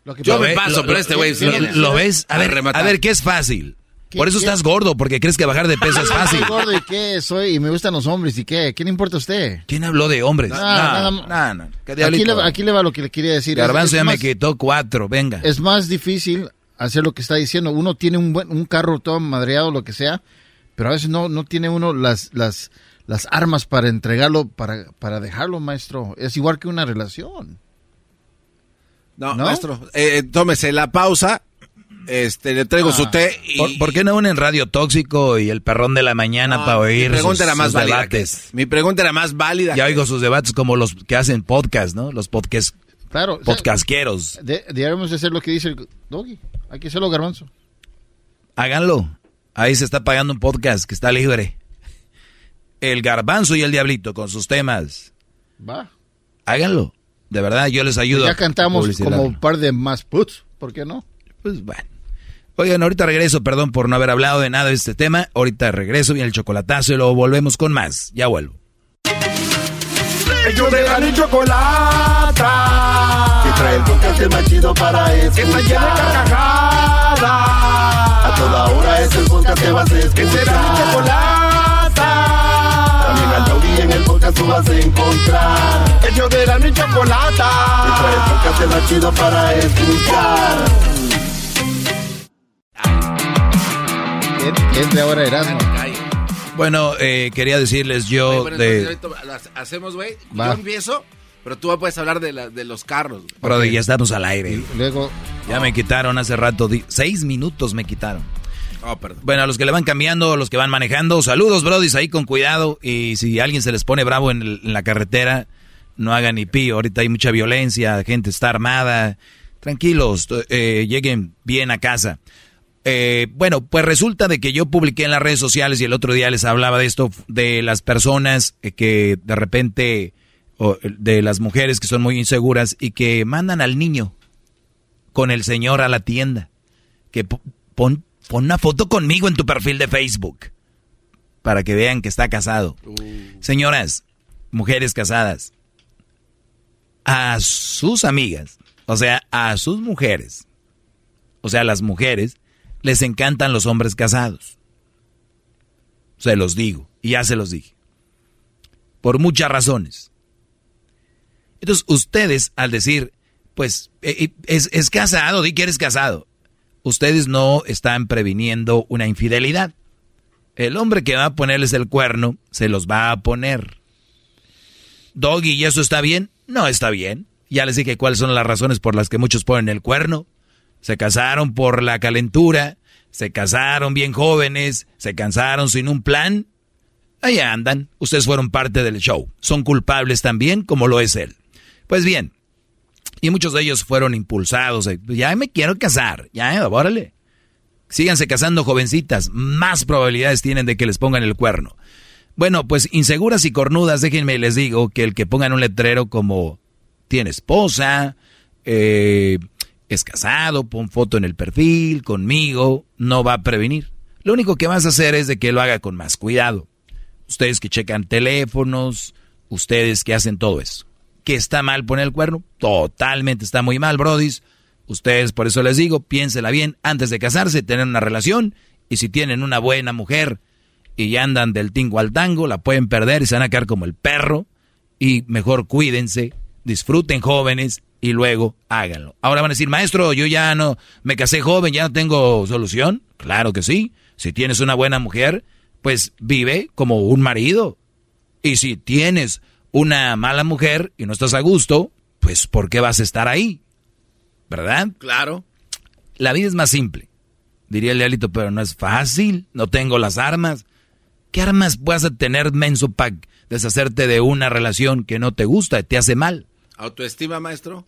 Lo que Yo ¿Lo me ve- paso, lo- pero este güey... ¿Lo, sí. lo ves? A ver, rematar. a ver, ¿qué es fácil? ¿Qué- Por eso qué? estás gordo, porque crees que bajar de peso es fácil. Soy gordo y qué soy y me gustan los hombres y qué. ¿Qué le importa a usted? ¿Quién habló de hombres? No, nada no, más. no, no. ¿Qué Aquí le, aquí le va lo que le quería decir. Es- Garbanzo ya me más- quitó cuatro, venga. es más difícil hacer lo que está diciendo. Uno tiene un buen un carro todo madreado, lo que sea, pero a veces no, no tiene uno las, las, las armas para entregarlo, para, para dejarlo, maestro. Es igual que una relación. No, ¿No? maestro, eh, tómese la pausa. Este, le traigo Ah. su té y... ¿Por, por qué no unen Radio Tóxico y el perrón de la mañana No, para oír mi pregunta sus, era más sus válida. debates? que- mi pregunta era más válida. Ya que- oigo sus debates como los que hacen podcast, ¿no? Los podcast, Claro. o sea, podcasqueros. de- debemos de hacer lo que dice el doggy. Hay que hacerlo, garbanzo. Háganlo. Ahí se está pagando un podcast que está libre. El garbanzo y el diablito con sus temas. Va. Háganlo. De verdad, yo les ayudo. Ya cantamos como un par de más puts. ¿Por qué no? Pues bueno. Oigan, ahorita regreso, perdón por no haber hablado de nada de este tema. Ahorita regreso, viene el chocolatazo y luego volvemos con más. Ya vuelvo. Ellos de la ni chocolata. Que trae el podcast más chido para escuchar. Que está llena de carcajadas. A toda hora es el podcast que vas a escuchar. Que será mi chocolata. También al taurí en el podcast tú vas a encontrar. Ellos de la ni chocolata. Que trae el podcast más chido para escuchar. Entre ahora Erasmo. Bueno, eh, quería decirles yo Oye, bueno, de... entonces ahorita las hacemos, güey. Yo empiezo, pero tú puedes hablar de, la- de los carros. Brother, ya estamos al aire. Luego... Ya me quitaron hace rato, di- seis minutos me quitaron. Oh, perdón. Bueno, a los que le van cambiando, a los que van manejando, saludos, brodis, ahí con cuidado. Y si alguien se les pone bravo en, el- en la carretera, no hagan ni pío. Ahorita hay mucha violencia, gente está armada. Tranquilos, eh, lleguen bien a casa. Eh, bueno, pues resulta de que yo publiqué en las redes sociales y el otro día les hablaba de esto, de las personas eh, que de repente, o, de las mujeres que son muy inseguras y que mandan al niño con el señor a la tienda. Que po- pon, pon una foto conmigo en tu perfil de Facebook para que vean que está casado. Señoras, mujeres casadas, a sus amigas, o sea, a sus mujeres, o sea, las mujeres, les encantan los hombres casados. Se los digo, y ya se los dije. Por muchas razones. Entonces, ustedes, al decir, pues, eh, eh, es, es casado, di que eres casado. Ustedes no están previniendo una infidelidad. El hombre que va a ponerles el cuerno, se los va a poner. Doggy, ¿y eso está bien? No está bien. Ya les dije cuáles son las razones por las que muchos ponen el cuerno. Se casaron por la calentura, se casaron bien jóvenes, se cansaron sin un plan. Ahí andan, ustedes fueron parte del show. Son culpables también como lo es él. Pues bien, y muchos de ellos fueron impulsados. Ya me quiero casar, ya, órale. Síganse casando jovencitas, más probabilidades tienen de que les pongan el cuerno. Bueno, pues inseguras y cornudas, déjenme les digo que el que pongan un letrero como tiene esposa, eh, es casado, pon foto en el perfil, conmigo, no va a prevenir. Lo único que vas a hacer es de que lo haga con más cuidado. Ustedes que checan teléfonos, ustedes que hacen todo eso. ¿Que está mal poner el cuerno? Totalmente está muy mal, brodis. Ustedes, por eso les digo, piénsela bien antes de casarse, tener una relación. Y si tienen una buena mujer y ya andan del tingo al tango, la pueden perder y se van a quedar como el perro. Y mejor cuídense, disfruten jóvenes y luego háganlo. Ahora van a decir, maestro, yo ya no me casé joven, ya no tengo solución. Claro que sí. Si tienes una buena mujer, pues vive como un marido. Y si tienes una mala mujer y no estás a gusto, pues ¿por qué vas a estar ahí? ¿Verdad? Claro. La vida es más simple. Diría el Lealito, pero no es fácil. No tengo las armas. ¿Qué armas vas a tener, menso, para deshacerte de una relación que no te gusta, te hace mal? ¿Autoestima, maestro?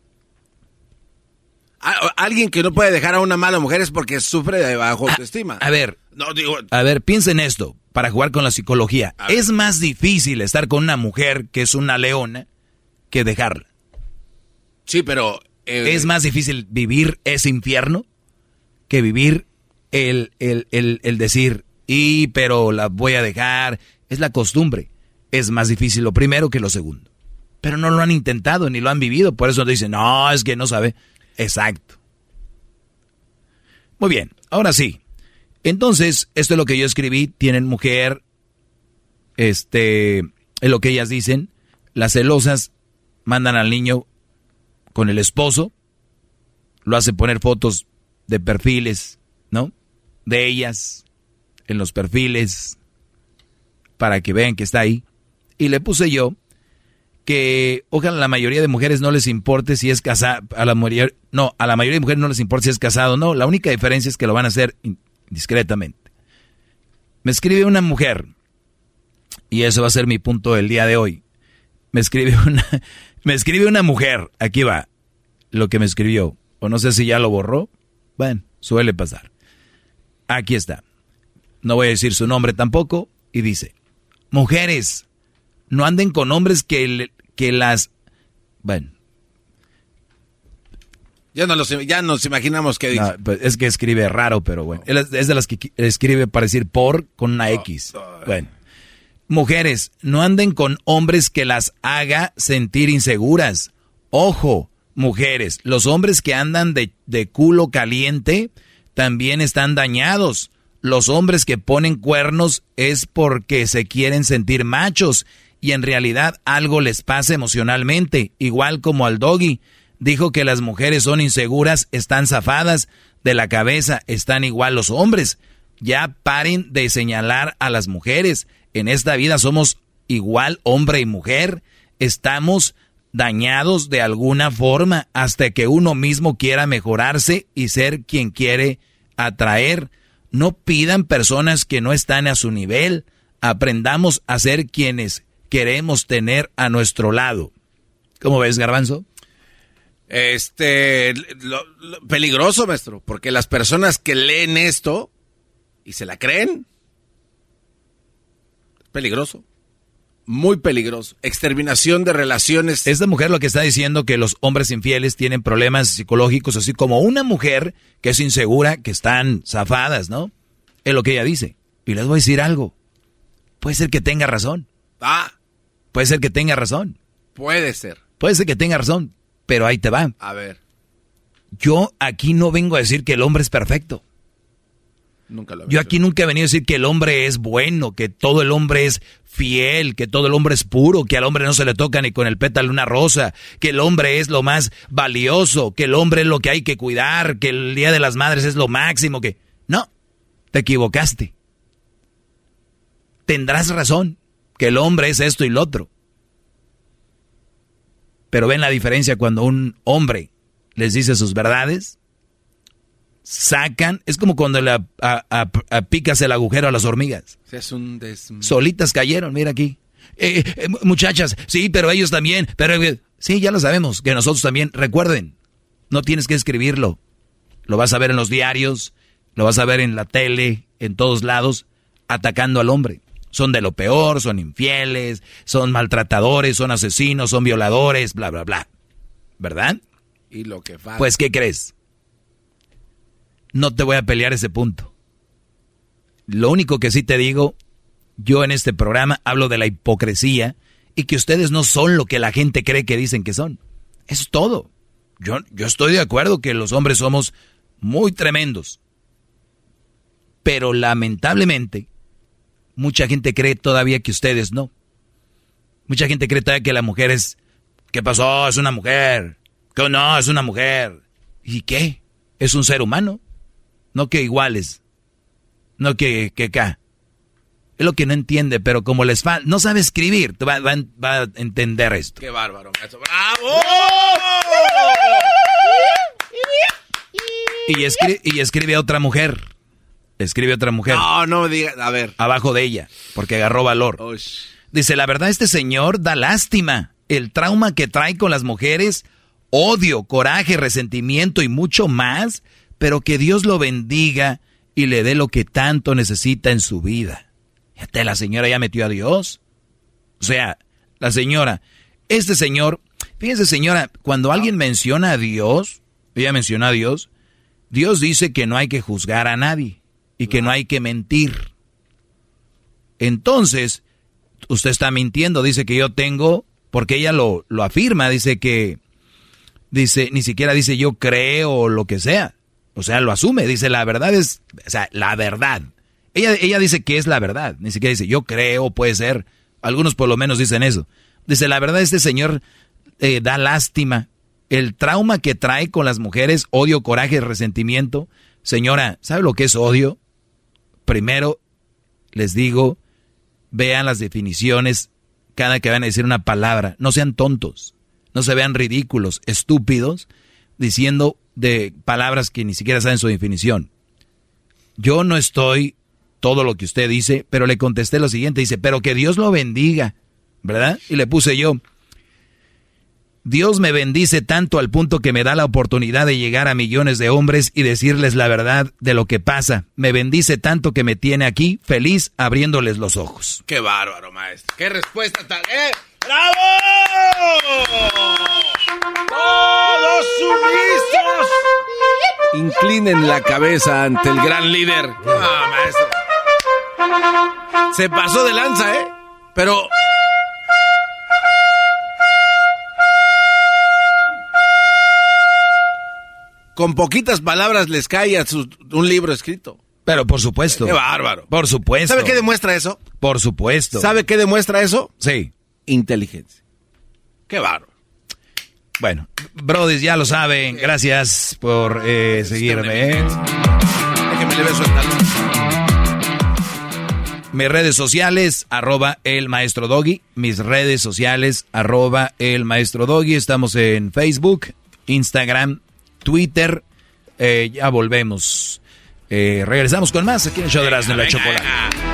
A- Alguien que no puede dejar a una mala mujer es porque sufre de bajo autoestima. A ver, No, digo, a ver, piensa en esto, para jugar con la psicología. Es más difícil estar con una mujer que es una leona que dejarla. sí, pero... eh, Es más difícil vivir ese infierno que vivir el, el, el, el decir, y pero la voy a dejar. Es la costumbre. Es más difícil lo primero que lo segundo. Pero no lo han intentado ni lo han vivido. Por eso dicen, no, es que no sabe. Exacto. Muy bien, ahora sí. Entonces, esto es lo que yo escribí. Tienen mujer, este, es lo que ellas dicen. Las celosas mandan al niño con el esposo, lo hace poner fotos de perfiles, ¿no? De ellas en los perfiles para que vean que está ahí. Y le puse yo que ojalá a la mayoría de mujeres no les importe si es casada, a la mayoría, no, a la mayoría de mujeres no les importa si es casado no, la única diferencia es que lo van a hacer discretamente. Me escribe una mujer, y eso va a ser mi punto del día de hoy. Me escribe una, me escribe una mujer, aquí va, lo que me escribió, o no sé si ya lo borró, bueno, suele pasar. Aquí está. No voy a decir su nombre tampoco, y dice, mujeres, no anden con hombres que, que las... Bueno, Ya, no los- ya nos imaginamos dice. no, pues, es que escribe raro, pero bueno. Es de las que escribe para decir por con una X. Bueno. Mujeres, no anden con hombres que las haga sentir inseguras. Ojo, mujeres, los hombres que andan de, de culo caliente también están dañados. Los hombres que ponen cuernos es porque se quieren sentir machos y en realidad algo les pasa emocionalmente, igual como al doggy. Dijo que las mujeres son inseguras, están zafadas de la cabeza, están igual los hombres. Ya paren de señalar a las mujeres. En esta vida somos igual hombre y mujer. Estamos dañados de alguna forma hasta que uno mismo quiera mejorarse y ser quien quiere atraer. No pidan personas que no están a su nivel. Aprendamos a ser quienes queremos tener a nuestro lado. ¿Cómo ves, Garbanzo? Este, lo- lo- peligroso, maestro, porque las personas que leen esto y se la creen, es peligroso. Muy peligroso. Exterminación de relaciones. Esta mujer lo que está diciendo que los hombres infieles tienen problemas psicológicos, así como una mujer que es insegura, que están zafadas, ¿no? Es lo que ella dice. Y les voy a decir algo. Puede ser que tenga razón. Ah, Puede ser que tenga razón. puede ser. Puede ser que tenga razón. Pero ahí te va. A ver, Yo aquí no vengo a decir que el hombre es perfecto. nunca lo Yo aquí nunca he venido a decir que el hombre es bueno, que todo el hombre es fiel, que todo el hombre es puro, que al hombre no se le toca ni con el pétalo una rosa, que el hombre es lo más valioso, que el hombre es lo que hay que cuidar, que el Día de las Madres es lo máximo, que... No, te equivocaste. Tendrás razón, que el hombre es esto y lo otro. Pero ven la diferencia cuando un hombre les dice sus verdades, sacan, es como cuando le a- a- a- a- picas el agujero a las hormigas. Es un des... Solitas cayeron, mira aquí. Eh, eh, muchachas, sí, pero ellos también, pero eh, sí, ya lo sabemos, que nosotros también, recuerden, no tienes que escribirlo, lo vas a ver en los diarios, lo vas a ver en la tele, en todos lados, atacando al hombre. Son de lo peor, son infieles, son maltratadores, son asesinos, son violadores, bla, bla, bla. ¿Verdad? Y lo que falta. Pues, ¿qué crees? No te voy a pelear ese punto. Lo único que sí te digo, yo en este programa hablo de la hipocresía y que ustedes no son lo que la gente cree que dicen que son. Eso es todo. Yo, yo estoy de acuerdo que los hombres somos muy tremendos. Pero lamentablemente, mucha gente cree todavía que ustedes no. Mucha gente cree todavía que la mujer es... ¿Qué pasó? Es una mujer. Que no, es una mujer. ¿Y qué? Es un ser humano. No que iguales. No que, que acá. Es lo que no entiende, pero como les falta... No sabe escribir, va, va- va a entender esto. Qué bárbaro, maestro. ¡Bravo! Y, escri- y escribe a otra mujer. Escribe otra mujer. No, no me digas. A ver. Abajo de ella, porque agarró valor. Dice, la verdad, este señor da lástima. El trauma que trae con las mujeres, odio, coraje, resentimiento y mucho más, pero que Dios lo bendiga y le dé lo que tanto necesita en su vida. Fíjate, la señora ya metió a Dios. O sea, la señora, este señor, fíjese señora, cuando alguien menciona a Dios, ella menciona a Dios, Dios dice que no hay que juzgar a nadie y que no hay que mentir. Entonces, usted está mintiendo, dice que yo tengo, porque ella lo, lo afirma, dice que, dice, ni siquiera dice yo creo o lo que sea. O sea, lo asume, dice la verdad es, o sea, la verdad. Ella, ella dice que es la verdad, ni siquiera dice yo creo, puede ser. Algunos por lo menos dicen eso. Dice, la verdad este señor eh, da lástima. El trauma que trae con las mujeres, odio, coraje, resentimiento. Señora, ¿sabe lo que es odio? Primero, les digo, vean las definiciones cada que van a decir una palabra. No sean tontos, no se vean ridículos, estúpidos, diciendo de palabras que ni siquiera saben su definición. Yo no estoy todo lo que usted dice, pero le contesté lo siguiente, dice, pero que Dios lo bendiga, ¿verdad? Y le puse yo, Dios me bendice tanto al punto que me da la oportunidad de llegar a millones de hombres y decirles la verdad de lo que pasa. Me bendice tanto que me tiene aquí feliz abriéndoles los ojos. Qué bárbaro, maestro. Qué respuesta tal. ¡Eh! ¡Bravo! ¡Todos sumisos! Inclinen la cabeza ante el gran líder. Ah, maestro. Se pasó de lanza, ¿eh? Pero con poquitas palabras les cae a su- un libro escrito. Pero por supuesto. Qué bárbaro. Por supuesto. ¿Sabe qué demuestra eso? Por supuesto. ¿Sabe qué demuestra eso? Sí. Inteligencia. Qué bárbaro. Bueno, Brody, ya lo saben. Gracias por eh, seguirme. ¿eh? Déjeme le beso el talón. Mis redes sociales, arroba el maestro Doggy. Mis redes sociales, arroba el maestro Doggy. Estamos en Facebook, Instagram, Twitter. Eh, ya volvemos. Eh, regresamos con más aquí en el show de Erasmo y la Chocolate.